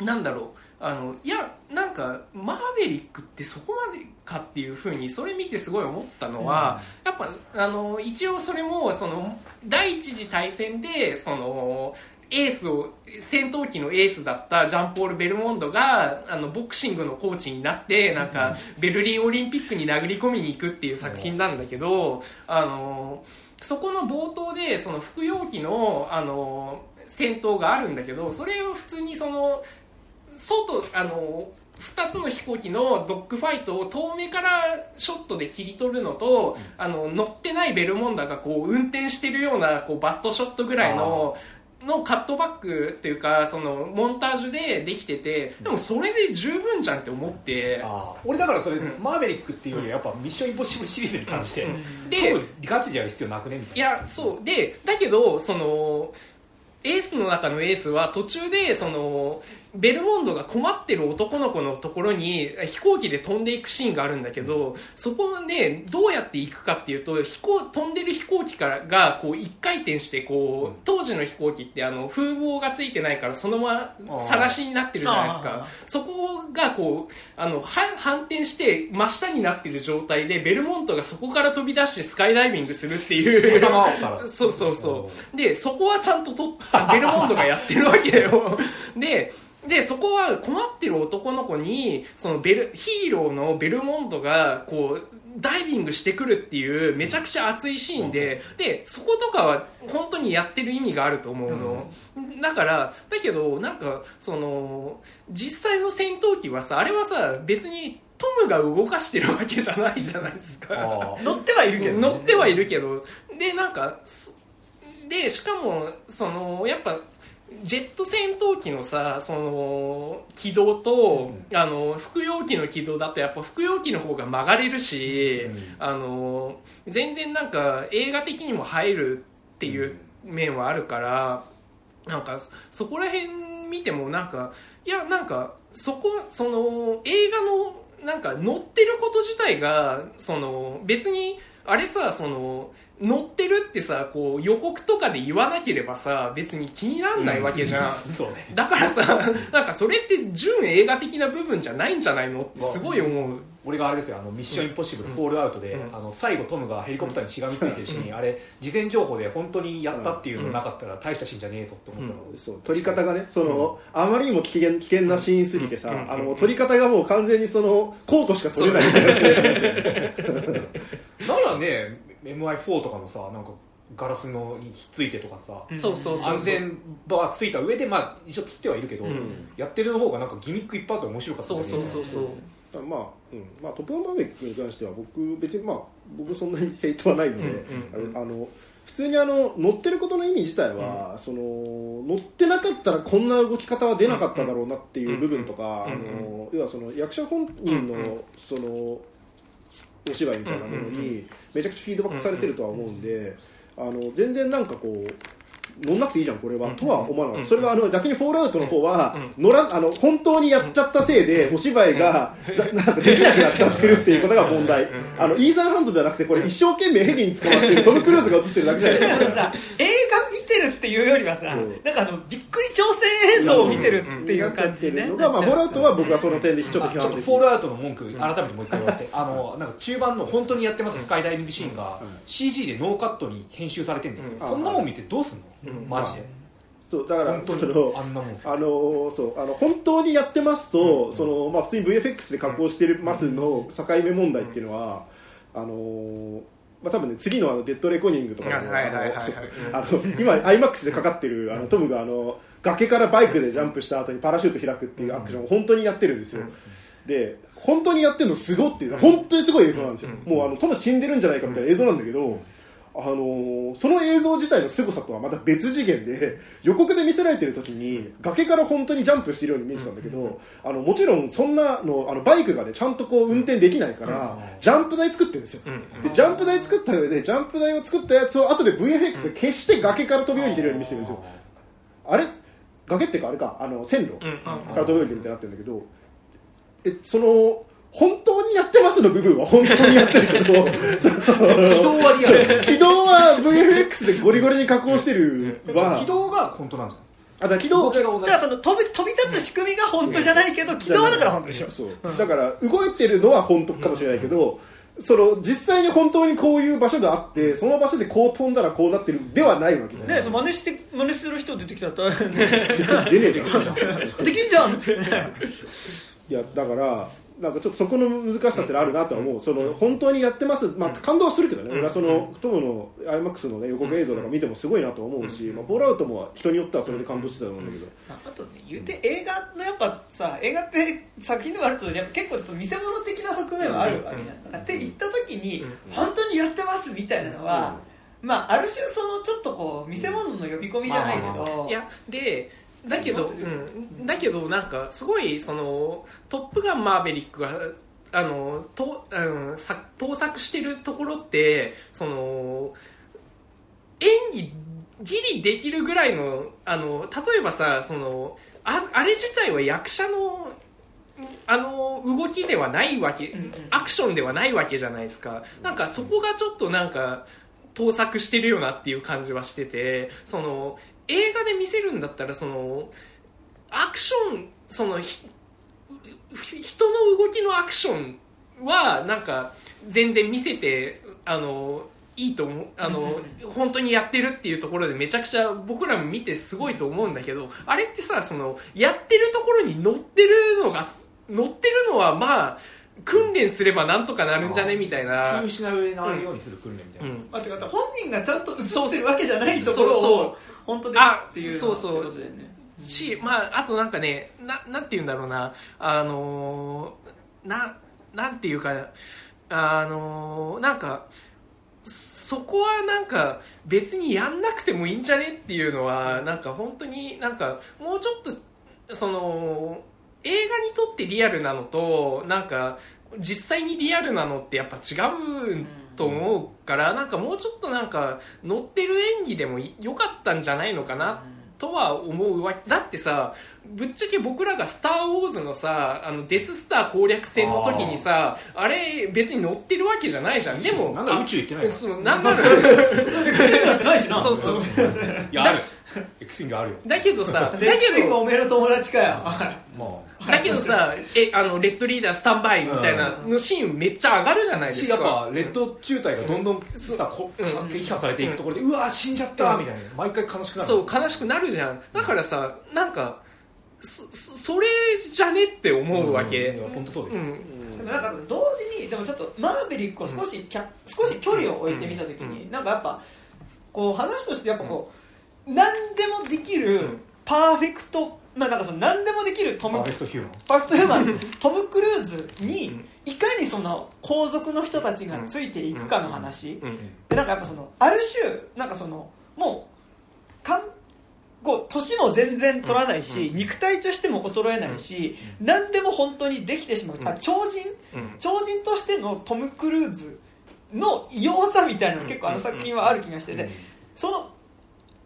なんだろうあのいやなんかマーヴェリックってそこまでかっていうふうにそれ見てすごい思ったのは、やっぱあの一応それもその第一次大戦でそのエースを戦闘機のエースだったジャンポール・ベルモンドがあのボクシングのコーチになってなんかベルリンオリンピックに殴り込みに行くっていう作品なんだけどあのそこの冒頭でその服用機のあの戦闘があるんだけどそれを普通にその外あの2つの飛行機のドッグファイトを遠目からショットで切り取るのと、あの乗ってないベルモンダがこう運転してるようなこうバストショットぐらいののカットバックっていうかそのモンタージュでできててでもそれで十分じゃんって思って。俺だからそれ、うん。マーヴェリックっていうよりはやっぱミッションインポッシブルシリーズに関して、うん。ででガチでやる必要なくねみたいいやそう。でだけどそのエースの中のエースは途中でそのベルモンドが困ってる男の子のところに飛行機で飛んでいくシーンがあるんだけどそこでどうやって行くかっていうと飛行飛んでる飛行機からがこう一回転してこう当時の飛行機ってあの風防がついてないからそのままさらしになってるじゃないですあかそこがこうあのは反転して真下になってる状態でベルモントがそこから飛び出してスカイダイビングするっていう。そうそうそう。でそこはちゃんととベルモンドがやってるわけだよ。ででそこは困ってる男の子にそのベルヒーローのベルモンドがこうダイビングしてくるっていうめちゃくちゃ熱いシーンで、でそことかは本当にやってる意味があると思うの、だからだけどなんかその実際の戦闘機はさあれはさ別にトムが動かしてるわけじゃないじゃないですか。乗ってはいるけどね。乗ってはいるけど。でなんかすでしかもそのやっぱジェット戦闘機のさその軌道と、あの服用機の軌道だとやっぱ服用機の方が曲がれるし、うん。あの全然なんか映画的にも入るっていう面はあるから、なんかそそこら辺見てもなんかいやなんかそこその映画のなんか乗ってること自体がその別にあれさその乗ってるってさこう予告とかで言わなければさ別に気になんないわけじゃん、そうね。だからさなんかそれって純映画的な部分じゃないんじゃないのってすごい思う俺があれですよあのミッションインポッシブル、フォールアウトで、うん。あの最後トムがヘリコプターにしがみついてるシーン、あれ事前情報で本当にやったっていうのなかったら大したシーンじゃねえぞって思ったの、そう撮り方がねその、あまりにも危険危険なシーンすぎてさ、うん。あの撮り方がもう完全にそのコートしか撮れないみたいなならね MI4 とかのさなんかガラスのにひっついてとかさ、そうそうそうそう。安全バーついた上で、まあ、一応つってはいるけど、うん。やってるの方がなんかギミックいっぱいあって面白かったそうそうそうそうまあ、うん。まあ、トップガンマーヴェリックに関しては僕別にまあ僕そんなに ヘイトはないので、うんうんうんあの普通にあの乗ってることの意味自体は、その乗ってなかったらこんな動き方は出なかっただろうなっていう部分とか、うんうんあの要はその役者本人の、うんうんそのお芝居みたいなものうんうんにめちゃくちゃフィードバックされてるとは思うんで、あの全然なんかこう乗んなくていいじゃんこれは、とは思わなかった、それはあの逆にフォールアウトの方は、乗らあの本当にやっちゃったせいで、お芝居が、ん。かできなくなっちゃってるっていうことが問題、あのイーサン・ハントではなくてこれ一生懸命ヘリに掴まってるトム・クルーズが映ってるだけじゃないですか。でもさ映画見てるっていうよりはさなんかあのびっくり挑戦映像を見てるっていう感じね。のが、まあ、フォールアウトは僕はその点でちょっとあちょっと批判的フォールアウトの文句改めてもう一回言わせて、あのなんか中盤の本当にやってますスカイダイビングシーンが、CG でノーカットに編集されてるんですよ、うん。そんなもん見てどうすんの、うんマジで、そうだから本当にあんなもんあのそうあの本当にやってますと、そのまあ、普通に VFX で加工してますの境目問題っていうのは、あのまあ、多分ね次のあのデッドレコーニングとかの今 IMAX でかかってるあのトムがあの崖からバイクでジャンプした後にパラシュート開くっていうアクションを本当にやってるんですよ、で本当にやってるのすごっていう本当にすごい映像なんですよ、もうあのトム死んでるんじゃないかみたいな映像なんだけど、あのーその映像自体の凄さとはまた別次元で 予告で見せられてる時に崖から本当にジャンプしてるように見えてたんだけど、あのもちろんそんなのあのバイクがねちゃんとこう運転できないから、ジャンプ台作ってるんですよ、うんでジャンプ台作った上でジャンプ台を作ったやつを後で VFX で消して崖から飛び降りてるように見せてるんですよ、あれ？崖っていうかあれか。あの線路から飛び降りてるみたいになってるんだけどえその本当にやってますの部分は本当にやってるけど 軌道はリアル。軌道は VFX でゴリゴリに加工してるは軌道が本当なんじゃあだから軌道だからその飛び飛び立つ仕組みが本当じゃないけど軌道はだから本当でしょ。そう。だから動いてるのは本当かもしれないけど、その実際に本当にこういう場所があってその場所でこう飛んだらこうなってるではないわけじゃない。ねその真似して真似する人出てきたら大変 出ねえで できんじゃんって。いやだからなんかちょっとそこの難しさってのあるなとは思う、その本当にやってます、まあ、感動はするけどね、俺はそのトムの IMAX の、ね、予告映像とか見てもすごいなと思うし、まあ、ボールアウトも人によってはそれで感動してたと思うんだけど、あとね言うて映画のやっぱさ映画って作品でもあるとやっぱ結構ちょっと見せ物的な側面はあるわけじゃん、って言った時に、本当にやってますみたいなのは、まあある種そのちょっとこう見せ物の呼び込みじゃないけど、まあまあいやでだけど、うん、だけどなんかすごいその「トップガンマーヴェリックが」あのと、うん、さ盗作してるところってその演技ギリできるぐらいのあの例えばさそのああれ自体は役者のあの動きではないわけ、うんうん。アクションではないわけじゃないですか。なんかそこがちょっとなんか盗作してるよなっていう感じはしててその映画で見せるんだったらそのアクションそのひ人の動きのアクションはなんか全然見せてあのいいと思うあの、本当にやってるっていうところでめちゃくちゃ僕らも見てすごいと思うんだけどあれってさそのやってるところに乗ってるのが乗ってるのはまあ訓練すればなんとかなるんじゃね？みたいな。気失わないようにする訓練みたいな、うん。本人がちゃんと映ってるわけじゃないところそうそう。を本当であっていうそうそうことだよね。し、まあ、あとなんかね、な、なんて言うんだろうな、あのーな、なんていうか、あのーなんか、そこはなんか別にやんなくてもいいんじゃね？っていうのは、なんか本当になんかもうちょっと、その、映画にとってリアルなのと、なんか実際にリアルなのってやっぱ違うと思うから、なんかもうちょっとなんか乗ってる演技でも良かったんじゃないのかなとは思うわけ。だってさぶっちゃけ僕らが「スター・ウォーズ」のさあのデススター攻略戦の時にさあれ別に乗ってるわけじゃないじゃん。でもなんなら宇宙行ってないそうなんなら。ってないしな。そうそう。いやある X ウィングあるよ。だけどさ だレックスインけどグおめえの友達かよ。まだけどさえあのレッドリーダースタンバイみたいなのシーンめっちゃ上がるじゃないあしやっですかぱレッド中隊がどんどんさこうん。撃破されていくところでうわ死んじゃったみたいな毎回悲しくなる。そう悲しくなるじゃん。だからさなんかそそそれじゃねって思うわけ。ん。いや本当そうですもなんか同時にでもちょっとマーベリックを少しキャ、少し距離を置いてみたときに、なんかやっぱこう話としてやっぱこう、何でもできるん。パーフェクト、まあなんかその何でもできるトムパーフェクトヒューマン。パーフェクトヒューマン。トム・クルーズにいかにその皇族の人たちがついていくかの話、うん。でなんかやっぱそのある種なんかそのもうかんこう年も全然取らないし、うん。肉体としても衰えないし、何でも本当にできてしまう、あ超人？うん。超人としてのトム・クルーズの異様さみたいなのが結構あの作品はある気がしてて、その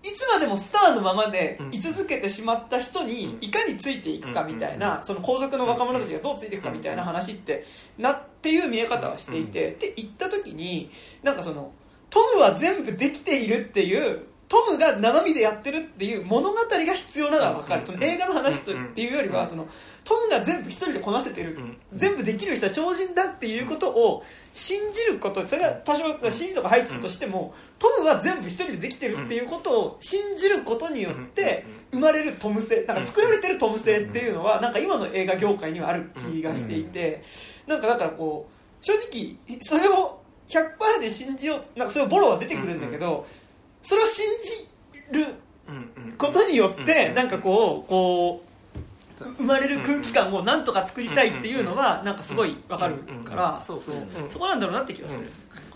いつまでもスターのままで居続けてしまった人にいかについていくかみたいなその皇族の若者たちがどうついていくかみたいな話ってなっていう見え方はしていてって言った時になんかそのトムは全部できているっていうトムが生身でやってるっていう物語が必要なのは分かる。その映画の話とっていうよりはそのトムが全部一人でこなせてる全部できる人は超人だっていうことを信じることそれが多少指示とか入ってたとしてもトムは全部一人でできてるっていうことを信じることによって生まれるトム性なんか作られてるトム性っていうのはなんか今の映画業界にはある気がしていてなんかだからこう正直それを100%で信じようなんかそれをボロは出てくるんだけどそれを信じることによってなんかこうこう生まれる空気感をなんとか作りたいっていうのはなんかすごいわかるからそうそう。うんそこなんだろうなって気がする。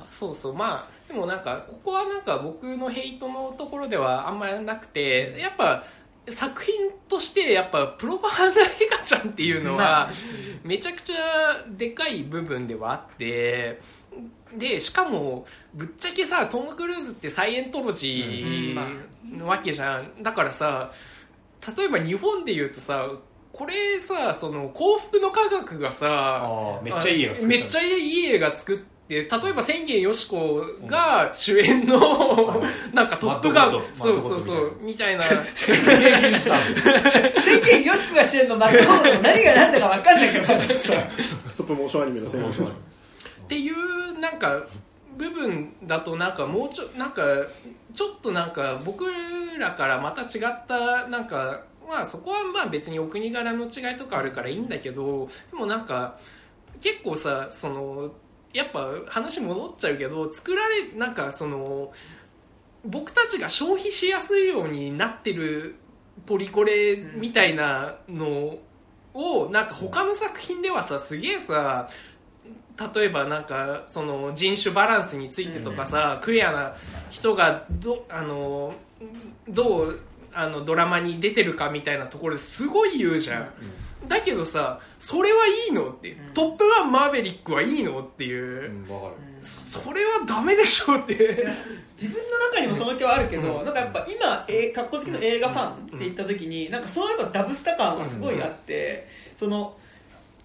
そうそう。まあでもなんかここはなんか僕のヘイトのところではあんまりなくてやっぱ作品としてやっぱプロパガンダ映画じゃんっていうのまはめちゃくちゃでかい部分ではあってでしかもぶっちゃけさトム・クルーズってサイエントロジーのわけじゃん。だからさ例えば日本で言うとさこれさその幸福の科学がさめっちゃいい映画作っためっちゃいい映画作って例えば千元よし子が主演の、なんかトップガンそうそうそうみたいな。宣言よしくが主演のマックボードの何が何だか分かんないけどさストップモーションアニメの専門書っていうなんか部分だとなんかもうちょなんかちょっとなんか僕らからまた違ったなんかまあそこはまあ別にお国柄の違いとかあるからいいんだけどでもなんか結構さそのやっぱ話戻っちゃうけど作られなんかその僕たちが消費しやすいようになってるポリコレみたいなのをなんか他の作品ではさすげえさ例えばなんかその人種バランスについてとかさ、クエアな人がどあのどうあのドラマに出てるかみたいなところですごい言うじゃん、だけどさそれはいいのっていう、トップガンマーヴェリックはいいのっていう、うんわかる。それはダメでしょって。自分の中にもその気はあるけど、なんかやっぱ今え格好好きの映画ファンって言った時に、なんかそのやっぱダブスタ感はすごいあって、その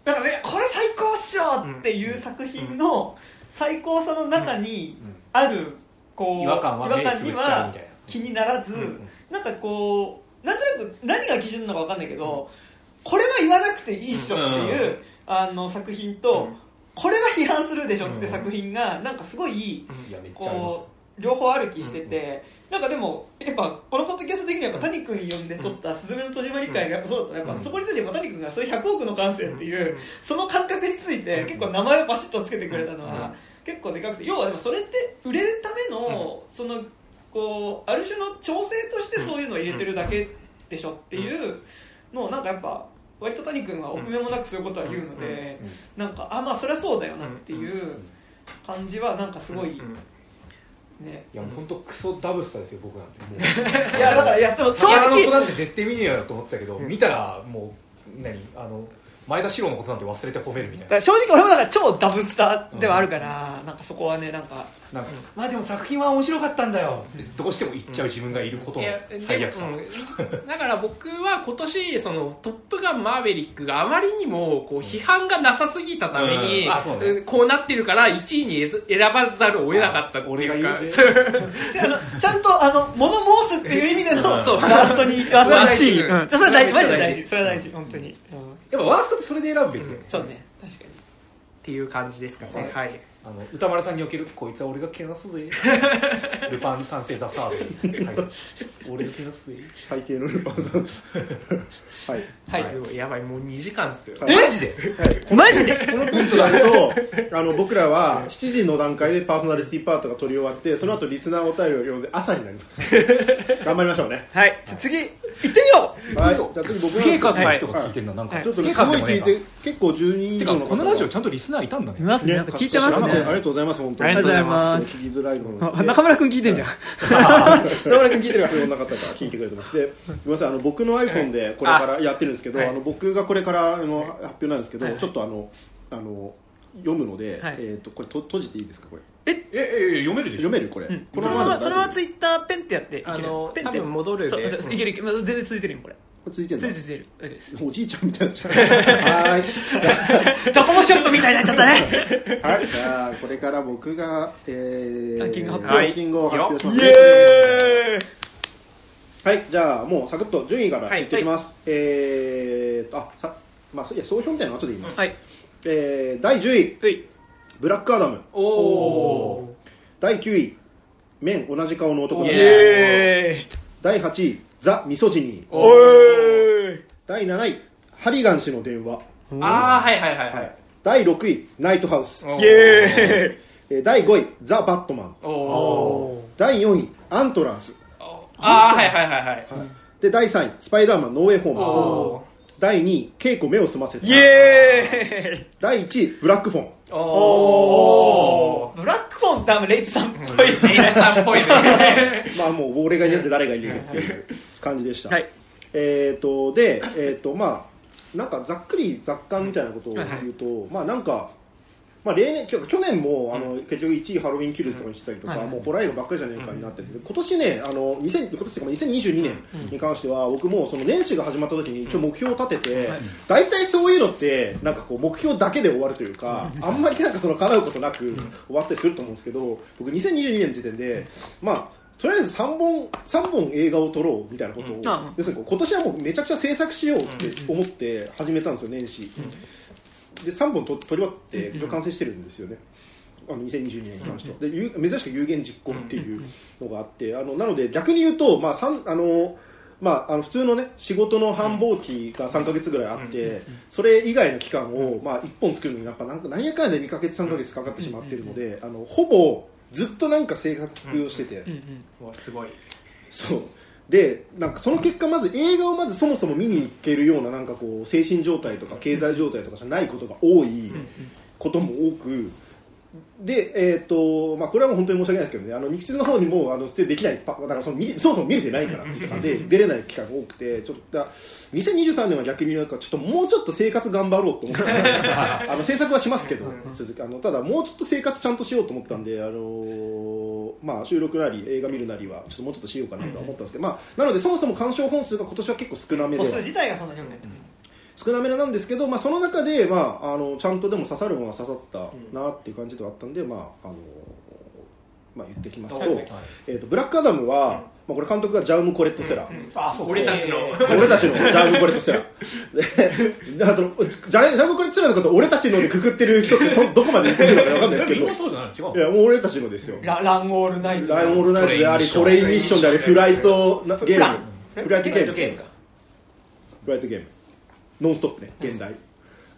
だからねこれ最高っしょっていう作品の最高さの中にあるこう違和感は目つぶっちゃうみたいな気にならず、んなんかこうなんとなく何が基準なのか分かんないけど、これは言わなくていいっしょっていう、あの作品と、うん。これは批判するでしょってうん。作品がなんかすごいこう両方歩きしてて、なんかでもやっぱこのポッドキャスト的にはやっぱ谷君呼んで撮った「すずめの戸締まり会」がやっぱそうだったやっぱそこに対して谷君がそれ100億の感性っていう、その感覚について結構名前をバシッとつけてくれたのは結構でかくて要はでもそれって売れるためのそのこうある種の調整としてそういうのを入れてるだけでしょっていうのをなんかやっぱ割と谷君は臆面もなくそういうことは言うのでなんかあまあそりゃそうだよなっていう感じはなんかすごいね。いやもう本当クソダブスターですよ僕なんて。もう。いやだからいやでも正魚の子直なんて絶対見ねえよと思ってたけど、見たらもう何？あの前田史郎のことなんて忘れて褒めるみたいな。正直俺もだから超ダブスターではあるから、なんかそこはねなんかなんか、まあでも作品は面白かったんだよ。ってどうしても言っちゃう自分がいることのいや最悪さ、だから僕は今年その「トップガンマーヴェリック」があまりにもこう批判がなさすぎたために、こうなってるから1位に選ばざるを得なかったって俺がいうかちゃんとあの物申すっていう意味でのそうラストにラストに1位、うん。うん、それは大事。マジで大事。それは大事。本当に、うんやっぱワーストってそれで選ぶべきだよね、そうね。確かに。っていう感じですかね。はいあの歌丸さんにおけるこいつは俺がけなすぜ。ルパン三世ザ・サード、はい、俺がけなすぜ。最低のルパンさんはい。はい。すごい。やばいもう2時間っすよ、はい。マジで？はい。マジで？このペーストであるとあの僕らは7時の段階でパーソナリティパートが取り終わってその後リスナーお便りを読んで朝になります。頑張りましょうね。はい。じゃあ次行ってみよはい。じゃあ次僕すげえ数のはい人が聞いてんな、なんか、はい。ちょっとすごい聞い数でもねえかて結構10人以て上の方かこのラジオちゃんとリスナーいたんだね。う見ますねなんか聞いてますねありがとうございます本当に。ありがとうございます。聞きづらいの中村君聞いてんじゃん。中村君聞いてるわ。いろんな方が聞いてくれてます。でごめんなさいあの僕の iPhone でこれからやってるんですけどはい。あの僕がこれからの発表なんですけどはい。ちょっとあのあの読むのではい。えっとこれと閉じていいですかこれ？え？え読めるでしょ。読めるこれ。うん。こそのままそのままでツイッターペンってやっていける。あのペンって。多分戻るで。いけるいける。まあ全然続いてるよこれついてる続いてる。おじいちゃんみたいにな はーい。ドコモショップみたいになっちゃったね。はい、じゃあこれから僕が、えー、ランキング発表。ランキングを発表します、イエーイ。はい、じゃあもうサクッと順位から言ってきます、えーとあさまあそういや総評みたいなの後で言います、はい。えー、第10位。ブラックアダム。おお第9位。麺同じ顔の男たちイエエーイ。第8位ザ・ミソジニー。おおい第7位ハリガン氏の電話、ああはいはいはいははい。い、第6位ナイトハウス、おイー第5位ザ・バットマン。おお第4位アントランス、ああはいはいはいはい。はい、で第3位スパイダーマンノーウェイホーム。お第2位稽古目を澄ませた。イエーイ。第1位ブラックフォンおー。ブラックフォンってあのレイトさんっぽいですね。レイさんっぽいね。まあもう俺がいなくて誰がいるっていう感じでした、はい。えっ、とでえっ、とまあなんかざっくり雑感みたいなことを言うと、まあなんかまあ、例年去去年もあの、結局1位ハロウィンキルズとかにしたりとか、はい。もうホラー映画ばっかりじゃねえかになってて、今年ねあの2000今年というか2022年に関しては、僕もその年始が始まった時に一応目標を立てて、大体そういうのってなんかこう目標だけで終わるというか、あんまりなんかその叶うことなく終わったりすると思うんですけど僕2022年の時点でまあとりあえず3本三本映画を撮ろうみたいなことを、ん。要するに今年はもうめちゃくちゃ制作しようって思って始めたんですよ年始、で3本と撮り終わって完成してるんですよね、あの2022年に関しては、で有珍しく有言実行っていうのがあってあのなので逆に言うと、まあ、さんあのまあ、あの普通のね仕事の繁忙期が3か月ぐらいあって、それ以外の期間を、まあ、1本作るのにやっぱなんかなんやかんやで2か月3か月かかってしまっているので、あのほぼずっとなんか制作をしてて、うんうん。うわすごい。そうでなんかその結果まず映画をまずそもそも見に行けるようななんかこう精神状態とか経済状態とかじゃないことが多いことも多くでえっ、とまあこれはもう本当に申し訳ないですけどねあの日通の方にもあの出演できないパだからその見そもそも見れてないからで出れない期間が多くてちょっとだ2023年は逆になんかちょっともうちょっと生活頑張ろうと思って あの制作はしますけど続きあのただもうちょっと生活ちゃんとしようと思ったんであのーまあ、収録なり映画見るなりはちょっともうちょっとしようかなとは思ったんですけど、まあ、なのでそもそも鑑賞本数が今年は結構少なめで数自体がそんなにない少なめなんですけど、まあ、その中で、まあ、あのちゃんとでも刺さるものは刺さったなっていう感じではあったんで、まああのまあ、言ってきますと,、はいえー、とブラックアダムは、まあ、これ監督がジャウム・コレット・セラ俺たちの。俺たちのジャウム・コレット・セラー。でだからそのジャジャム・コレット・セラーのことを俺たちのでくくってる人ってそ どこまで言ってるのか分かんないですけど。い。やもう俺たちのですよ。ララン・オールナイト。ランオールナイトでありトトレイン・ミッションでありフライトなゲーム。フフライトゲーム。フライトゲームノンストップね現代。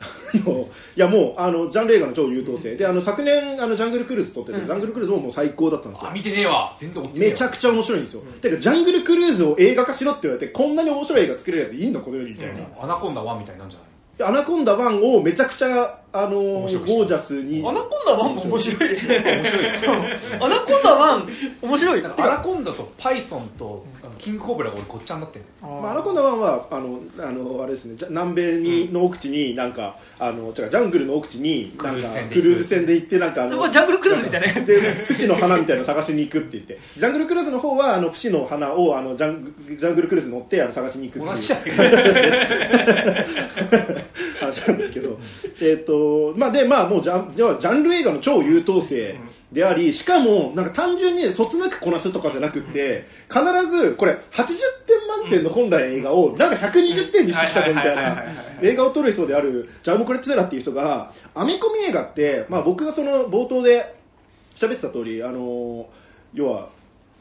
あのいやもうあのジャンル映画の超優等生。であの昨年あのジャングルクルーズ撮ってて、ジャングルクルーズももう最高だったんですよ。あ見てねえわ。全然めちゃくちゃ面白いんですよ、てかジャングルクルーズを映画化しろって言われてこんなに面白い映画作れるやついんのこの世にみたいな、アナコンダ1みたいなんじゃない？でアナコンダ1をめちゃくちゃあの面白いゴージャスにアナコンダ1も面白い。ですねアナコンダ1面白い。なアナコンダとパイソンとキングコブラが俺ごっちゃになってんのまあ、アナコンダ1はあのあのあれですねじゃ南米に、の奥地になんかあの違うジャングルの奥地になんかククルーズ船で行く。ルーズ船で行ってなんかあまあジャングルクルーズみたいな。で不死の花みたいなの探しに行くって言って。ジャングルクルーズの方はあの不死の花をあのジャングジャングルクルーズ乗ってあの探しに行くっていう。同じじゃねえか話なんですけど、えっとまあでまあもうジャン要はジャンル映画の超優等生でありしかもなんか単純にそつなくこなすとかじゃなくって必ずこれ80点満点の本来の映画をなんか120点にしてきたぞみたいな映画を撮る人であるジャム・コレット・セラっていう人がアメコミ映画って、まあ、僕がその冒頭で喋ってた通りあの要は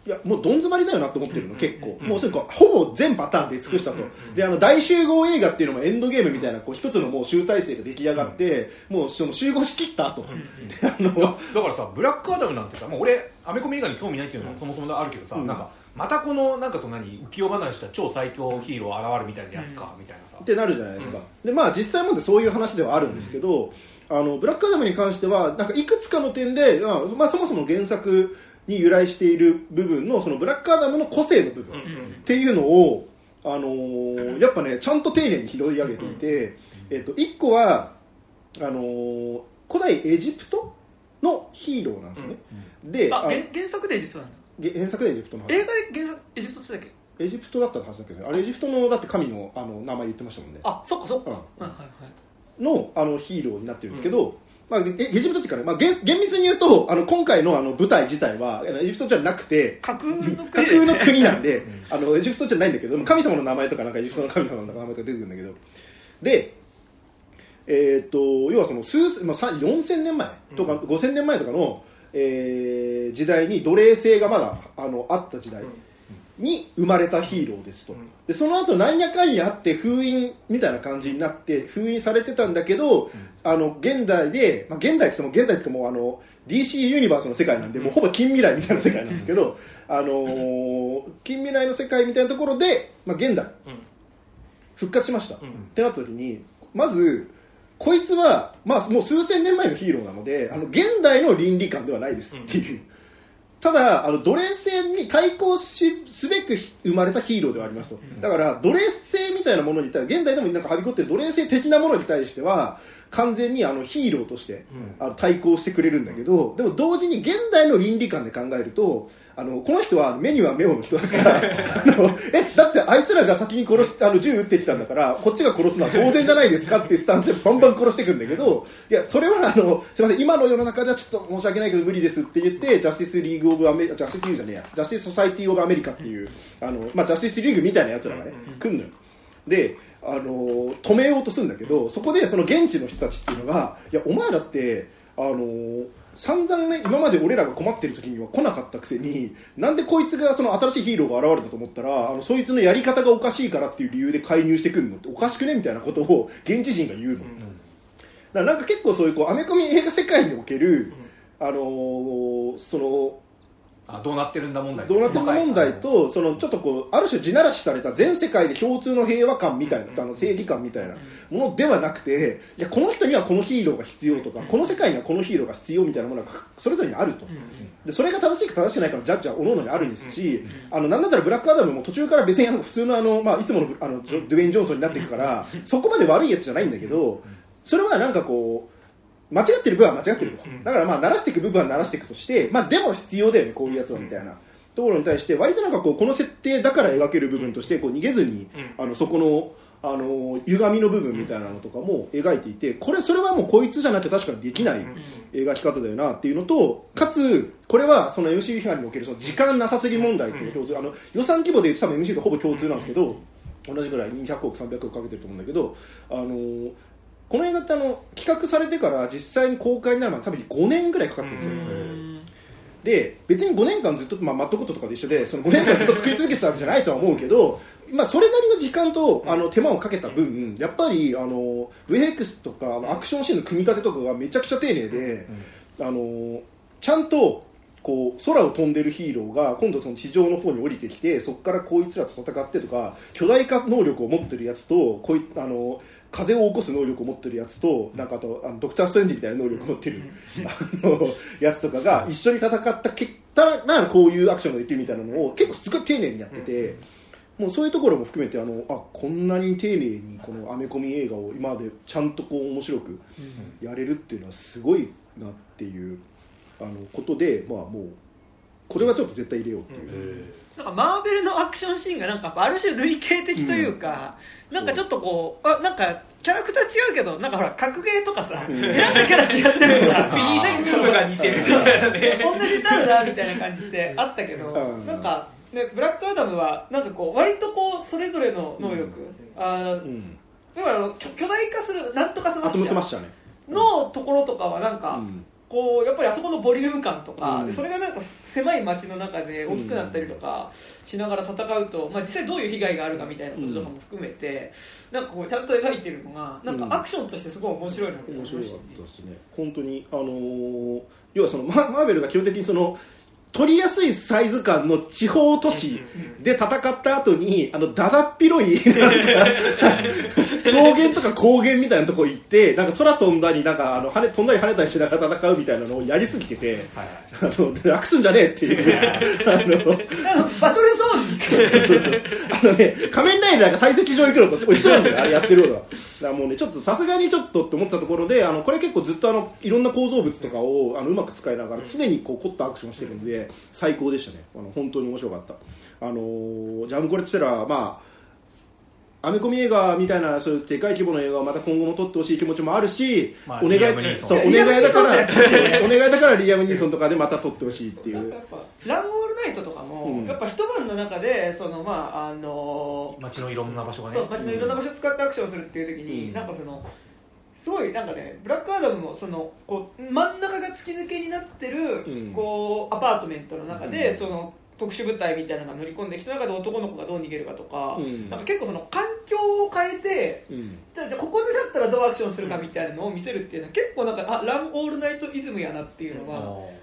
いやもうどん詰まりだよなと思ってるの結構。もうそれほぼ全パターンで尽くしたと。であの大集合映画っていうのもエンドゲームみたいなこう一つのもう集大成が出来上がってもうその集合しきった後。で あのだからさブラックアダムなんてさもう俺アメコミ映画に興味ないっていうのもそもそもあるけどさ、うん。なんかまたこのなんかその何浮世離れした超最強ヒーロー現るみたいなやつか、みたいなさ。ってなるじゃないですか、でまあ実際もでそういう話ではあるんですけど、あのブラックアダムに関してはなんかいくつかの点で、まあまあ、そもそも原作に由来している部分のそのブラックアダムの個性の部分っていうのを、あのーやっぱねちゃんと丁寧に拾い上げていて、えっと1個はあのー古代エジプトのヒーローなんですよね、で原原作でエジプトなんだ。げ原作でエジプトの話。映画で原作エジプトって言っけ？エジプトだったはずだけどね。あれエジプトのだって神のあの名前言ってましたもんね。あそっかそっか、うん。はいはいはい。のあのヒーローになってるんですけど、まあ、えエジプトっていうかね、まあ、厳厳密に言うとあの今回のあの舞台自体はエジプトじゃなくて架空の国。架空の国なんで、あのエジプトじゃないんだけど神様の名前とかなんかエジプトの神様の名前とか出てくるんだけど。でえー、と要はその数、まあ、さ4000年前とか5000年前とかの、えー時代に奴隷制がまだあのあった時代に生まれたヒーローですと、でその後なんやかんやあって封印みたいな感じになって封印されてたんだけど、あの現代で、まあ、現代って言っても現代ってもうあの DC ユニバースの世界なんで、もうほぼ近未来みたいな世界なんですけど、あのー近未来の世界みたいなところで、まあ、現代復活しました、ん。ってなった時にまずこいつは、まあ、もう数千年前のヒーローなのであの現代の倫理観ではないですっていう、ただあの奴隷制に対抗しすべく生まれたヒーローではありますと、だから奴隷制みたいなものに対して現代でもなんかはびこってる奴隷制的なものに対しては完全にあのヒーローとして、あの対抗してくれるんだけど、でも同時に現代の倫理観で考えるとあのこの人は目には目をの人だから あのえだってあいつらが先に殺しあの銃撃ってきたんだからこっちが殺すのは当然じゃないですかっていうスタンスでバンバン殺していくんだけどいやそれはあのすみません今の世の中ではちょっと申し訳ないけど無理ですって言ってジャスティスリーグ・オブ・アメリカジャスティスリーグじゃねえやジャスティス・ソサイティ・オブ・アメリカっていうあの、まあ、ジャスティスリーグみたいなやつらがね来るのよ。であの止めようとするんだけどそこでその現地の人たちっていうのがいやお前らってあの散々ね今まで俺らが困ってる時には来なかったくせになんでこいつがその新しいヒーローが現れたと思ったらあのそいつのやり方がおかしいからっていう理由で介入してくるのっておかしくねみたいなことを現地人が言うの、だからなんか結構そういうこうアメコミ映画世界における、あのーそのあどうなってるんだ問題。どうなってるか問題とそのちょっとこうある種地ならしされた全世界で共通の平和感みたいなあの正義感みたいなものではなくていやこの人にはこのヒーローが必要とかこの世界にはこのヒーローが必要みたいなものがそれぞれにあると。でそれが正しいか正しくないかのジャッジは各々にあるんですしあのなんだったらブラックアダムも途中から別にあの普通のあの、まあ、いつものあのドゥエイン・ジョンソンになっていくからそこまで悪いやつじゃないんだけどそれはなんかこう間違ってる部分は間違ってると、だからまあ鳴らしていく部分は鳴らしていくとして、まあ、でも必要だよねこういうやつはみたいな。ところに対して割となんかこうこの設定だから描ける部分としてこう逃げずに、あのそこのあの歪みの部分みたいなのとかも描いていてこれそれはもうこいつじゃなきゃ確かにできない描き方だよなっていうのとかつこれはその MC 批判におけるその時間なさすぎ問題っていうのが共通あの予算規模で言うと多分 MC とほぼ共通なんですけど同じぐらい200億300億かけてると思うんだけどあのこの映画ってあの企画されてから実際に公開になるまで多分5年ぐらいかかってるんですよ、で別に5年間ずっと、まあ、マットコットとかで一緒でその5年間ずっと作り続けてたわけじゃないとは思うけど、まあ、それなりの時間とあの手間をかけた分やっぱりあの VFX とかアクションシーンの組み立てとかがめちゃくちゃ丁寧で、あのちゃんとこう空を飛んでるヒーローが今度その地上の方に降りてきてそこからこいつらと戦ってとか巨大化能力を持ってるやつとこいあの風を起こす能力を持ってるやつとなんかあとあのドクター・ストレンジみたいな能力を持ってる、あのやつとかが一緒に戦った結果なこういうアクションができるみたいなのを結構すごい丁寧にやってて。もうそういうところも含めてあのあこんなに丁寧にこのアメコミ映画を今までちゃんとこう面白くやれるっていうのはすごいなっていうあのことで、まあ、もうこれはちょっと絶対入れようっていう、なんかマーベルのアクションシーンがなんかある種類型的というか、なんかちょっとこうあなんかキャラクター違うけどなんかほら格ゲーとかさ、選んだキャラ違ってもさフィニッシング部が似てるみたいなね。同じになるなみたいな感じってあったけど、うん。なんか、ね、ブラックアダムはなんかこう割とこうそれぞれの能力、あーうん。だからあの巨巨大化するなんとかスマッシャーのところとかはなんか、うんこうやっぱりあそこのボリューム感とか、うん。でそれがなんか狭い街の中で大きくなったりとかしながら戦うと、まあ、実際どういう被害があるかみたいなこととかも含めて、なんかこうちゃんと描いてるのがなんかアクションとしてすごい面白いなって思いました。面白かったですね。本当にあのー要はそのママーベルが基本的にその取りやすいサイズ感の地方都市で戦った後にあのだだっ広い なんか草原とか高原みたいなとこ行ってなんか空飛んだりなんかあの跳ね飛んだり跳ねたりしながら戦うみたいなのをやりすぎてて、はいあの楽すんじゃねえっていう。あのバトルゾーン あのね、仮面ライダーが採石場行くのと一緒なんだよ、あれやってることは。だからもうね、ちょっとさすがにちょっとって思ってたところで、あの、これ結構ずっとあの、いろんな構造物とかをあのうまく使いながら、常にこう凝ったアクションしてるんで、最高でしたね。あの、本当に面白かった。あのージャムコレットセラー、まあ、アメコミ映画みたいなそういうでかい規模の映画をまた今後も撮ってほしい気持ちもあるし、まあお願いそうお願いだからお願いだからリアム・ニーソンとかでまた撮ってほしいっていう。ランゴールナイトとかも、うん。やっぱ一晩の中でそのまああの街のいろんな場所がね。そう街のいろんな場所を使ってアクションするっていう時に、うん。なんかそのすごいなんかねブラックアダムもそのこう真ん中が突き抜けになってる、うん。こうアパートメントの中で、うん。その特殊部隊みたいなのが乗り込んできた中で男の子がどう逃げるかとか,、うん。なんか結構その環境を変えてうん。じゃあここでだったらどうアクションするかみたいなのを見せるっていうのは結構なんかあランオールナイトイズムやなっていうのが、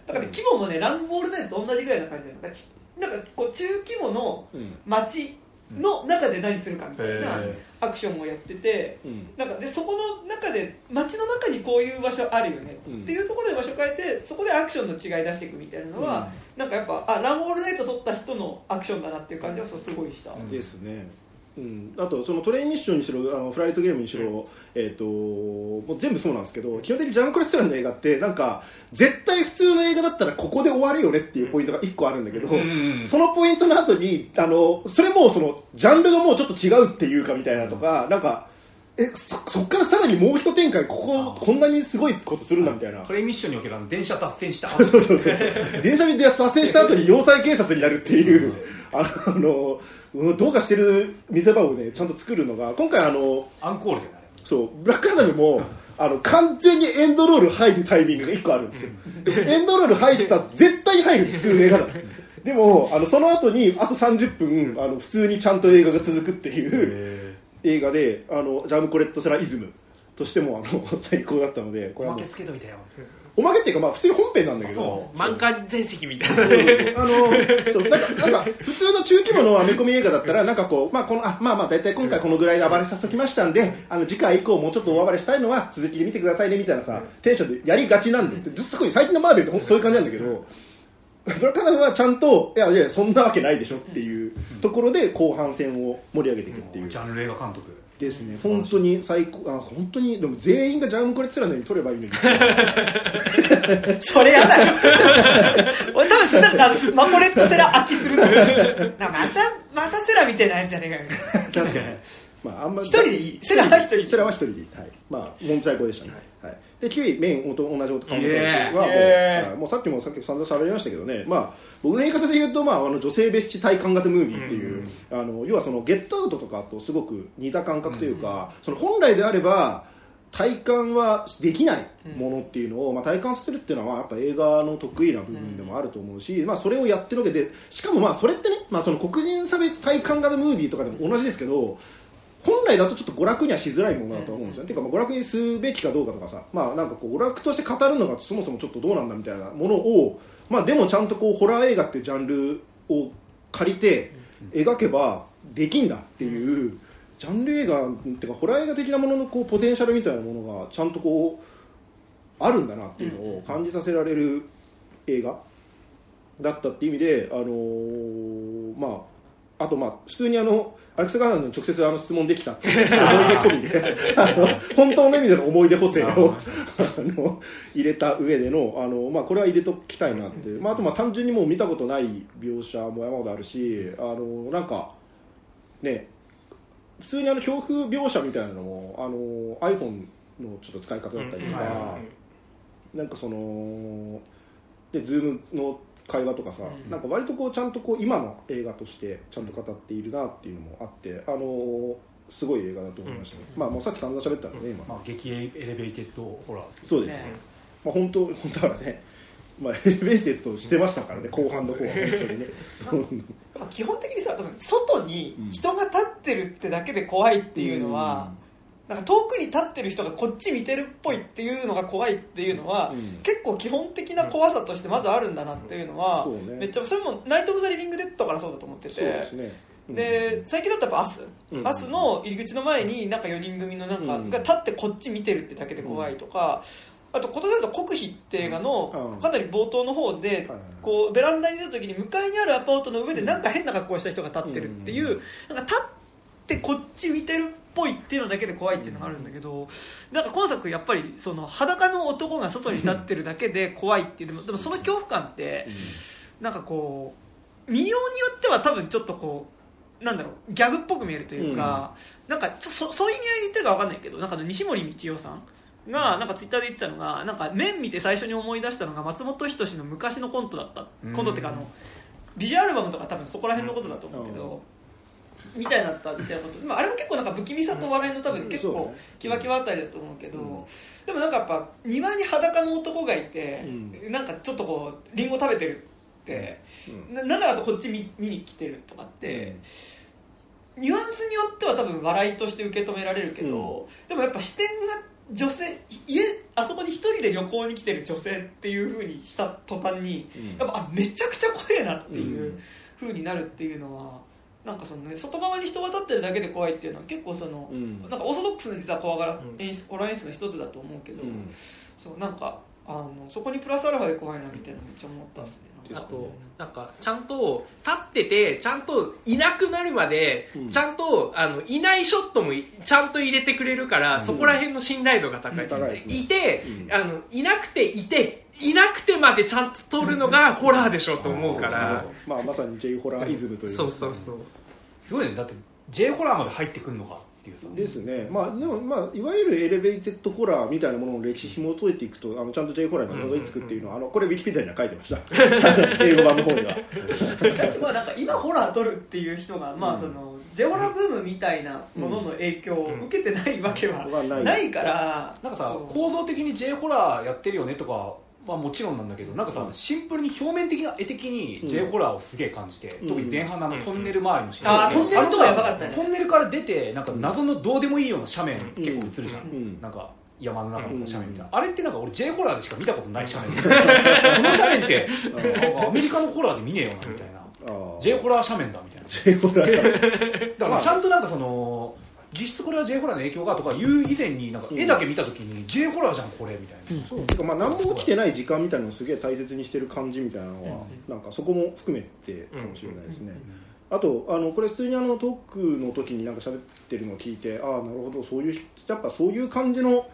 だから、ね、規模もねランオールナイトと同じぐらいな感じでなんかちなんかこう中規模のうん。街の中で何するかみたいなへアクションをやっててうん。なんかでそこの中で街の中にこういう場所あるよね、うん。っていうところで場所変えてそこでアクションの違い出していくみたいなのは、なんかやっぱあランボールナイト撮った人のアクションだなっていう感じはそうすごいした、うん。ですね、うん、あとそのトレインミッションにしろあのフライトゲームにしろ、えー、ともう全部そうなんですけど基本的にジャン・クロスランの映画ってなんか絶対普通の映画だったらここで終わるよねっていうポイントが1個あるんだけど、うん。そのポイントの後にあのそれもそのジャンルがもうちょっと違うっていうかみたいなとか、なんかえそそっからさらにもう一展開こここんなにすごいことするんだみたいな。トレミッションにおけるあの電車脱線した そうそうそう電車で達成した後に要塞警察になるっていう、あのうんどうかしてる見せ場をねちゃんと作るのが今回あのアンコールでねそうブラックアダムも、あの完全にエンドロール入るタイミングが1個あるんですよ。エンドロール入った絶対入る作る映画だ。でもあのその後にあと30分あの普通にちゃんと映画が続くっていう映画であのジャムコレット・セライズムとしてもあの 最高だったのでこれはもう。おまけつけといたよ。おまけっていうか、まあ、普通に本編なんだけど。満館全席みたいな。あのそうなんかなんか普通の中規模のアメコミ映画だったらなんかこう、まあこのあまあまあ大体今回このぐらいで暴れさせときましたんであの次回以降もうちょっと大暴れしたいのは続きで見てくださいねみたいなさテンションでやりがちなんでずっと最近のマーベルって本当そういう感じなんだけどブラックアダムはちゃんといやいやそんなわけないでしょっていうところで後半戦を盛り上げていくっていう。ジャンル映画監督。ですね。本当に最高あ本当にでも全員がジャムコレッツラのように撮ればいいのに。それやだよ。俺多分そしたらマコレットセラ飽きすると。思うなんかまたまたセラみたいなやつじゃねえかよ。確かに。まああんま一人でいい。セラは一人でいい。セラは一人でいい。はい。まあ本当最高でしたね、はい、で9位メインと同じ男イエーイ。はもう,、もうさっきもさっき散々喋りましたけどね。まあ僕の言い方で言うと、まあ、あの女性別紙体感型ムービーっていう、あの要はそのゲットアウトとかとすごく似た感覚というか、その本来であれば体感はできないものっていうのを、まあ、体感させるっていうのはやっぱ映画の得意な部分でもあると思うし、まあ、それをやってるわけでしかもまあそれってね、まあ、その黒人差別体感型ムービーとかでも同じですけど本来だとちょっと娯楽にはしづらいものだと思うんですよ、ていうかまあ娯楽にすべきかどうかとかさ、まあ、なんかこう娯楽として語るのがそもそもちょっとどうなんだみたいなものを、まあ、でもちゃんとこうホラー映画っていうジャンルを借りて描けばできんだっていうジャンル映画っていうかホラー映画的なもののこうポテンシャルみたいなものがちゃんとこうあるんだなっていうのを感じさせられる映画。だったっていう意味で、あのーまあ、あとまあ普通にあのアレクサ・ガーに直接あの質問できた。って思い出込みで。本当の意味での思い出補正を。あの入れた上でのあの、まあ、これは入れときたいなって、まあ、あとまあ単純にもう見たことない描写も山ほどあるしあのなんかね普通にあの恐怖描写みたいなのもあの iPhone のちょっと使い方だったりとか、なんかそのでズームの会話とかさ、なんか割とこうちゃんとこう今の映画としてちゃんと語っているなっていうのもあってあのすごい映画だと思いましたね、まあもうさっき散々喋ったんでね今、まあ激エレベーテッドホラーですそうですね、まあ本当 本当はねまあ、エレベーテッドしてましたからね後半の方は本当にね。まあ基本的にさ外に人が立ってるってだけで怖いっていうのは、なんか遠くに立ってる人がこっち見てるっぽいっていうのが怖いっていうのは、うん。結構基本的な怖さとしてまずあるんだなっていうのは、そうね。めっちゃそれも「ナイト・オブ・ザ・リビング・デッド」からそうだと思ってて。で最近だったらやっぱアス、うん。アスの入り口の前になんか4人組のなんかうん。が立ってこっち見てるってだけで怖いとか、あと今年だと国費って映画のうん。かなり冒頭の方でこうベランダに出た時に向かいにあるアパートの上でなんか変な格好をした人が立ってるってい。うなんか立ってこっち見てるっぽいっていうのだけで怖いっていうのがあるんだけどなんか今作やっぱりその裸の男が外に立ってるだけで怖いっていうでもでもその恐怖感ってなんかこう見ようによっては多分ちょっとこうなんだろうギャグっぽく見えるというか、なんかちょそそういう意味合いで言ってるか分かんないけどなんか西森道夫さんがなんかツイッターで言ってたのがなんか面見て最初に思い出したのが松本人志の昔のコントだったうん。コントっていうかあのビジュアルバムとか多分そこら辺のことだと思うけど、みたいだったみたいなこと、まあ、あれも結構なんか不気味さと笑いの多分結構キワキワあたりだと思うけど、うん。でもなんかやっぱ庭に裸の男がいて、うなんかちょっとこうリンゴ食べてるって、うん。ななんだかとこっち見見に来てるとかって、ニュアンスによっては多分笑いとして受け止められるけど、でもやっぱ視点が女性家あそこに一人で旅行に来てる女性っていう風にした途端に、うん。やっぱあめちゃくちゃ怖えなっていう風になるっていうのはなんかその、ね、外側に人が立ってるだけで怖いっていうのは結構その、うん。なんかオーソドックスな実は怖がらうん演出、ホラー演出の一つだと思うけど、うん。そうなんかあのそこにプラスアルファで怖いなみたいなのめっちゃ思ったっすね。あとなんかちゃんと立っててちゃんといなくなるまで、うん。ちゃんとあのいないショットもいちゃんと入れてくれるから、そこら辺の信頼度が高い、高いですね。いて、うん。あのいなくていていなくてまでちゃんと撮るのがホラーでしょと思うから、まあ、まさに J ホラーイズムというか。そうそうそうすごいね。だって J ホラーまで入ってくるのかっていうさ。ですね、まあ、でも、まあ、いわゆるエレベーテッドホラーみたいなものの歴史紐解いていくとあのちゃんと J ホラーにたどり着くっていうのは、あのこれウィキペディアには書いてました。英語版の方には。私はなんか今ホラー撮るっていう人が、まあその J ホラーブームみたいなものの影響を受けてないわけはうん。ない。ないからなんかさ構造的に J ホラーやってるよねとかまあもちろんなんだけどなんかさ、うんシンプルに表面的な絵的にうん。J ホラーをすげえ感じて、うん。特に前半のあのトンネル周りのシーン、あートンネルとかやばかったね。あのさトンネルから出てなんか謎のどうでもいいような斜面結構映るじゃん、うん。なんか山の中のさ斜面みたいな、うん。あれってなんか俺 J ホラーでしか見たことない斜面。この斜面ってアメリカのホラーで見ねえよなみたいな。あー。J ホラー斜面だみたいな。J ホラーだからちゃんとなんかその実質これは J ホラーの影響がとかいう以前になんか絵だけ見た時に J ホラーじゃんこれみたいな、そう。てかまあ何も起きてない時間みたいなのをすげえ大切にしてる感じみたいなのは、なんかそこも含めてかもしれないですね、あとあのこれ普通にあのトークの時になんか喋ってるのを聞いてああなるほどそういうやっぱそういう感じの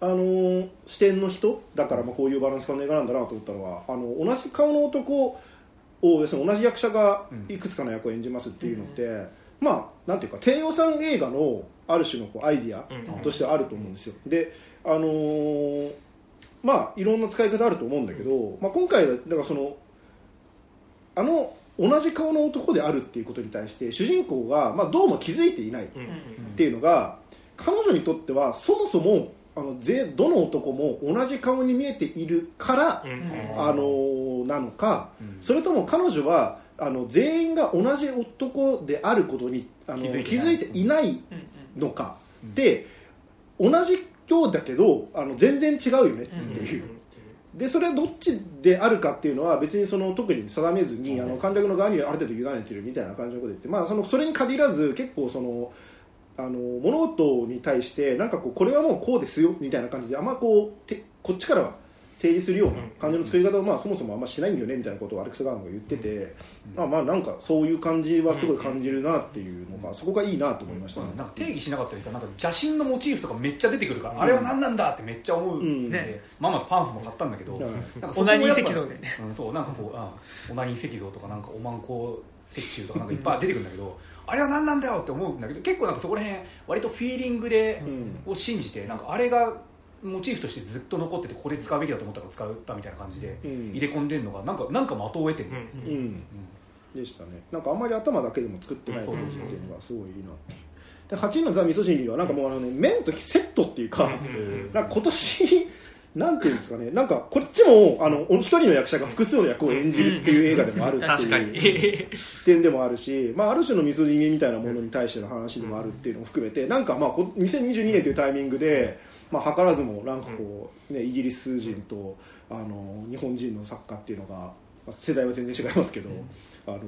あのー視点の人だからまあこういうバランス感の映画なんだなと思ったのはあの同じ顔の男を要するに同じ役者がいくつかの役を演じますっていうのって、まあなんていうか低予算映画のある種のこうアイディアうん。としてはあると思うんですよ。であのーまあいろんな使い方あると思うんだけど、まあ、今回はだからそのあの同じ顔の男であるっていうことに対して主人公が、まあ、どうも気づいていないっうん。ていうのが彼女にとってはそもそもあのぜどの男も同じ顔に見えているから、うん。あのーなのかうん。それとも彼女はあの全員が同じ男であることにあの気づいてない。気づいていないうんのか、うん。で同じようだけどあの全然違うよねっていう、でそれはどっちであるかっていうのは別にその特に定めずに、あの観客の側にある程度委ねてるみたいな感じのこと言って、まあ、そのそれに限らず結構そのあの物事に対してなんかこうこれはもうこうですよみたいな感じであんまこうてこっちからは提示するような感じの作り方を、まあ、そもそもあんましないんだよねみたいなことをアレックス・ガーナが言ってて、まあまあなんかそういう感じはすごい感じるなっていうのがそこがいいなと思いましたね。なんか定義しなかったりさなんか邪神のモチーフとかめっちゃ出てくるから、あれは何なんだってめっちゃ思うんで、ねママとパンフも買ったんだけど、うん。なんかオナニー石像で。そうなんかこう、うん、オナニー石像とかなんかおまんこ石柱とかなんかいっぱい出てくるんだけどあれは何なんだよって思うんだけど結構なんかそこら辺割とフィーリングで、うん。を信じてなんかあれがモチーフとしてずっと残っててこれ使うべきだと思ったから使ったみたいな感じでうん。入れ込んでるのがなんかなんか的を得てる、うん。うん。でしたね。なんかあんまり頭だけでも作ってない感じっていうのがすごいいいな。で8人のザ・ミソジニーはなんかもうあの、ね、麺とセットっていうかなんか今年なんていうんですかね。なんかこっちもあの一人の役者が複数の役を演じるっていう映画でもあるって確かに。いう点でもあるし、まあ、ある種のミソジニーみたいなものに対しての話でもあるっていうのも含めてなんかまあこ2022年というタイミングで、まあ、図らずもなんかこう、ね、イギリス人とあの日本人の作家っていうのが、まあ世代は全然違いますけど、あの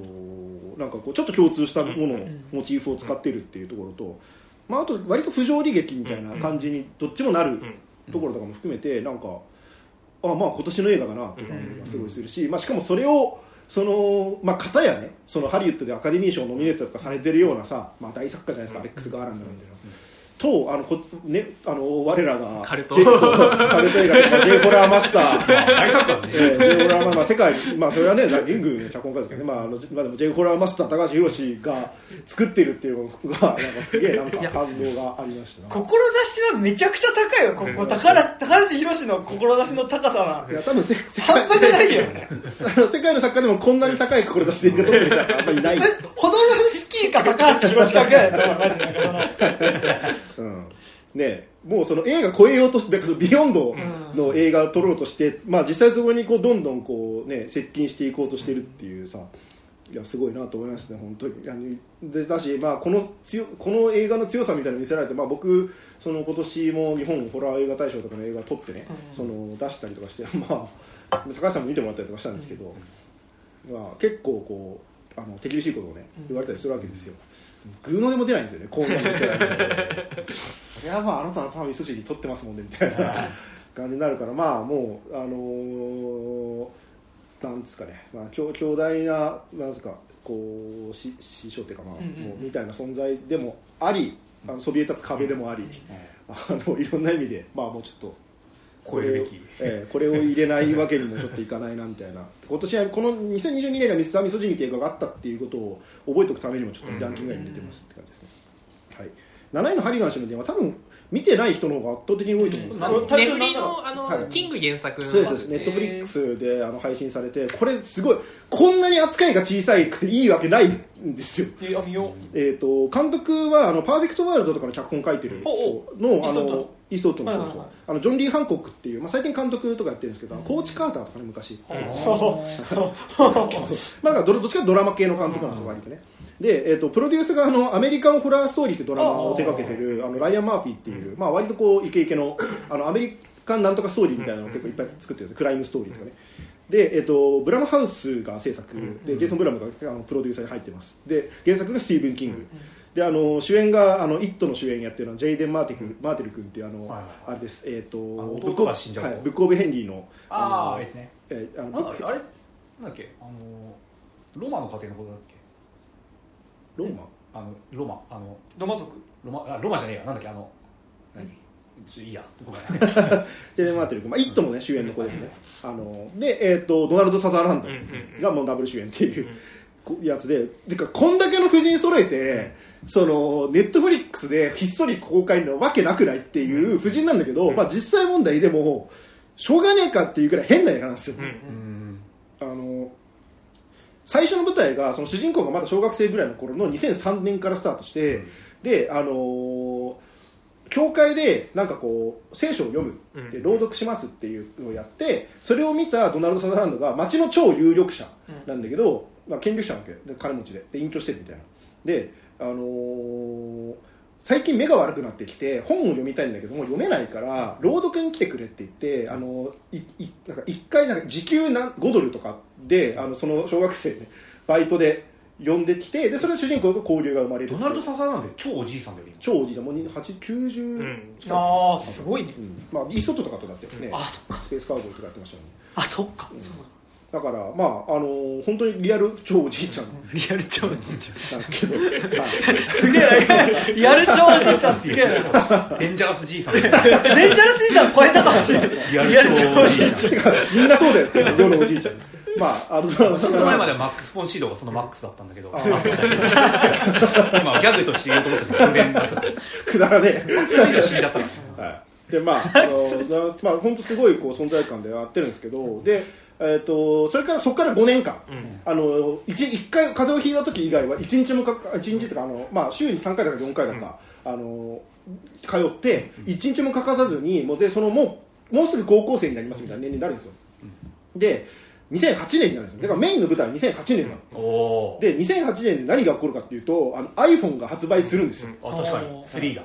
なんかこうちょっと共通したもののモチーフを使っているっていうところと、まあ、あと割と不条理劇みたいな感じにどっちもなるところとかも含めてなんかあまあ今年の映画だなって感じがすごいするし、まあ、しかもそれをそのまあ片やねそのハリウッドでアカデミー賞ノミネートとかされてるようなさ、まあ、大作家じゃないですか、アレックス・ガーランドなんていうのは。とあのこ、ね、あの我らがカルト。映画で、まあ、J ホラーマスター。大作家ですね。えー、J ホラーマまあ世界まあそれはねリングの脚本家ですけどねまああのまあでも J ホラーマスター高橋宏が作ってるっていうのがなんかすげえなんか感動がありましたね志はめちゃくちゃ高いよ。ここ高橋高橋宏の志の高さは。いや多分せ世半端じゃないよ。あの世界の作家でもこんなに高い志で映画撮ってる人はあんまりいない、ホドルフスキーか高橋宏かぐらいだと思う。マジで。なんかうん、ねもうその映画超えようとしてそのビヨンドの映画を撮ろうとして、まあ、実際そこにこうどんどんこう、ね、接近していこうとしてるっていうさいやすごいなと思いますね本当に。あのでだし、まあ、この強この映画の強さみたいなの見せられて、まあ、僕その今年も日本ホラー映画大賞とかの映画撮ってね、その出したりとかして、まあ、高橋さんも見てもらったりとかしたんですけど、まあ、結構こうあの手厳しいことをね言われたりするわけですよ、グーのでも出ないんですよねこんなに見せられていやまああなたのさ味噌汁取ってますもんねみたいな感じになるからまあもうあのーなんですかね、まあ、強強大ななんですかこうし師匠っていうかまあ、うんうん。もうみたいな存在でもありあのそびえ立つ壁でもあり、あのいろんな意味でまあもうちょっと超えるべきえーこれを入れないわけにもちょっといかないなみたいな。今年はこの2022年がミスターミソジニっていう映画があったっていうことを覚えておくためにもちょっとランキング外に入れてますって感じですね、はい、7位のハリガン氏の電話多分見てない人の方が圧倒的に多いと思うんですけど、のあの、はい。キング原作の。そうですネットフリックスであの配信されてこれすごいこんなに扱いが小さくていいわけないんですよ。いや見ようえー、と監督はあのパーフェクトワールドとかの脚本書いてる人のあのイーストウッドのあのジョン・リー・ハンコックっていう、まあ、最近監督とかやってるんですけど、コーチ・カーターとかね昔、まあ、どどっちかドラマ系の監督なんですよ割とね。で、えー、とプロデュースがあのアメリカン・ホラー・ストーリーってドラマを手掛けてるあのライアン・マーフィーっていう、まあ、割とこうイケイケのあのアメリカンなんとかストーリーみたいなのを結構いっぱい作ってるんですクライムストーリーとかね。で、えっとブラムハウスが制作。でジェイソン・ブラムがあのプロデューサーに入ってます。で原作がスティーブン・キング、であの主演があの「イット!」の主演やってるのはジェイデン・マーティク、マーテル君っていうあの、はいはい。あれです。えっ、とあのブックオブはい、ブックオブヘンリーのああのあれですね。えーあのなんだっけあれなんだっけ？あのロマの家庭のことだっけ？ローマあのロマあのロマ族？ロマあロマじゃねえや。なんだっけ？あの何？ちょいいや。ごめん。ジェイデン・マーテル君、まあ、イット!」もね主演の子ですね。あので、えっとドナルド・サザーランドうんうんがもうダブル主演っていうこやつでてかこんだけの夫人揃えてそのネットフリックスでひっそり公開のわけなくないっていう夫人なんだけど、まあ、実際問題でもしょうがねえかっていうくらい変な映画なんですよ、うん。うんあの最初の舞台がその主人公がまだ小学生ぐらいの頃の2003年からスタートして、であのー教会でなんかこう聖書を読むうん。で朗読しますっていうのをやってそれを見たドナルド・サザーランドが町の超有力者なんだけど、まあ、権力者なわけ。で金持ちで。で隠居してるみたいな。で、あのー最近目が悪くなってきて本を読みたいんだけども読めないから朗読に来てくれって言って、あのいいなんか1回なんか時給なん5ドルとかであのその小学生、ね、バイトで呼んできてでそれで主人公が交流が生まれる。ドナルド・サザーランドで超おじいさんだよ今。超おじいちゃん。もうに8 90うん。ああすごいね。うん。まあ、イーストウッドとかとだってね、あそっか。スペースカウボーイとかやってましたもんね。あそっかだからまああのー本当にリアル超おじいちゃん。リアル超おじいちなんですけど、はいすげえなリアル超おじいちゃんすげえな。デンジャラスじいさん。デンジャラスじいさん超えたかもしれないリアル超おじいちゃん。みんなそうだよ。って世のおじいちゃん。まああのそのちょっと前まではマックス・フォン・シードがそのマックスだったんだけど。今ギャグとして言おうと思ったけくだらねえ。マックス・フォン・シード死んじゃった。からはい、でまああのなまあ本当すごいこう存在感でやってるんですけどで、えー、とそれからそこから5年間、あの 1, 一回風邪をひいた時以外は1日もか1日とかあの、まあ、週に3回だか4回だか、あの通って1日も欠かさずにもうでそのもうもうすぐ高校生になりますみたいな年齢になるんですよ、で2008年になるんですよ。だからメインの舞台は2008年なの、で2008年で何が起こるかっていうとあの iPhone が発売するんですよ、あ確かに。3だ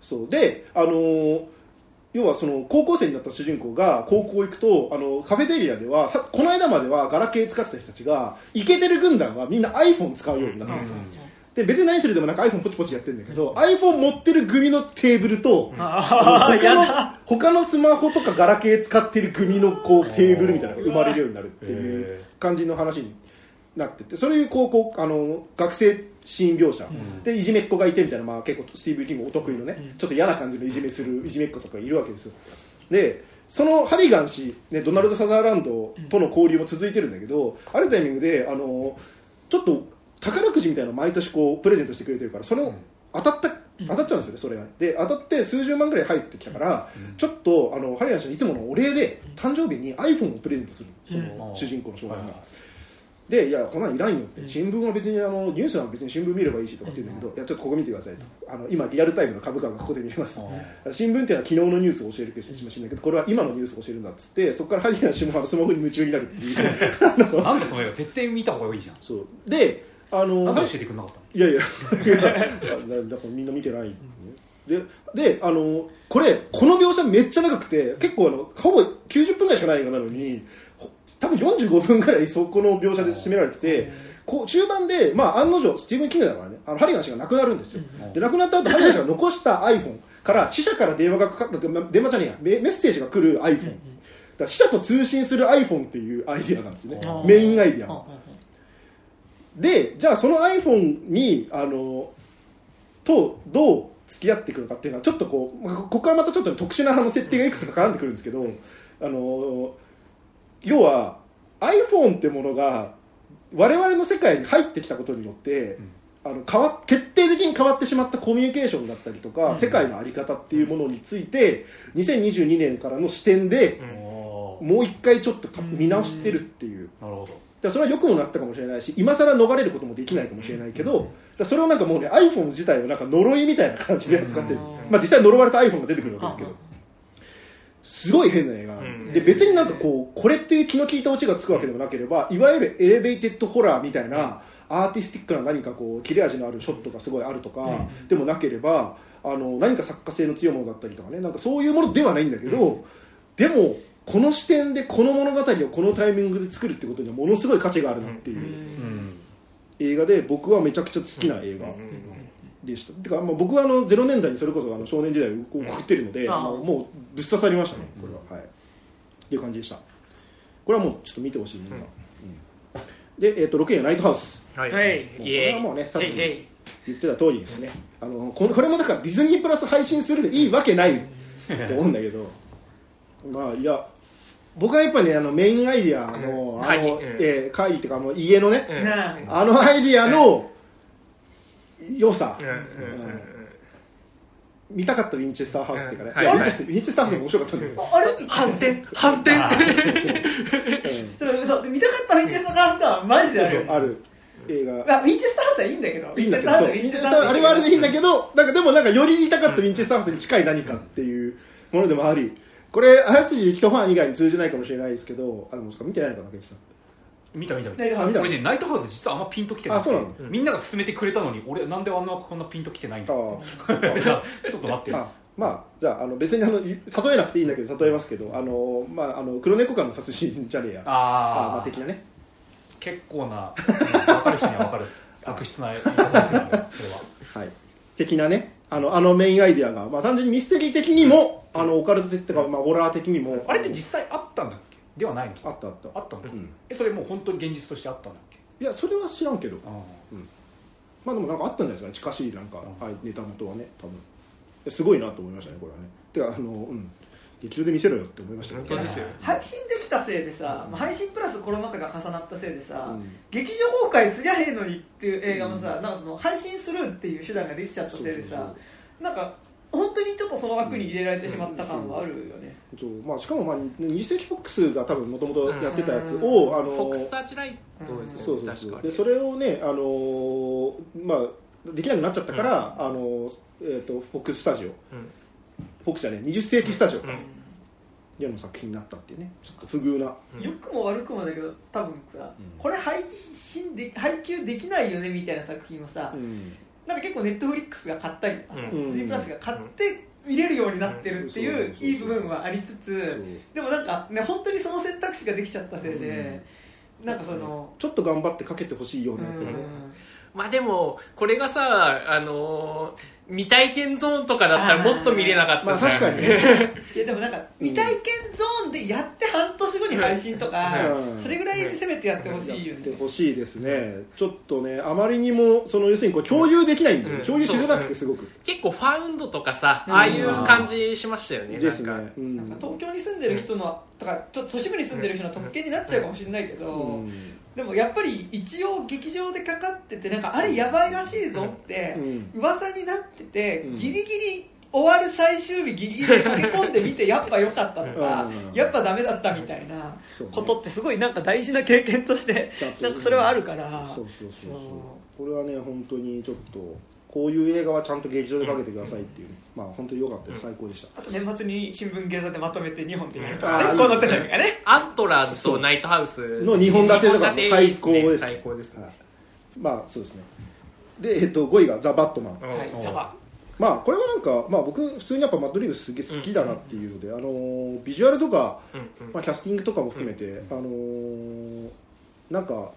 そう。であのー要はその高校生になった主人公が高校行くとあのカフェテリアではさこの間まではガラケー使ってた人たちがイケてる軍団はみんな iPhone 使うようになってる、で別に何するでもなんか iPhone ポチポチやってるんだけど iPhone 持ってる組のテーブルと 他のだ。他のスマホとかガラケー使ってる組のこうテーブルみたいなのが生まれるようになるっていうへ感じの話になっててそういうこうこうあの学生シーン描写、でいじめっ子がいてみたいな、まあ、結構スティーブ・キングお得意のね、ちょっと嫌な感じのいじめするいじめっ子とかいるわけですよ。でそのハリガン氏、ね、ドナルド・サザーランドとの交流も続いてるんだけど、あるタイミングであのちょっと宝くじみたいなのを毎年こうプレゼントしてくれてるからそれを当たった、当たっちゃうんですよねそれが。で当たって数十万ぐらい入ってきたから、ちょっとあのハリガン氏のいつものお礼で誕生日に iPhone をプレゼントする。その主人公の少年が、でいやこんなのいらんよって。新聞は別にあのニュースは別に新聞見ればいいしとかって言うんだけど、いやちょっとここ見てくださいと。あの今リアルタイムの株価がここで見れますと、新聞っていうのは昨日のニュースを教えるかもしれないけどこれは今のニュースを教えるんだっつってそこからハリガン氏もスマホに夢中になるっていう。なんでその映画絶対見た方がいいじゃん。そう。であのなんで教えてくれなかったの？いやいや。いやだだからみんな見てない、でであのこれこの描写めっちゃ長くて結構あのほぼ90分ぐらいしかない映画なのにほ多分45分ぐらいそこの描写で締められててこう中盤で、まあ、案の定スティーブン・キングだからねあのハリガン氏が亡くなるんですよ、で亡くなった後ハリガン氏が残した iPhone から死者から電話がかかった電話じゃねえやメメッセージが来る iPhone、だ死者と通信する iPhone っていうアイディアなんですね。うんメインアイディア。うんうんでじゃあその iPhone にあのとどう付き合っていくのかっていうのはちょっとこうまあここからまたちょっと特殊なあの設定がいくつか絡んでくるんですけど、あの要は iPhone ってものが我々の世界に入ってきたことによって、あの変わ決定的に変わってしまったコミュニケーションだったりとか、世界の在り方っていうものについて2022年からの視点で、もう一回ちょっとか見直してるっていう。なるほど。だそれは良くもなったかもしれないし今更逃れることもできないかもしれないけど、だからそれをなんかもうね iPhone 自体をなんか呪いみたいな感じで扱ってる、うん。まあ、実際呪われた iPhone が出てくるわけですけど、すごい変な映画。うん。で別になんかこうこれっていう気の利いたオチがつくわけでもなければいわゆるエレベーテッドホラーみたいなアーティスティックな何かこう切れ味のあるショットがすごいあるとか、でもなければあの何か作家性の強いものだったりとかねなんかそういうものではないんだけど、でもこの視点でこの物語をこのタイミングで作るってことにはものすごい価値があるなっていううん。映画で僕はめちゃくちゃ好きな映画でした、てか、まあ、僕はあの0年代にそれこそあの少年時代を送ってるので、うんまあもうぶっ刺さりましたねこれは、はい。っていう感じでした。これはもうちょっと見てほしいみんな、うん。で、えー、と6位はナイトハウス。はい。これはもうねさっき言ってた通りですね。あのここれもだからディズニープラス配信するでいいわけないと思うんだけど。まあいや僕はやっぱり、ね、あのメインアイディアの,、あのうん。会議。うん。えー会議っていうかあの家のね、うん。あのアイディアの良さ、うんうんうん見たかったウィンチェスターハウスっていうかね、うんいやウはいィンチェウィンチェスターハウスも面白かったんですけど、あれ？反転。反転。ちょっとそう見たかったウィンチェスターハウスはマジである。ある。映画。まあウィンチェスターハウスはいいんだけど。いいんだけどそうウィンチェスターハウスあれはあれでいいんだけどなんかでもなんかより見たかったウィンチェスターハウスに近い何かっていう。ものでもありこれ綾辻ゆきとファン以外に通じないかもしれないですけどあでも見てないのかな竹内さん見た見た見た。見た。俺ねナイトハウス実はあんまピンときてなあそうなの？みんなが勧めてくれたのに俺なんであんなこんなピンときてないんだあいや ちょっと待ってまあじゃああの別にあのい例えなくていいんだけど例えますけどあの、まあ、あの黒猫館の殺人じゃねえや。ああーまあ的なね。結構なうん分かる人には分かる 悪質な言い方ですよねそれは。はい、的なね。あのあのメインアイディアが、まあ、単純にミステリー的にも、あのオカルト的とか、まあ、ホラー的にも。あれって実際あったんだっけ？ではないのあったあった。あったのうん。えそれもう本当に現実としてあったんだっけ？いやそれは知らんけど。あまあでもなんかあったんじゃないですか？ね近しいなんか、うんはい、ネタ元はね多分。すごいなと思いましたねこれはね。てかあのうん。劇場で見せろよって思いました本当ですよ。配信できたせいでさ、まあ配信プラスコロナ禍が重なったせいでさ、うん。劇場公開すりゃへえのにっていう映画もさ、なんかその配信するっていう手段ができちゃったせいでそうそうさなんか本当にちょっとその枠に入れられてしまった感はあるよね、そう。まあ、しかも、まあ、二世紀フォックスが多分もともとやってたやつを、あのフォックスサーチライトですそうよね確かそう。そうでそれをね、あのーまあ、できなくなっちゃったから、あのーえー、とフォックススタジオ、うん。フォックスじゃね20世紀スタジオか、うん。での作品になったっていうね。ちょっと不遇な。うん。良くも悪くもだけど多分さ、うん。これ配信で配給できないよねみたいな作品をさ、うんなんか結構ネットフリックスが買ったりとかさ、うん。プラスが買って見れるようになってるっていううん。いい部分はありつつ、でもなんかね本当にその選択肢ができちゃったせいで、なんかその、ちょっと頑張ってかけてほしいようなやつをね、まあでもこれがさあのー未体験ゾーンとかだったらもっと見れなかまあったじゃん。確かにね。いやでもなんか未体験ゾーンでやって半年後に配信とか、うんそれぐらいでせめてやってほしいよやってね、ほしいですね。ちょっとねあまりにもその要するにこう共有できないんで、うん。共有しづらくてすごく、結構ファウンドとかさうんああいう感じしましたよね。ですねなんかうん。なんか東京に住んでる人のとかちょっと都市部に住んでる人の特権になっちゃうかもしれないけど、うんでもやっぱり一応劇場でかかっててなんかあれやばいらしいぞってうん。噂になってて、うん。ギリギリ終わる最終日ギリギリで駆け込んでみてやっぱ良かったとか、うん。やっぱダメだったみたいなことってすごいなんか大事な経験としてなんかそれはあるから。そうそうそうそう。これはね本当にちょっとこういう映画はちゃんと劇場でかけてくださいっていうね、まあ本当に良かったです。最高でした。あと年末に新聞芸座でまとめて2本でやるとかねこの手紙がねアントラーズとナイトハウスの二本立てとかも最高です。最高ですねはい、まあそうですね。で、えっと、5位が「ザ・バットマン」うん。はいザバまあこれはなんか、まあ、僕普通にやっぱマッドリーブすげえ好きだなっていうので、あのービジュアルとか、うんうん。まあ、キャスティングとかも含めて、あのーなんか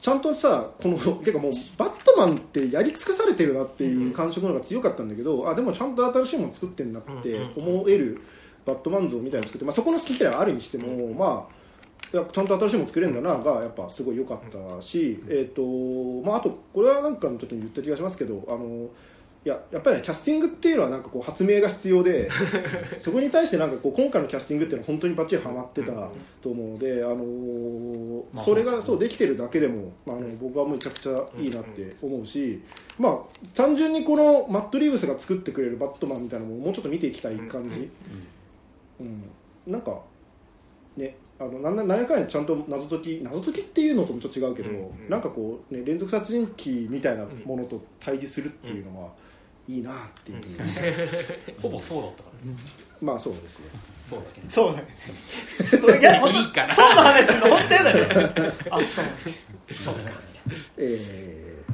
ちゃんとさこの てかもうバットマンってやり尽くされてるなっていう感触の方が強かったんだけど、あでもちゃんと新しいもの作ってんなって思えるバットマン像みたいなの作って、まあ、そこの好き嫌いはあるにしても、まあいやちゃんと新しいもの作れるんだながやっぱすごい良かったし、えーとまあ、あとこれはなんかの時に言った気がしますけどあのいややっぱりねキャスティングっていうのはなんかこう発明が必要で そこに対してなんかこう今回のキャスティングっていうのは本当にバッチリハマってたと思うので、あのーまあそれがそうできてるだけでも、まあ、あの僕はめちゃくちゃいいなって思うし、まあ、単純にこのマット・リーブスが作ってくれるバットマンみたいなのももうちょっと見ていきたい感じ、うん、なんかねあのなんななんやかんやちゃんと謎解き謎解きっていうのともちょっと違うけど、うんうん。なんかこう、ね、連続殺人鬼みたいなものと対峙するっていうのは、いいなっていう、ほぼそうだったからね。まあそうですね。そうだけど。そうだね。いや いいから。そうの話するの本当やだね あそう。そうですねえー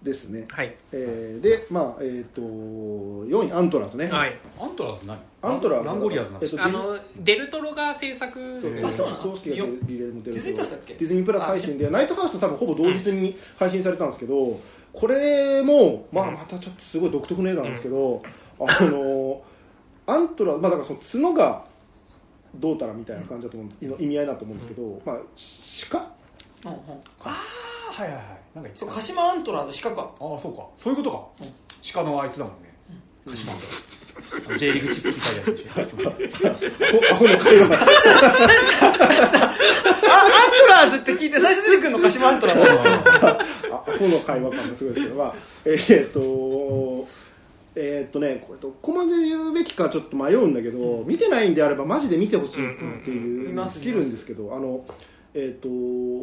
ですね、はい。えーでまあえっ、と4位アントラーズね、はい。アントラーズ何？アントラーズ。ランゴリアーズなんですか？えっとあのデルトロが制作する。あそうなの葬式が出るリレーも出るディズニープラスだっけ？ディズニープラス配信でナイトハウスと多分ほぼ同日に配信されたんですけど、これも、まあ、またちょっとすごい独特の映画なんですけど、あのアントラ、まあ、だからその角がどうたらみたいな感じだと思う意味合いだと思うんですけど、まあ、鹿？うんうん。あはいはいはい。なんか鹿島アントラーズ四角はああそうか。そういうことか、鹿のあいつだもんね。鹿島あの J リーグチップスイタリアでアホの会話あアントラーズって聞いて最初出てくるの鹿島アントラーズあアホの会話感がすごいですけど、まあ、えーっとえーっとねこれどこまで言うべきかちょっと迷うんだけど、見てないんであればマジで見てほしいっていううんうんスキルんですけど、あのえーっと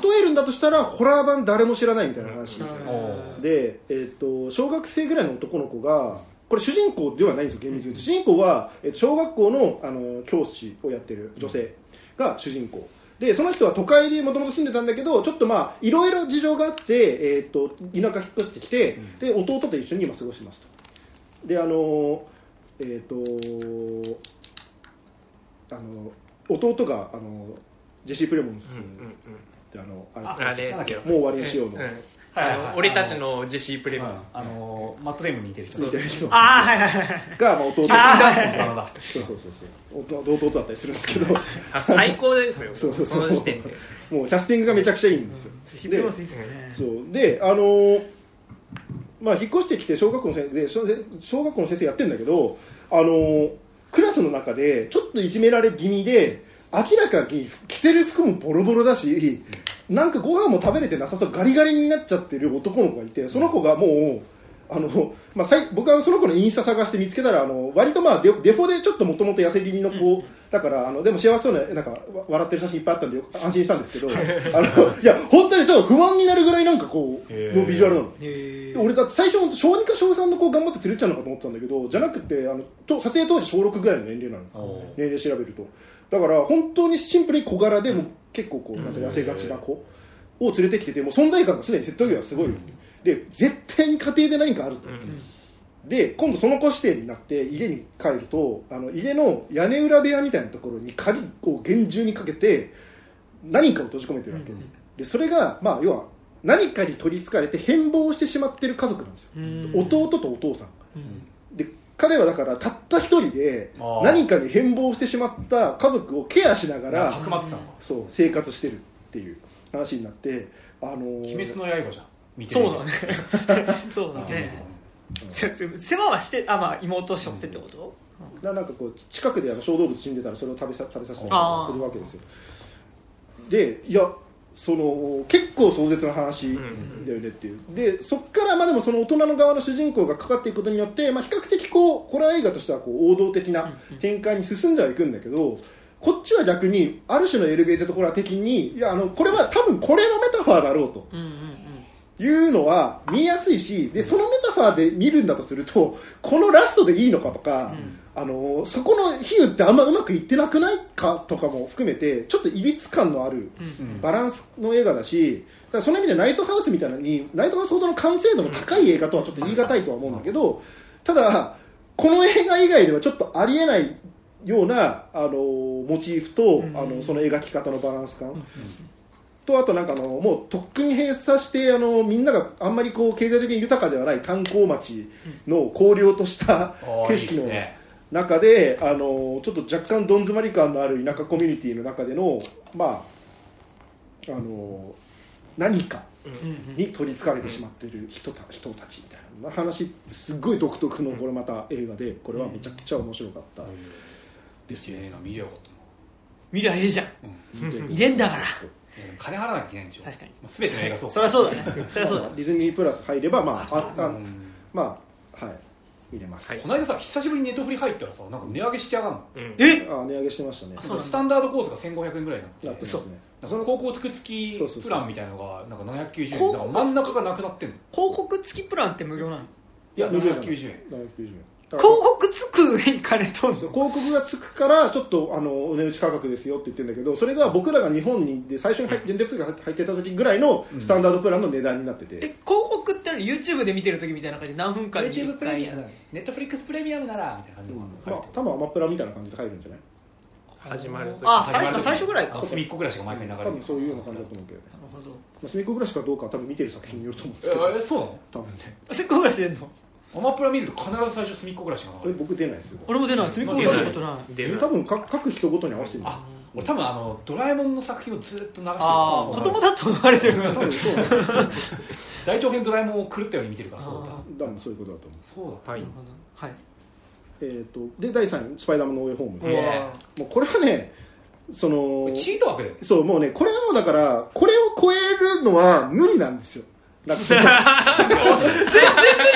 例えるんだとしたらホラー版誰も知らないみたいな話、ん。で、えー、と小学生ぐらいの男の子がこれ主人公ではないんですよ厳密に言うと。主人公は、えーと小学校のあの教師をやってる女性が主人公。でその人は都会にもともと住んでたんだけどちょっとまあいろいろ事情があって、えー、と田舎引っ越してきて、で弟と一緒に今過ごしてますとであのえっ、とあの弟があのジェシー・プレモンスってあのあれあれですよ。もう終わりにしようの、うん俺たちのジェシー・プレムス。あのマットデーモンに似てる人。みたいな人。ああはいはいはいが、まあ、弟だそうそうそうそう。弟弟だったりするんですけど。あ最高ですよ。そうそうそうの時点で。もうキャスティングがめちゃくちゃいいんですよ、シップロスいいっすよね。そう。であのーまあ引っ越してきて小学校の先生で小小学校の先生やってるんだけどあのークラスの中でちょっといじめられ気味で明らかに着てる服もボロボロだしなんかご飯も食べれてなさそうガリガリになっちゃってる男の子がいてその子がもうあの、まあ、さい僕はその子のインスタ探して見つけたらあの割とまあデデフォでちょっともともと痩せ気味の子だからあのでも幸せそうななんかわ笑ってる写真いっぱいあったんでよ安心したんですけどあのいや本当にちょっと不安になるぐらいなんかこうのビジュアルなの。俺だって最初小2か小3の子頑張って連れちゃうのかと思ってたんだけどじゃなくてあのと撮影当時小6ぐらいの年齢なの。年齢調べるとだから本当にシンプルに小柄でも結構こうなんか痩せがちな子を連れてきててもう存在感がすでに説得力がすごい、で絶対に家庭で何かあると、で今度その子視点になって家に帰るとあの家の屋根裏部屋みたいなところに鍵を厳重にかけて何かを閉じ込めてるわけ、でそれがまあ要は何かに取りつかれて変貌してしまってる家族なんですよ、うん。弟とお父さん。で彼はだからたった一人で何かに変貌してしまった家族をケアしながらかくまってたのか。そう生活してるっていう話になってあのー鬼滅の刃じゃん。見てみそうだね。そうだね。世話はしてあまあ妹を背負ってってこと？ななんかこう近くであの小動物死んでたらそれを食べさ食べさせたりするわけですよ。でいやその結構壮絶な話だよねっていう、でそっからまあでもその大人の側の主人公がかかっていくことによって、まあ、比較的こうホラー映画としてはこう王道的な展開に進んではいくんだけどこっちは逆にある種のエレベーターとホラー的にいやあのこれは多分これのメタファーだろうと。うんうんいうのは見やすいしでそのメタファーで見るんだとするとこのラストでいいのかとか、あのそこの比喩ってあんまうまくいってなくないかとかも含めてちょっといびつ感のあるうん。バランスの映画だしだからその意味でナイトハウスみたいなのにナイトハウスほどの完成度の高い映画とはちょっと言い難いとは思うんだけどただこの映画以外ではちょっとありえないようなあのモチーフと、うん。あのその描き方のバランス感、とあとなんかあのもうとっくに閉鎖してあのみんながあんまりこう経済的に豊かではない観光町の荒涼とした景色の中であのちょっと若干どん詰まり感のある田舎コミュニティの中でのまああの何かに取りつかれてしまっている人た人たちみたいな話すっごい独特のこれまた映画でこれはめちゃくちゃ面白かったですね。いや映画見りゃよかったな見りゃええじゃん。うん。見れんだから金払わなきゃいけないんでしょ。確かに。まあ、全ての映画そうそりゃそうだね。そりゃそうだディズニープラス入ればまあああうん。まあはい見れます、この間さ久しぶりにネットフリ入ったらさなんか値上げしてやがん。のうん。え？あ値上げしてましたね。そうなんだ。スタンダードコースが1500円ぐらいになって。なってますね。なんか高校付きそうそうそうプランみたいなのがなんか790円真ん中がなくなってんの。広告付きプランって無料なの？いや無料じゃない790円。790円広告つく上に金取んの？広告がつくからちょっとあのお値打ち価格ですよって言ってるんだけどそれが僕らが日本にで最初に入って電力が入ってた時ぐらいのスタンダードプランの値段になってて、え広告っての YouTube で見てる時みたいな感じで何分間に YouTube 1プレミアムネットフリックスプレミアムならみたいな感じのまあ多分アマプラみたいな感じで入るんじゃない？始まる時あ最初最初ぐらいか。あ隅っこぐらいしか毎回流れる。多分そういうような感じだと思うけど。ねなるほど。まあ、隅っこ暮らしかどうかは多分見てる作品によると思うんですけど。えそうなの？多分ね。せっかくぐらいしてんの？アマプラ見ると必ず最初隅っこぐらいしか僕出ないですよ。俺も出ない。隅っこぐらいしたことない。出るえ多分か各人ごとに合わせてる。あ俺多分あのドラえもんの作品をずっと流してるあ子供だと思われてる多分そうなんだ 大長編ドラえもんを狂ったように見てるからそうだあ多分そういうことだと思う。そうだはいはい。えー、とで第3位「スパイダーマンノーウェイホー。ム」もうこれはねそのチート枠だよ。ねそうもうねこれはもうだからこれを超えるのは無理なんですよ全然無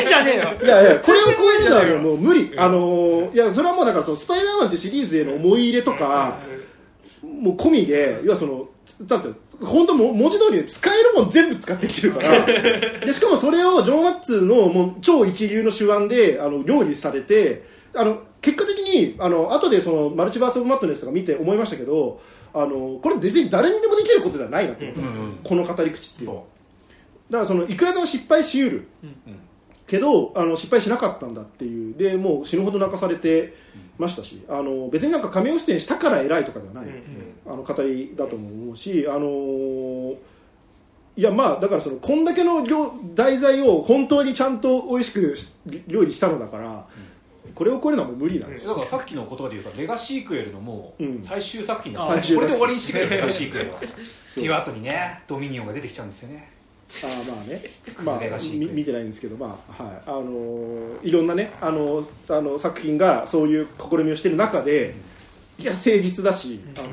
理じゃねえよ。いやいやこれを超えるのはもう無理。あのーいやそれはもうだからそのスパイダーマンってシリーズへの思い入れとかもう込みで要はそのだって本当もう文字通りで使えるもん全部使ってきてるから でしかもそれをジョン・ワッツのもう超一流の手腕であの料理されてあの結果的にあの後でそのマルチバース・オブ・マットネスとか見て思いましたけどあのこれ別に誰にでもできることではないなと思った、うんうんこの語り口っていう。のはそだからそのいくらでも失敗しうる、う、うん。けどあの失敗しなかったんだっていう。でもう死ぬほど泣かされてましたしあの別になんか亀尾出演したから偉いとかではない、あの語りだとも思うしあのーいやまあだからそのこんだけの料題材を本当にちゃんと美味しくし料理したのだから、これを超えるのはもう無理なんです。よ、だからさっきの言葉で言うとレガシークエルのもううん。最終作品です、最終作品。これで終わりにしてくれる。レガシークエルはっていう後にねドミニオンが出てきちゃうんですよねあーまあね、まあ、み見てないんですけど、まあはい。あのーいろんなねあのあの作品がそういう試みをしている中で、いや誠実だし、あの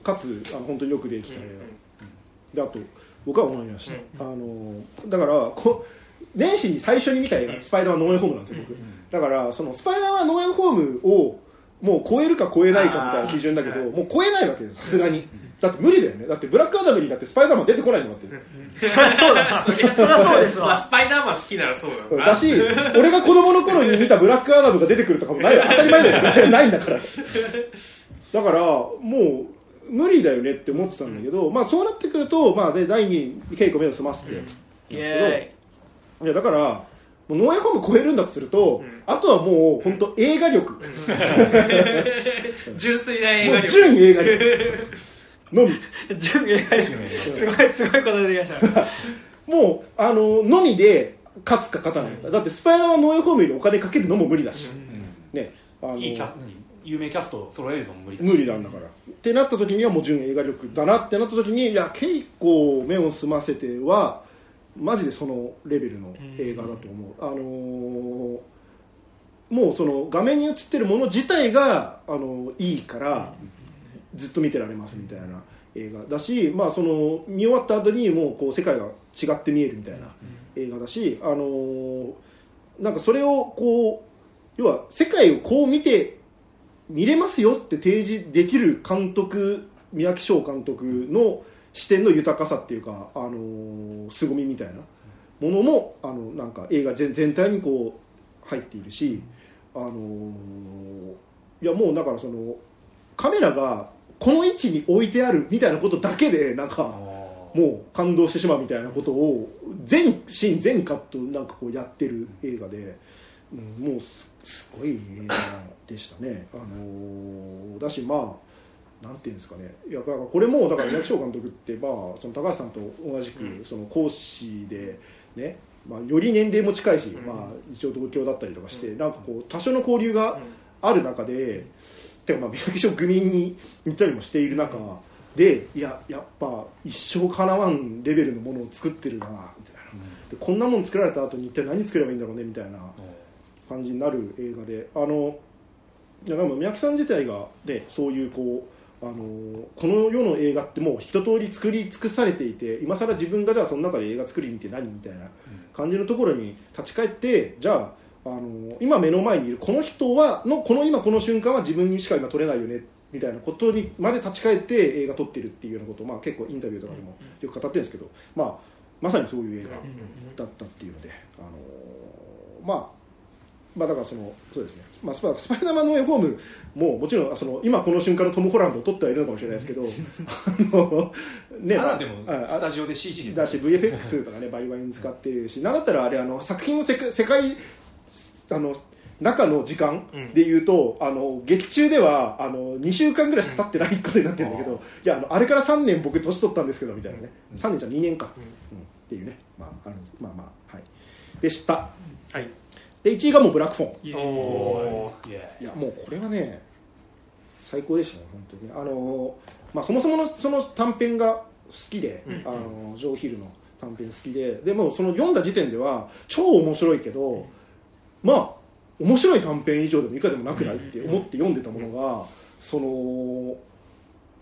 ーかつあの本当によくできた映画だと僕は思いました、あのーだからこ年始に最初に見た映画「スパイダーマンノーウェイホーム」なんですよ、僕。だからそのスパイダーマンノーウェイホームをもう超えるか超えないかみたいな基準だけどもう超えないわけですさすがにだって無理だよね。だってブラックアダムにだってスパイダーマン出てこないのだってそりゃそうだなそりゃそうですまあわスパイダーマン好きならそうだろうな。だし俺が子供の頃に見たブラックアダムが出てくるとかもないわ。当たり前だよ。ないんだから。だからもう無理だよねって思ってたんだけど、まあそうなってくると、まあ、で第2に稽古目を済ませて、イエいやだからもうノーエホーム超えるんだとすると、あとはもう本当映画力、純粋な映もう画力純映画力のみ 準備がすごいすごいこと出てきました。もうあののみで勝つか勝たないか、だってスパイダーマンノーエホームにお金かけるのも無理だし、ね。あのいいキャ有名キャストを揃えるのも無理だ無理なんだから。ってなった時にはもう純映画力だなってなった時にいや稽古目を澄ませてはマジでそのレベルの映画だと思う、あのーもうその画面に映ってるもの自体が、あのいいからずっと見てられますみたいな映画だし、まあ、その見終わった後にもうこう世界が違って見えるみたいな映画だし、あのーなんかそれをこう要は世界をこう見て見れますよって提示できる監督三宅翔監督の視点の豊かさっていうか、あのー凄みみたいなものもあのなんか映画全全体にこう入っているし、あのーいやもうだからそのカメラがこの位置に置いてあるみたいなことだけでなんかもう感動してしまうみたいなことを全シーン全カットなんかこうやってる映画で、うんもうすすごい映画でしたね、あのーだしまあなんていうんですかね。いやだからこれもだから役所監督って、まあ、その高橋さんと同じくその講師でね、まあ、より年齢も近いし、まあ、一応同郷だったりとかして、なんかこう多少の交流がある中で、てかまあ宮城所組に行ったりもしている中でいややっぱ一生かなわんレベルのものを作ってるなみたいな。でこんなもん作られた後に一体何作ればいいんだろうねみたいな感じになる映画であのいやでも宮城さん自体が、ね、そういうこうあのこの世の映画ってもう一通り作り尽くされていて今更自分がじゃあその中で映画作り見て何みたいな感じのところに立ち返ってじゃああの今目の前にいるこの人はのこの今この瞬間は自分にしか今撮れないよねみたいなことにまで立ち返って映画撮ってるっていうようなことを、まあ、結構インタビューとかでもよく語ってるんですけど、まあ、まさにそういう映画だったっていうので、あのまあまあだからそのそうですね、まあ、スパスパイダーマンのウェイフォームももちろんその今この瞬間のトム・ホランドを撮ってはいるのかもしれないですけどあのねまだでもあスタジオで CG で。だし VFX とかねバリバリに使ってるしなんだったらあれあの作品の世界世界あの中の時間でいうと、あの劇中ではあの2週間ぐらいしか経ってないことになってるんだけど、いやあのあれから3年僕年取ったんですけどみたいなね、3年じゃ2年か、うん。っていうね。まああるんです。まあまあはい。でしたはい。で1位がもうブラックフォン。おー。いやいやもうこれはね最高でしたね本当に。あのまあそもそものその短編が好きで、うん。あのジョー・ヒルの短編好きで。でもその読んだ時点では超面白いけど、まあ面白い短編以上でも以下でもなくないって思って読んでたものが、その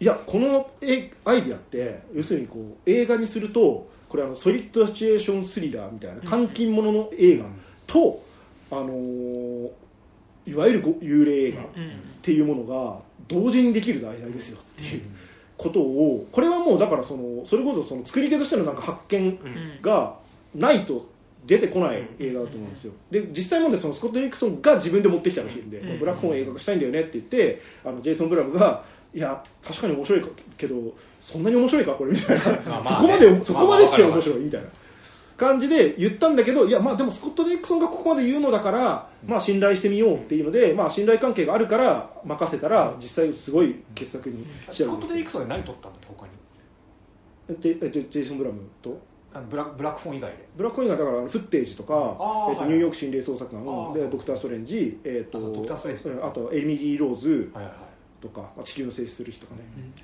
いやこのえアイディアって要するにこう映画にするとこれあのソリッドシチュエーションスリラーみたいな監禁ものの映画と、あのーいわゆるご幽霊映画っうん。ていうものが同時にできる題材ですよっていうことをこれはもうだからそのそれこそその作り手としてのなんか発見うん。がないと出てこない映画だと思うんですよ。で実際問題そのスコット・リクソンが自分で持ってきたらしいんで、うん。ブラックホーン映画化したいんだよねって言ってあのジェイソン・ブラムがいや確かに面白いけどそんなに面白いかこれみたいな、まあそこまで、そこまでして面白いみたいな。感じで言ったんだけどいやまあでもスコット・リクソンがここまで言うのだから、まあ信頼してみようっていうので、まあ信頼関係があるから任せたら実際すごい傑作にスコット・デリクソンで何撮ったんだっけ他に？でえジェジェイソン・ブラムと？あのブラブラックフォン以外で。ブラックホーンがだからフッテージとかえっとニューヨーク心霊捜査官でドクター・ストレンジ、えっとあとドクターストレンジ。うんあとエミリー・ローズはいはいはい。とか、まあ、地球の静止する日とかね、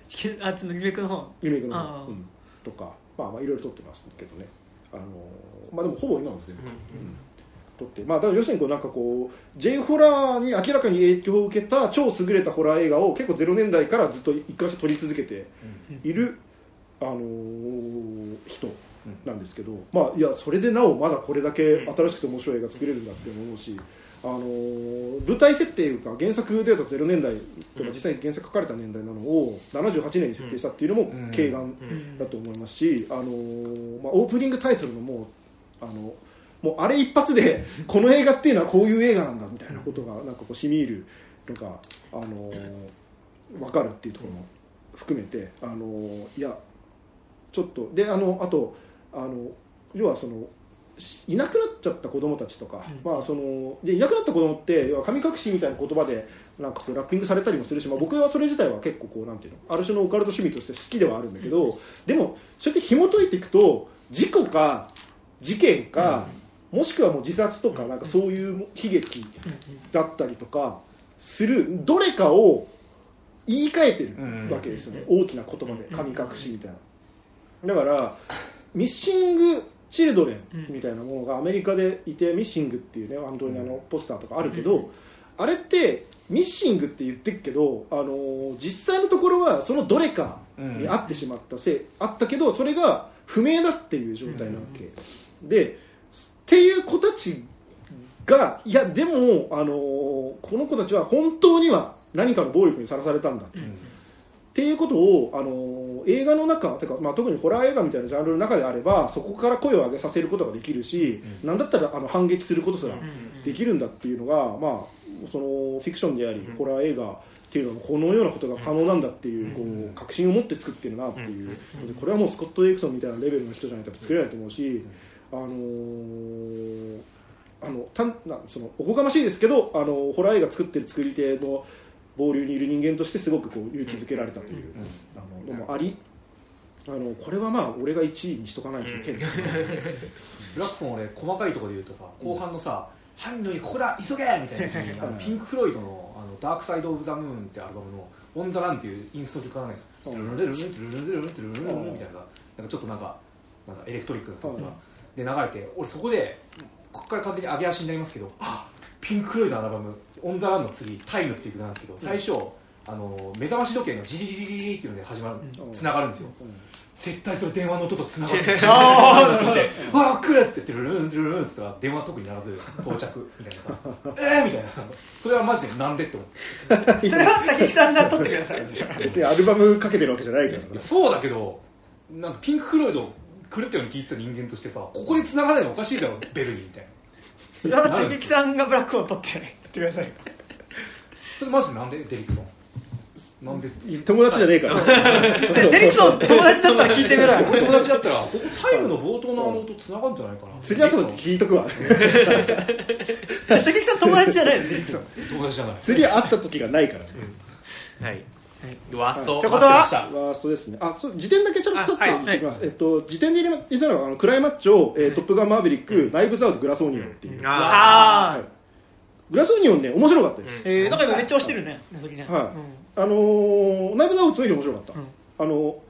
地球あっちのリメイクの方。リメイクの方、うん、とか、まあ、まあいろいろ撮ってますけどね。あのーまあでもほぼ今の全部、うん撮ってまあだから要するにこうなんかこう J ホラーに明らかに影響を受けた超優れたホラー映画を結構0年代からずっと一貫して撮り続けている、あのー人なんですけど、まあいやそれでなおまだこれだけ新しくて面白い映画作れるんだって思うし、あのー舞台設定いうか原作でだと0年代とか実際に原作書かれた年代なのを78年に設定したっていうのもうん。軽眼うんだと思いますし、あのーまあ、オープニングタイトルのもうあのもうあれ一発で この映画っていうのはこういう映画なんだみたいなことがなんかこう染み入るのが、あのー分かるっていうところも含めて、あのーいやちょっとであのあとあの要はそのしいなくなっちゃった子供たちとか、うん。まあ、そのでいなくなった子供って要は神隠しみたいな言葉でなんかこうラッピングされたりもするし、まあ、僕はそれ自体は結構こうなんていうのある種のオカルト趣味として好きではあるんだけど、でもそうやって紐解いていくと事故か事件か、もしくはもう自殺とかなんかそういう悲劇だったりとかするどれかを言い換えてるわけですよね、大きな言葉で神隠しみたいな。だからミッシング・チルドレンみたいなものがアメリカでいてミッシングっていうね本当にあのポスターとかあるけど、あれってミッシングって言ってるけど、あのー実際のところはそのどれかにあってしまったせい、あったけどそれが不明だっていう状態なわけ、でっていう子たちがいやでも、あのーこの子たちは本当には何かの暴力にさらされたんだってっていうことを、あのー映画の中てか、まあ、特にホラー映画みたいなジャンルの中であればそこから声を上げさせることができるし、なんだったらあの反撃することすらできるんだっていうのが、まあ、そのフィクションであり、ホラー映画っていうのはこのようなことが可能なんだっていう,、こう確信を持って作ってるなっていう、でこれはもうスコット・エイクソンみたいなレベルの人じゃないと作れないと思うし、あのーあのたんなそのおこがましいですけどあのホラー映画作ってる作り手の暴流にいる人間としてすごくこう勇気づけられたという、あののもありあのこれはまあ俺が1位にしとかないといけない、ブラックフォン俺細かいところで言うとさ後半のさ「犯人の家ここだ急げ!」みたいなピンク・フロイドの「あのダークサイド・オブ・ザ・ムーン」ってアルバムの「オン・ザ・ラン」っていうインスト曲がないですよ。ルルルルルルルルルルトゥルルルルルみたいな。なんかちょっとなんかなんかエレクトリックな曲がで流れて俺そこでここから完全に上げ足になりますけどあピンク・フロイドのアルバム「オン・ザ・ラン」の次「タイム」っていう曲なんですけど最初あの目覚まし時計のジリリリリリっていうので始まるうんつながるんですようん絶対それ電話の音と つながってるあーって「わあ来る!」っつって「トゥルルントゥルルン」っつったら電話特にならず到着みたいなさ「えー!」みたいなそれはマジでなんでって思ってそれは竹木さんが取ってください別にアルバムかけてるわけじゃないからそうだけどなんかピンク・フロイド狂ったように聞いてた人間としてさここで繋がないのおかしいだろベルにみたいなそれは竹木さんがブラックを取って言ってください。それマジでなんでデリクソン？なんで？友達じゃねえから。で デリクソン友達だったら聞いてみろよ。俺友達だったらここタイムの冒頭のあの音繋がるんじゃないかな。次後で聞いとくわ。竹木さん友達じゃないのデリクソン。友達じゃない。次会った時がないから。はい。ワースト。ってことは？ワーストですね。あそう時点だけちょっとちょっとあはい。言ってきます、えっと時点で入れたのはあのクライマッチョ、えートップガンマーヴェリック、ナイブズアウトグラソーニオンっていう、ああはいグラソーニオンね面白かったです、えー、なんか今めっちゃ押してるねはい。うん。あのーナイブズアウトのより面白かった、うん。あの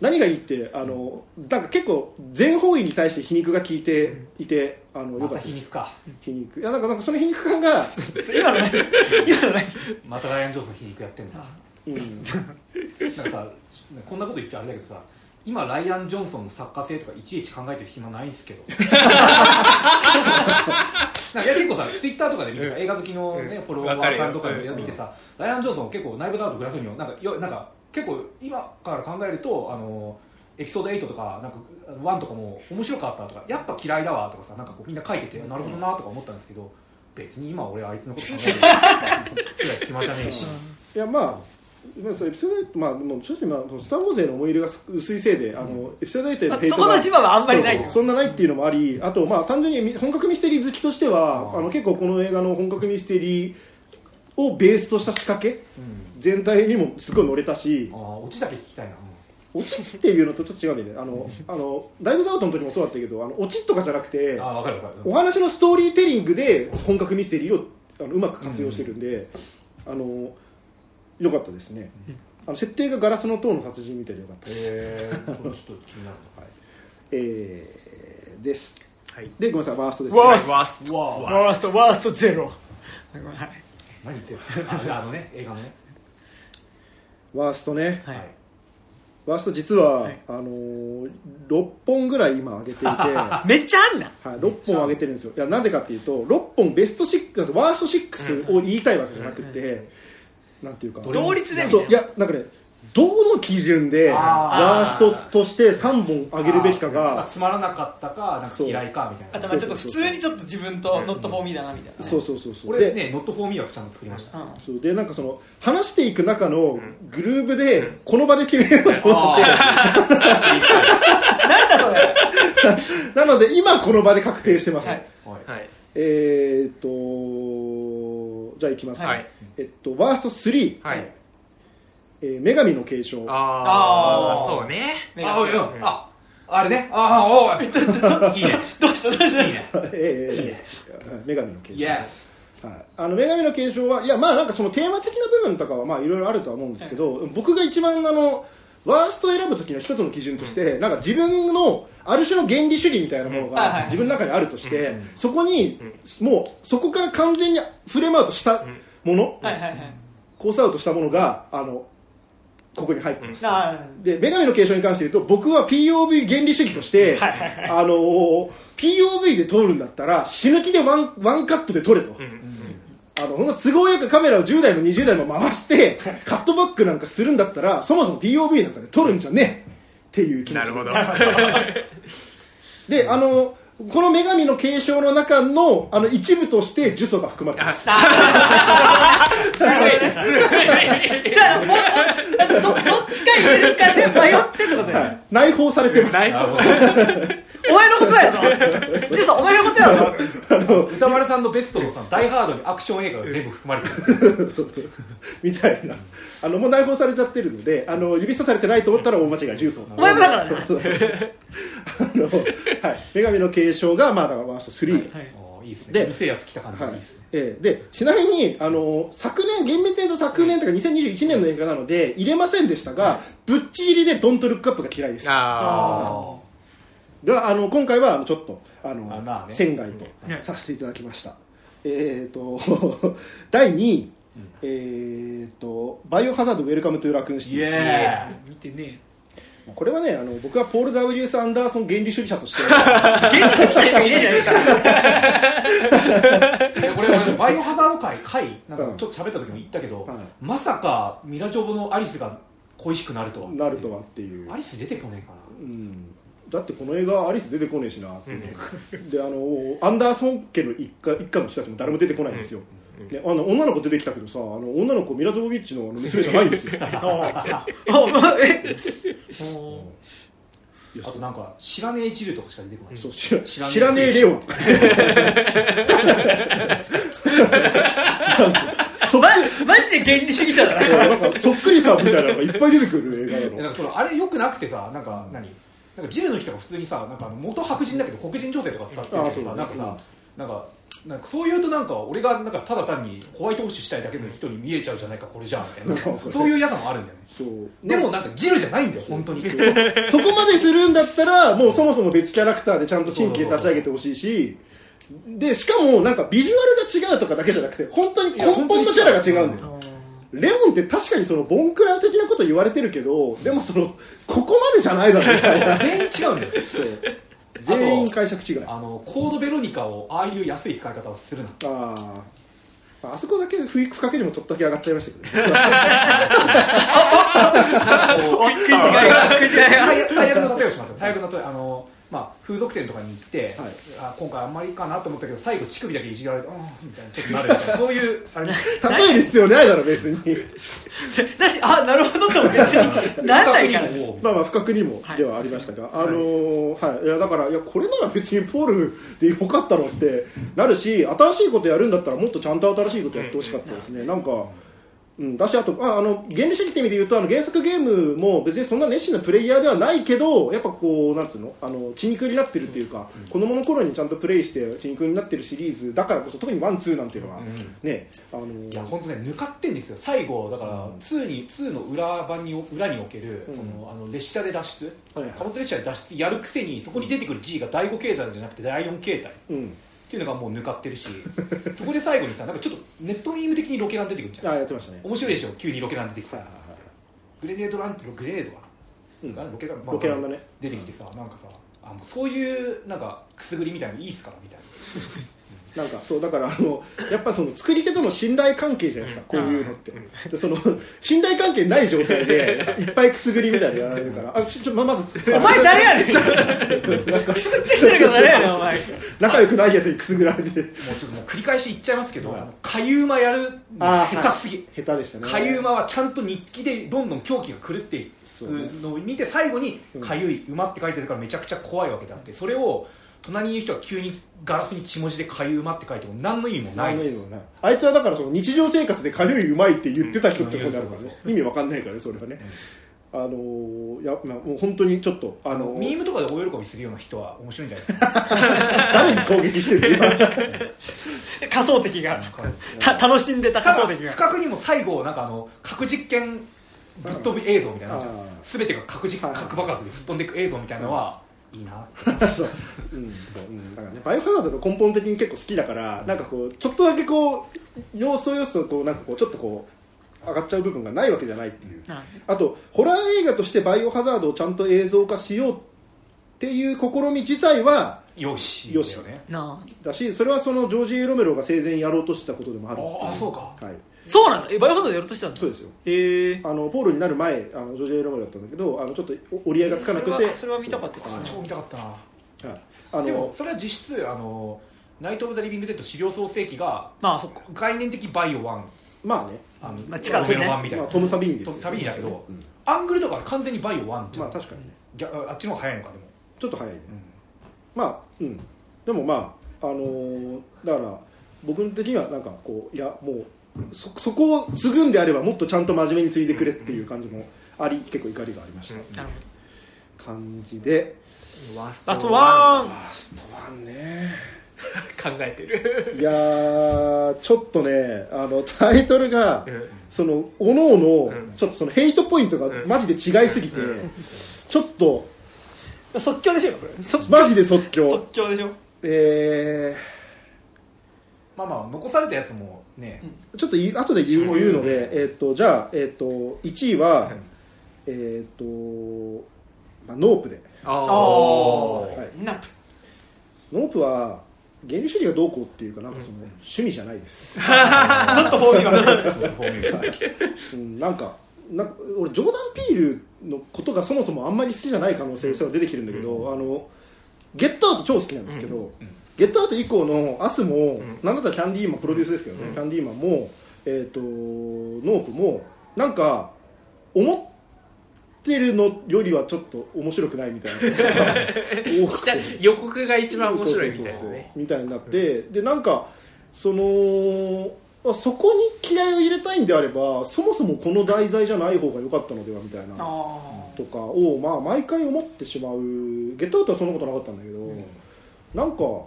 何がいいってあのなんか結構全方位に対して皮肉が効いていて、あのよまたかったです。皮肉か。皮肉。いやなんかなんかその皮肉感が、今のない 今のないまたライアン・ジョンソン皮肉やってんだ。うん、なんかさこんなこと言っちゃあれだけどさ今ライアン・ジョンソンの作家性とかいちいち考えてる暇ないんすけど。なんかいや結構さツイッターとかで見てさ、うん。映画好きの、ねうん。フォロワーさんとか見てさ、ライアン・ジョンソン結構ナイブズアウトグラスになんかよなんか結構今から考えるとあのエピソード8とかなんか1とかも面白かったとかやっぱ嫌いだわとかさなんかこうみんな書いててなるほどなとか思ったんですけど別に今俺あいつのこと考えてる くらい暇じゃねえし。いやまあまあ、そうエピソード8まあ、もう正直、まあ、スター・ウォーズへの思い入れが薄いせいで、あのエピソード8へのあヘイそこの自慢はあんまりないそんなないっていうのもありあと、まあ、単純にみ本格ミステリー好きとしてはあの結構この映画の本格ミステリーをベースとした仕掛けうん。全体にもすごい乗れたし。あーオチだけ聞きたいな、オチっていうのとちょっと違うんだよね。あのあのライブズアウトの時もそうだったけどあのオチとかじゃなくてああ分かる分かる。お話のストーリーテリングで本格ミステリーをあのうまく活用してるんで、あのよかったですね、あの設定がガラスの塔の殺人みたいでよかったです、えー、ちょっと気になるのはいえーです。はい。でごめんなさいワーストです、ワースト。ワースト。ワーストワーストゼロ。はい何言ってるああのね 映画のね。ワーストね。はい。ワースト実は、はい。あのー、6本ぐらい今上げていて。は めっちゃあんな。い6本上げてるんですよ。いやなんでかっていうと6本ベスト6ワースト6を言いたいわけじゃなくて、なんていうか。同率でみそういやなんかねどの基準でワーストとして3本上げるべきかまあがつまらなかったかなんか嫌いかみたいな。あとまあちょっと普通にちょっと自分とノットフォーミーだなみたいなそうそうそうそう。で俺ねノットフォーミー枠ちゃんと作りました。うん。そう。でなんかその話していく中のグルーブでこの場で決めようと思って。なんだそれ。なので今この場で確定してます、はいはい。はい。えーっとじゃあいきます、はい。えっとワースト3、はい。えー女神の継承。ああそうね。あうん。ああれね。ああおい いいね。どうした？どうした？いいね。えーいいね。はい女神の継承。はい、あの女神の継承はいやまあなんかそのテーマ的な部分とかはまあいろいろあるとは思うんですけど、僕が一番あのワーストを選ぶ時の一つの基準として、なんか自分のある種の原理主義みたいなものが自分の中にあるとして、そこにもうそこから完全にフレームアウトしたもの、はいはいはい。コースアウトしたものがあのここに入ってます、あで女神の継承に関して言うと僕は POV 原理主義として、はいはいはい。あのー POV で撮るんだったら死ぬ気でワンワンカットで撮れと、あのほんな都合よくカメラを10台も20台も回して カットバックなんかするんだったらそもそも POV なんかで撮るんじゃねえ。っていう気持ち。なるほど。であのこの女神の継承の中のあの一部として呪詛が含まれてます。あどどっちか入れるかで迷ってってことだよねはい。内包されてます。ないほどお前のことだやぞ。でさお前のことやぞ。歌丸さんのベストのさ「ダイ・ハード」にアクション映画が全部含まれてる。みたいな。あのもう内包されちゃってるのであの指さされてないと思ったら大間違い重曹。お前もだからね。あの、はい、女神の継承がまあだからワースト3、はい。あーいいですね。でうるせえやつ来た感じはいいいですね、えーでちなみにあの昨年厳密に言うと昨年とか2021年の映画なので入れませんでしたが、ぶっちぎりで「ドントルックアップが嫌いです。あがあの今回はあのちょっとあのあまあね。選外とね。させていただきました、えっ、と 第2位、えっ、と「バイオハザードウェルカムトゥラクーンシティ。イエ見てね。これはねあの僕はポール・ W.S. アンダーソン原理主義者として。現地来た人いねえじゃいやこれ俺バイオハザード界回なんうん。かちょっと喋った時も言ったけど、はいまさかミラジョボのアリスが恋しくなるとは。なるとはっていう。アリス出てこねえかな。うんだってこの映画アリス出てこねえしなってね、であのアンダーソン家の一家一家の人たちも誰も出てこないんですよ、ね、あの女の子出てきたけどさあの女の子ミラ・ジョボビッチの娘じゃないんですよ。あとなんか知らねえ一流とかしか出てこない、そう知ら知らねえレオ。ンそっまマジで原理主義者だな。なんかそっくりさんみたいなのがいっぱい出てくる映画なの。いやなんかそのあれよくなくてさなんか何？なんかジルの人が普通にさなんかあの元白人だけど黒人女性とか使ってるけどあそうさなんかさなんかなんかそういうとなんか俺がなんかただ単にホワイトウォッシュしたいだけの人に見えちゃうじゃないかこれじゃんみたいな。そういう嫌さもあるんだよね。そう。でもなんかジルじゃないんだよ本当に。そこまでするんだったらもうそもそも別キャラクターでちゃんと新規で立ち上げてほしいしでしかもなんかビジュアルが違うとかだけじゃなくて本当に根本のキャラが違うんだよレオンって確かにそのボンクラ的なこと言われてるけどでもそのここまでじゃないだろみたいな。全員違うんだよ。そう。全員解釈違い。ああのコードベロニカをああいう安い使い方をするな。あー。あそこだけ不不可けにもちょっとだけ上がっちゃいましたけどね。食い違いが食い違いが最最悪の例えをしますよ最悪の例えあのまあ風俗店とかに行って、はい。あ今回あんまりかなと思ったけど最後乳首だけいじられてうんみたいなちょっとなるみたいなそういうあれ例える必要ないだろ別に。だしあなるほどとも別になんないかまあまあ不覚にもではありましたが、あのーはい、いやだからいやこれなら別にポールでよかったのってなるし新しいことやるんだったらもっとちゃんと新しいことやってほしかったですね、なんか、うん、だしあとああの原理主義って意味で言うとあの原作ゲームも別にそんな熱心なプレイヤーではないけどやっぱこうなんつうのあの血肉になってるっていうか、子供の頃にちゃんとプレイして血肉になってるシリーズだからこそ特にワンツーなんていうのは、ねあのーいや本当ね抜かってんですよ。最後だから2に2の裏版に裏における、うんそのあの列車で脱出、はいはい貨物列車で脱出やるくせにそこに出てくる G が第5形態じゃなくて第4形態。っうんていうのがもう抜かってるし そこで最後にさなんかちょっとネットミーム的にロケラン出てくるじゃん。あやってましたね。面白いでしょ？急にロケラン出てきて。はいはいはいグレネードランってグレネードは、うん。ロケラン、ロケランだね。出てきてさなんかさあもうそういうなんかくすぐりみたいのいいっすからみたいななんかそうだからあのやっぱその作り手との信頼関係じゃないですかこういうのって。でその信頼関係ない状態でいっぱいくすぐりみたいなのやられるからあちょちょままずお前誰やねんなんかくすぐってきてるけど誰やねんお前。仲良くないやつにくすぐられて。もうちょっともう繰り返し言っちゃいますけど、かゆうまやる下手すぎ、下手でしたね。かゆうまはちゃんと日記でどんどん狂気が狂っていくのを見て最後にうん「かゆい馬」って書いてるからめちゃくちゃ怖いわけであってそれを隣にいる人が急にガラスに血文字で「かゆう馬」って書いても何の意味もないです。あいつはだからその日常生活でかゆいうまいって言ってた人ってことになるからね意味わかんないからね それはね。あのーいやまあもう本当にちょっとあのーミームとかで大喜びするような人は面白いんじゃないですか？誰に攻撃してるの今。仮想敵がた楽しんでた仮想敵が。不覚にも最後なんかあの核実験ぶっ飛び映像みたいな全てが核実核爆発で吹っ飛んでいく映像みたいなのはいいなそう、うん、そう、うん、だからね、バイオハザードが根本的に結構好きだから、なんかこう、ちょっとだけこう、要素要素、こう、なんかこう、ちょっとこう。上がっちゃう部分がないわけじゃないっていう。なあと、ホラー映画としてバイオハザードをちゃんと映像化しようっていう試み自体は。よしよしだよねなだし、それはそのジョージ・エロメロが生前やろうとしてたことでもある。ああそうかはい。そうなんだえバイオハザードやろうとしたんだそうですよ。へえあのポールになる前、あのジョージ・エロメロだったんだけど、あのちょっと折り合いがつかなくて。それはそれは見たかった超見たかったな。はい。あの、でもそれは実質あのナイト・オブ・ザ・リビング・デッド資料創世記がまあそっか。概念的バイオ1まあね、あの、まあ力の版みたいな、まあトム・サビーンですよ。トムサビーンだけど、うん。アングルとか完全にバイオ1じゃん、まあ確かにね。逆あっちの方が早いのかでも、ちょっと早いね。うん。まあうん。でもまああのーだから僕的にはなんかこういやもうそそこを継ぐんであればもっとちゃんと真面目に継いでくれっていう感じもあり結構怒りがありました、なる感じで。ワーストワン。ラストワンね。考えてる。いやーちょっとねあのタイトルが、うん。そのおのおのうん。ちょっとそのヘイトポイントがうん。マジで違いすぎて、ちょっと即興でしょこれ。即マジで即興。即興でしょ。えまあまあ残されたやつもね、ー、ちょっとい後で言う言うので、えー、とじゃあ、えー、と1位は、えっ、と、まあ、ノープで。ああはい。ノープ。ノープは原理主義がどうこうっていうかなんかその、趣味じゃないです、 not for me なんかなんか俺ジョーダン・ピールのことがそもそもあんまり好きじゃない可能性が出てきてるんだけど、あのゲットアウト超好きなんですけど、うんゲットアウト以降のアスも、ん。なんだったらキャンディーマンプロデュースですけどね、うん。キャンディーマンも、えー、とノープもなんか思ってるのよりはちょっと面白くないみたいな。予告が一番面白いみたいなね。みたいになって、でなんかそのあそこに気合を入れたいんであればそもそもこの題材じゃない方が良かったのではみたいな。あとかを、まあ、毎回思ってしまう。ゲットアウトはそんなことなかったんだけど、なんか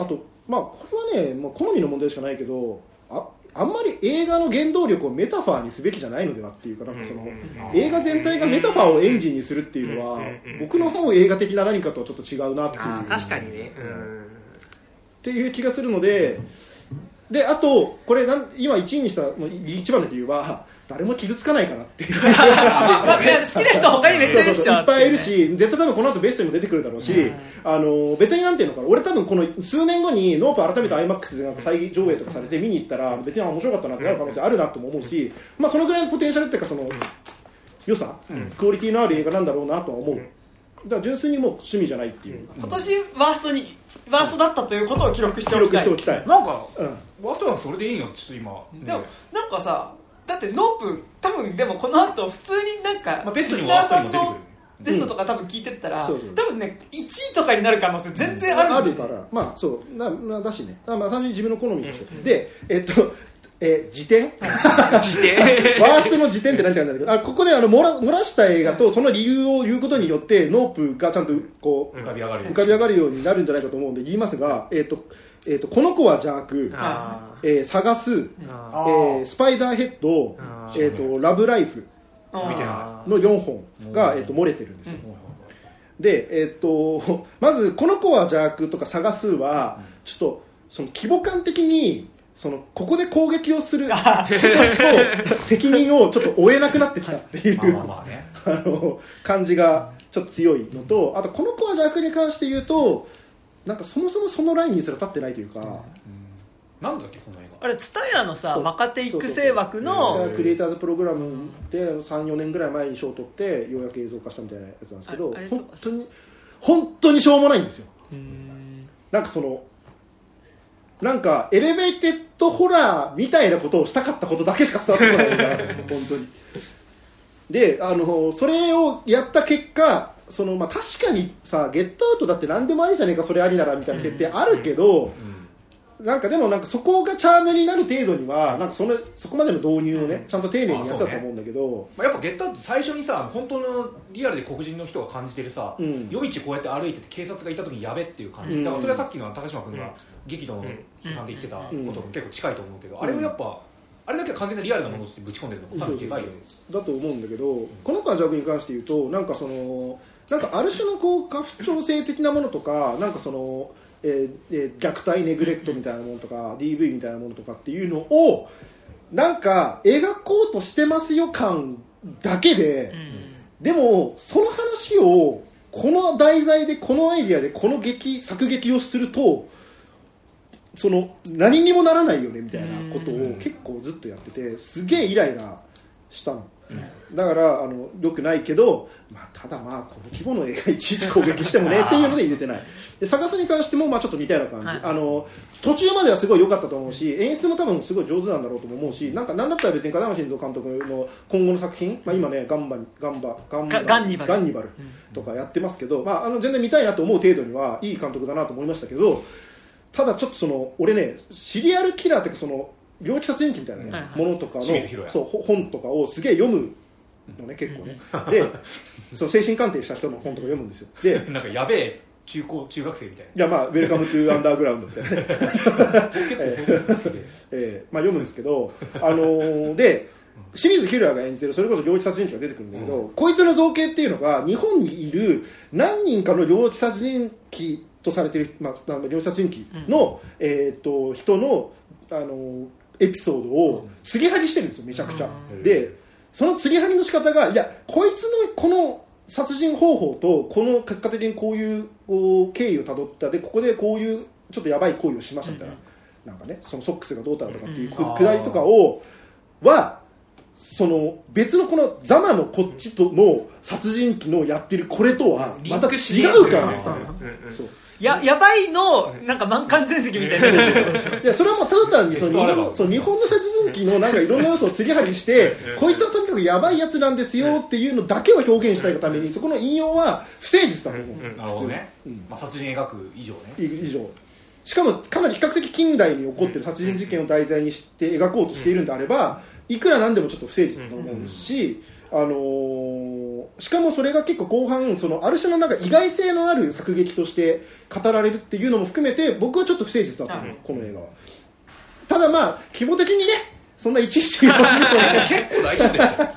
あとまあこれはね、まあ、好みの問題しかないけどああんまり映画の原動力をメタファーにすべきじゃないのではっていうかなんかその、映画全体がメタファーをエンジンにするっていうのは、僕の方映画的な何かとはちょっと違うなっていう。確かにね。ううん。んっていう気がするのでであとこれなん今1位にしたの一番の理由は誰も傷つかないかなっていう。好きな人他にめっちゃいるっしょ。いっぱいいるし絶対多分この後ベストにも出てくるだろうし、うん。あの別になんていうのかな俺多分この数年後にノープ改めて IMAX でなんか再上映とかされて見に行ったら別にあ面白かったなってなる可能性あるなとも思うし、まあ、そのぐらいのポテンシャルっていうかその良さ、ん。クオリティのある映画なんだろうなとは思う、だから純粋にもう趣味じゃないっていう、今年ワーストにワーストだったということを記録して記おきたい。録しておきたい、なんかうん。ワーストなんてそれでいいのちょっと今、ねでもなんかさだってノープ多分でもこの後普通になんか、まあ、ベストにさんのにも出てくるテストとか多分聞いてったら、そうそう多分ね1位とかになる可能性全然ある。ねあるからまあそうななだしね。あまあ単純に自分の好みとして、でえっとえー次点？次点 ワーストの次点って何て書いてあるんだけ？どあここであの漏ら漏らした映画とその理由を言うことによってノープがちゃんとこう浮かび上がる浮かび上がるようになるんじゃないかと思うんで言いますが、えっとえっとこの子は邪悪、あえー探す、えースパイダーヘッドあ、えっとラブライフの4本が、うん。えっと漏れてるんですよ、いで、えっと まず「この子は邪悪」とか「探す」はちょっとその規模感的にそのここで攻撃をする責任をちょっと負えなくなってきたっていう、まあまあまあね。あの感じがちょっと強いのとあとこの子は邪悪に関して言うとなんかそもそもそのラインにすら立ってないというか、なんだっけその映画。あれ蔦屋のさそう。若手育成枠のそうクリエイターズプログラムで34年ぐらい前に賞を取ってようやく映像化したみたいなやつなんですけどああれ本当に本当にしょうもないんですよ。うんなんかそのなんかエレベーテッドホラーみたいなことをしたかったことだけしか伝わってこないから本当に。であのそれをやった結果その、まあ、確かにさゲットアウトだって何でもありじゃねえかそれありならみたいな設定あるけど、なんかでもなんかそこがチャームになる程度にはなんかそのそこまでの導入をねちゃんと丁寧にやってたと思うんだけど、まあ、やっぱゲットアウト最初にさ本当のリアルで黒人の人が感じてるさ、うん。夜道こうやって歩いてて警察がいた時にやべっていう感じ、うん。だからそれはさっきの高島君が激怒の批判で言ってたことと結構近いと思うけど、あれをやっぱあれだけは完全なリアルなものとしてぶち込んでるのがかなりでかいよねだと思うんだけどこの感弱に関して言うとなんかそのなんかある種のこう家父長制的なものとかなんかその、えーえー虐待ネグレクトみたいなものとか DV みたいなものとかっていうのをなんか描こうとしてますよ感だけで、でもその話をこの題材でこのアイディアでこの劇作劇をするとその何にもならないよねみたいなことを結構ずっとやっててすげえイライラしたのだからあのよくないけど、まあ、ただまあこの規模の映画いちいち攻撃してもねっていうので入れてない。で探すに関してもまあちょっと似たような感じ、はい。あの途中まではすごい良かったと思うし演出も多分すごい上手なんだろうとも思うしなんかなんだったら別に金山慎三監督の今後の作品、まあ、今ねガンバガンバガンバガガンニバル。ガンニバルとかやってますけど、まあ、あの全然見たいなと思う程度にはいい監督だなと思いましたけどただちょっとその俺ねシリアルキラーっていうかその猟奇殺人鬼みたいな、ねはいはい。ものとかのそうほ本とかをすげえ読むのね結構ね。でその精神鑑定した人の本とか読むんですよ。で なんかやべえ中高中学生みたいいやまあ「ウェルカム・トゥ・アンダーグラウンド」みたいなね、えーまあ、読むんですけど、あのーで清水宏也が演じてるそれこそ猟奇殺人鬼が出てくるんだけど、こいつの造形っていうのが日本にいる何人かの猟奇殺人鬼とされてる、まあ、あの猟奇殺人鬼の、えー、と人の、あのーエピソードを継ぎはぎしてるんですよめちゃくちゃ、うん。でその継ぎはぎの仕方がいやこいつのこの殺人方法とこの結果的にこういう経緯をたどったでここでこういうちょっとやばい行為をしましたみたいな、なんかねそのソックスがどうたらとかっていううん。くくだりとかをはその別のこのザマのこっちとの殺人鬼のやってるこれとはリまた違うからみたいな。そうややばいのなんか満貫全席みたいな。いやそれはもうただ単にその日本のそう日本の殺人鬼のなんかいろんな要素を継ぎはぎしてこいつはとにかくやばいやつなんですよっていうのだけを表現したいがためにそこの引用は不誠実だと思う、うんうん。なるほどね、うん。まあ、殺人描く以上ね。以上。しかもかなり比較的近代に起こってる殺人事件を題材にして描こうとしているんであればいくらなんでもちょっと不誠実だと思うし、あのーしかもそれが結構後半そのある種のなんか意外性のある作劇として語られるっていうのも含めて僕はちょっと不誠実だと思う、はい。この映画は。ただまあ規模的にねそんないちいち言われるのは結構大丈夫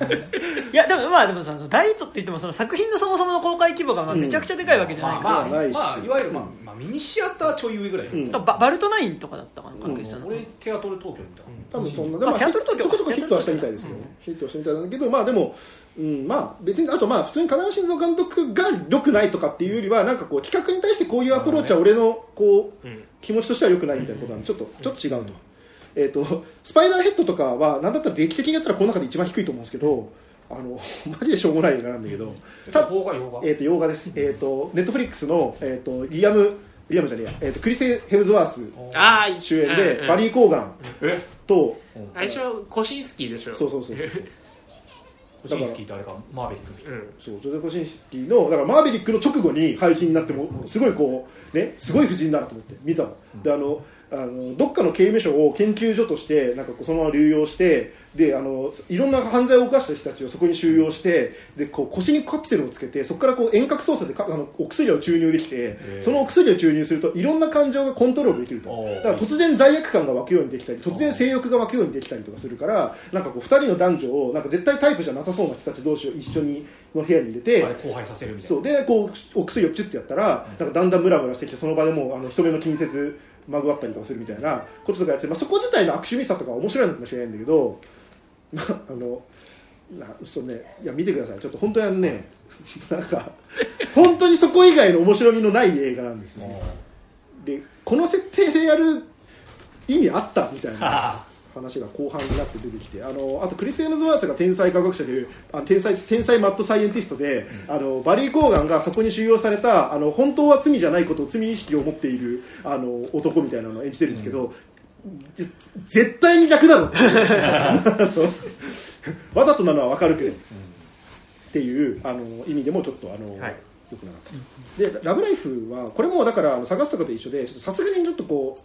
でしいやでもまあでもさその大ヒットって言ってもその作品のそもそもの公開規模がまあめちゃくちゃでかいわけじゃない。から、まあまあ、ないし。まあ、いわゆる、まあまあ、ミニシアターちょい上ぐらい、うん。ババルトナインとかだったかな関係したの、俺テアトル東京みたいな、多分そんな、まあテアトル東京そこそこヒットはしたみたいですよ。ね、ヒットはしたみたいだけど、まあでも、うん、まあ別に、あとまあ普通に金山慎三監督が良くないとかっていうよりは、なんかこう企画に対してこういうアプローチは俺のこう、うん。気持ちとしては良くないみたいなことなん。で、ちょっと、ちょっと違うと。えっ、と、スパイダーヘッドとかは、なんだったら劇的にやったらこの中で一番低いと思うんですけど、あの、マジでしょうもない映画なんだけど、た邦画洋画？えっ、と、洋画です。えっ、と、ネットフリックスの、えっ、と、リアム、リアムじゃねえや、えっ、と、クリス・ヘムズワース主演で、バリーー・コーガン。え？と、最初コシンスキーでしょ。そうそうそうそう。コシンスキーってあれかマーベリックうん。そうジョゼフ・コシンスキーのだからマーベリックの直後に配信になってもすごいこうねすごい夫人だなと思って見たの、であのあのどっかの刑務所を研究所としてなんかこうそのまま流用してであのいろんな犯罪を犯した人たちをそこに収容してでこう腰にカプセルをつけてそこからこう遠隔操作でかあのお薬を注入できてーそのお薬を注入するといろんな感情がコントロールできると。だから突然罪悪感が湧くようにできたり突然性欲が湧くようにできたりとかするからなんかこう2人の男女をなんか絶対タイプじゃなさそうな人たち同士を一緒にの部屋に入れてあれ荒廃させるみたいな。そう。でこうお薬をチュッてやったらなんかだんだんムラムラしてきてその場でもうあの人目の気にせずまぐわったりとかするみたいなこととかやって、まあ、そこ自体の悪趣味さとかは面白いのかもしれないんだけど、まあ、あのなそうね。いや見てください。ちょっと本当にあのねなんか本当にそこ以外の面白みのない映画なんですね。でこの設定でやる意味あったみたいな。あ話が後半になって出てきてあのあとクリス・エムズワースが天才科学者であ天才天才マッドサイエンティストで、あのバリー・コーガンがそこに収容されたあの本当は罪じゃないことを罪意識を持っているあの男みたいなのを演じてるんですけど、ぜ絶対に逆だろ わざとなのは分かるけど、っていうあの意味でもちょっとあの、はい。よくなかった。で「ラブライフ」はこれもだから探すとかと一緒でさすがにちょっとこう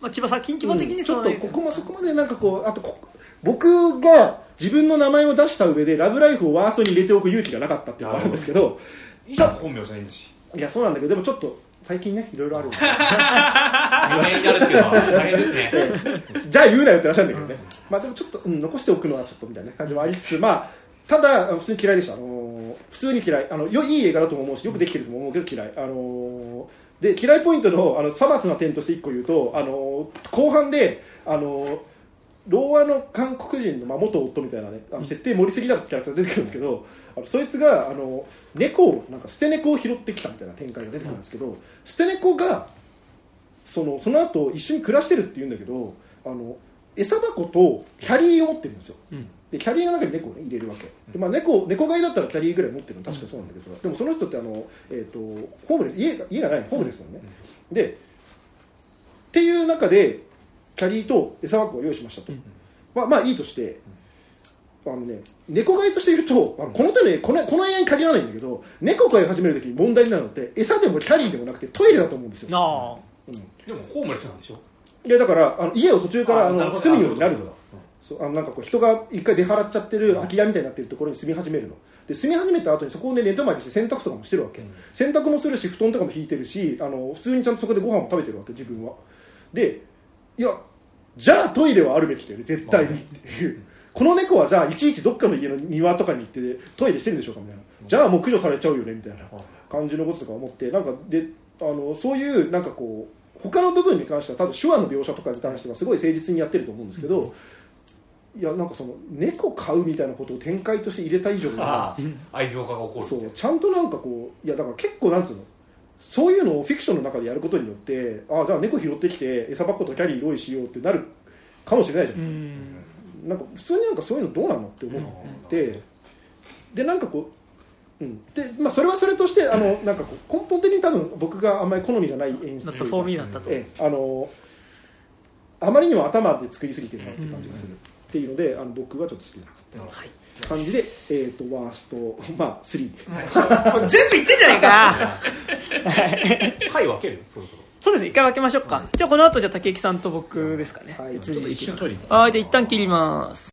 まあ、千葉作品規模的にうんちょっとここもそこまでなんかこうあとこ僕が自分の名前を出した上でラブライフをワーストに入れておく勇気がなかったっていうのがあるんですけどいや本名じゃないんだし。いやそうなんだけどでもちょっと最近ねいろいろあるんで。有名になるっていうのは大変ですね。じゃあ言うなよって話なんだけどね、まあでもちょっと、うん、残しておくのはちょっとみたいな感じもありつつまあただ普通に嫌いでした、あのー普通に嫌い。あのよいい映画だとも思うしよくできてるとも思うけど嫌い、あのーで嫌いポイントのあのさまつな点として一個言うと、あのー後半で、あのー老和の韓国人の、まあ、元夫みたいなねあの設定盛りすぎだとキャラクター出てくるんですけどあのそいつがあの猫をなんか捨て猫を拾ってきたみたいな展開が出てくるんですけど、捨て猫がそのその後一緒に暮らしてるって言うんだけどあの餌箱とキャリーを持ってるんですよ。うんでキャリーの中に猫を、ね、入れるわけ。で、まあ、猫猫飼いだったらキャリーぐらい持ってるの確かそうなんだけど、でもその人ってあの、えー、とホームレス家が家がないのホームレスなのね、でっていう中でキャリーと餌箱を用意しましたと、まあ、まあいいとしてあのね猫飼いとして言うとあのこの手このこの映画に限らないんだけど猫飼い始めるときに問題になるのって餌でもキャリーでもなくてトイレだと思うんですよ、あうん。でもホームレスなんでしょ？いやだからあの家を途中からあの住むようになるのそうあのなんかこう人が一回出払っちゃってる空き家みたいになってるところに住み始めるの。で住み始めた後にそこで寝泊まりして洗濯とかもしてるわけ、うん。洗濯もするし布団とかも引いてるしあの普通にちゃんとそこでご飯も食べてるわけ自分は。でいやじゃあトイレはあるべきだよね絶対にっていう。この猫はじゃあいちいちどっかの家の庭とかに行ってトイレしてるんでしょうかみたいな。じゃあもう駆除されちゃうよねみたいな。感じのこととか思ってなんかであのそういうなんかこう他の部分に関しては多分手話の描写とかに関してはすごい誠実にやってると思うんですけど、いやなんかその猫飼うみたいなことを展開として入れた以上にああ愛情化が起こるそうちゃんとなんかこういやだから結構なんつうのそういうのをフィクションの中でやることによってあじゃあ猫拾ってきて餌箱とキャリー用意しようってなるかもしれないじゃあうないですか、ん。なんか普通になんかそういうのどうなのって思って、でなんかこう、うん。でまあ、それはそれとしてあのなんかこう根本的に多分僕があんまり好みじゃない演出だったフォーミーだったと、ええあのあまりにも頭で作りすぎてるなって感じがする、っていうのであの僕はちょっと好きなはい。感じで、えー、とワースト、まあ、3、もう 全部言ってんじゃないか。はい回分ける？そろそろ。そうですね。一回分けましょうか、じゃあこの後じゃあ竹木さんと僕ですかね、はい。次ちょっと一瞬トイレ行ってはい。じゃあ一旦切ります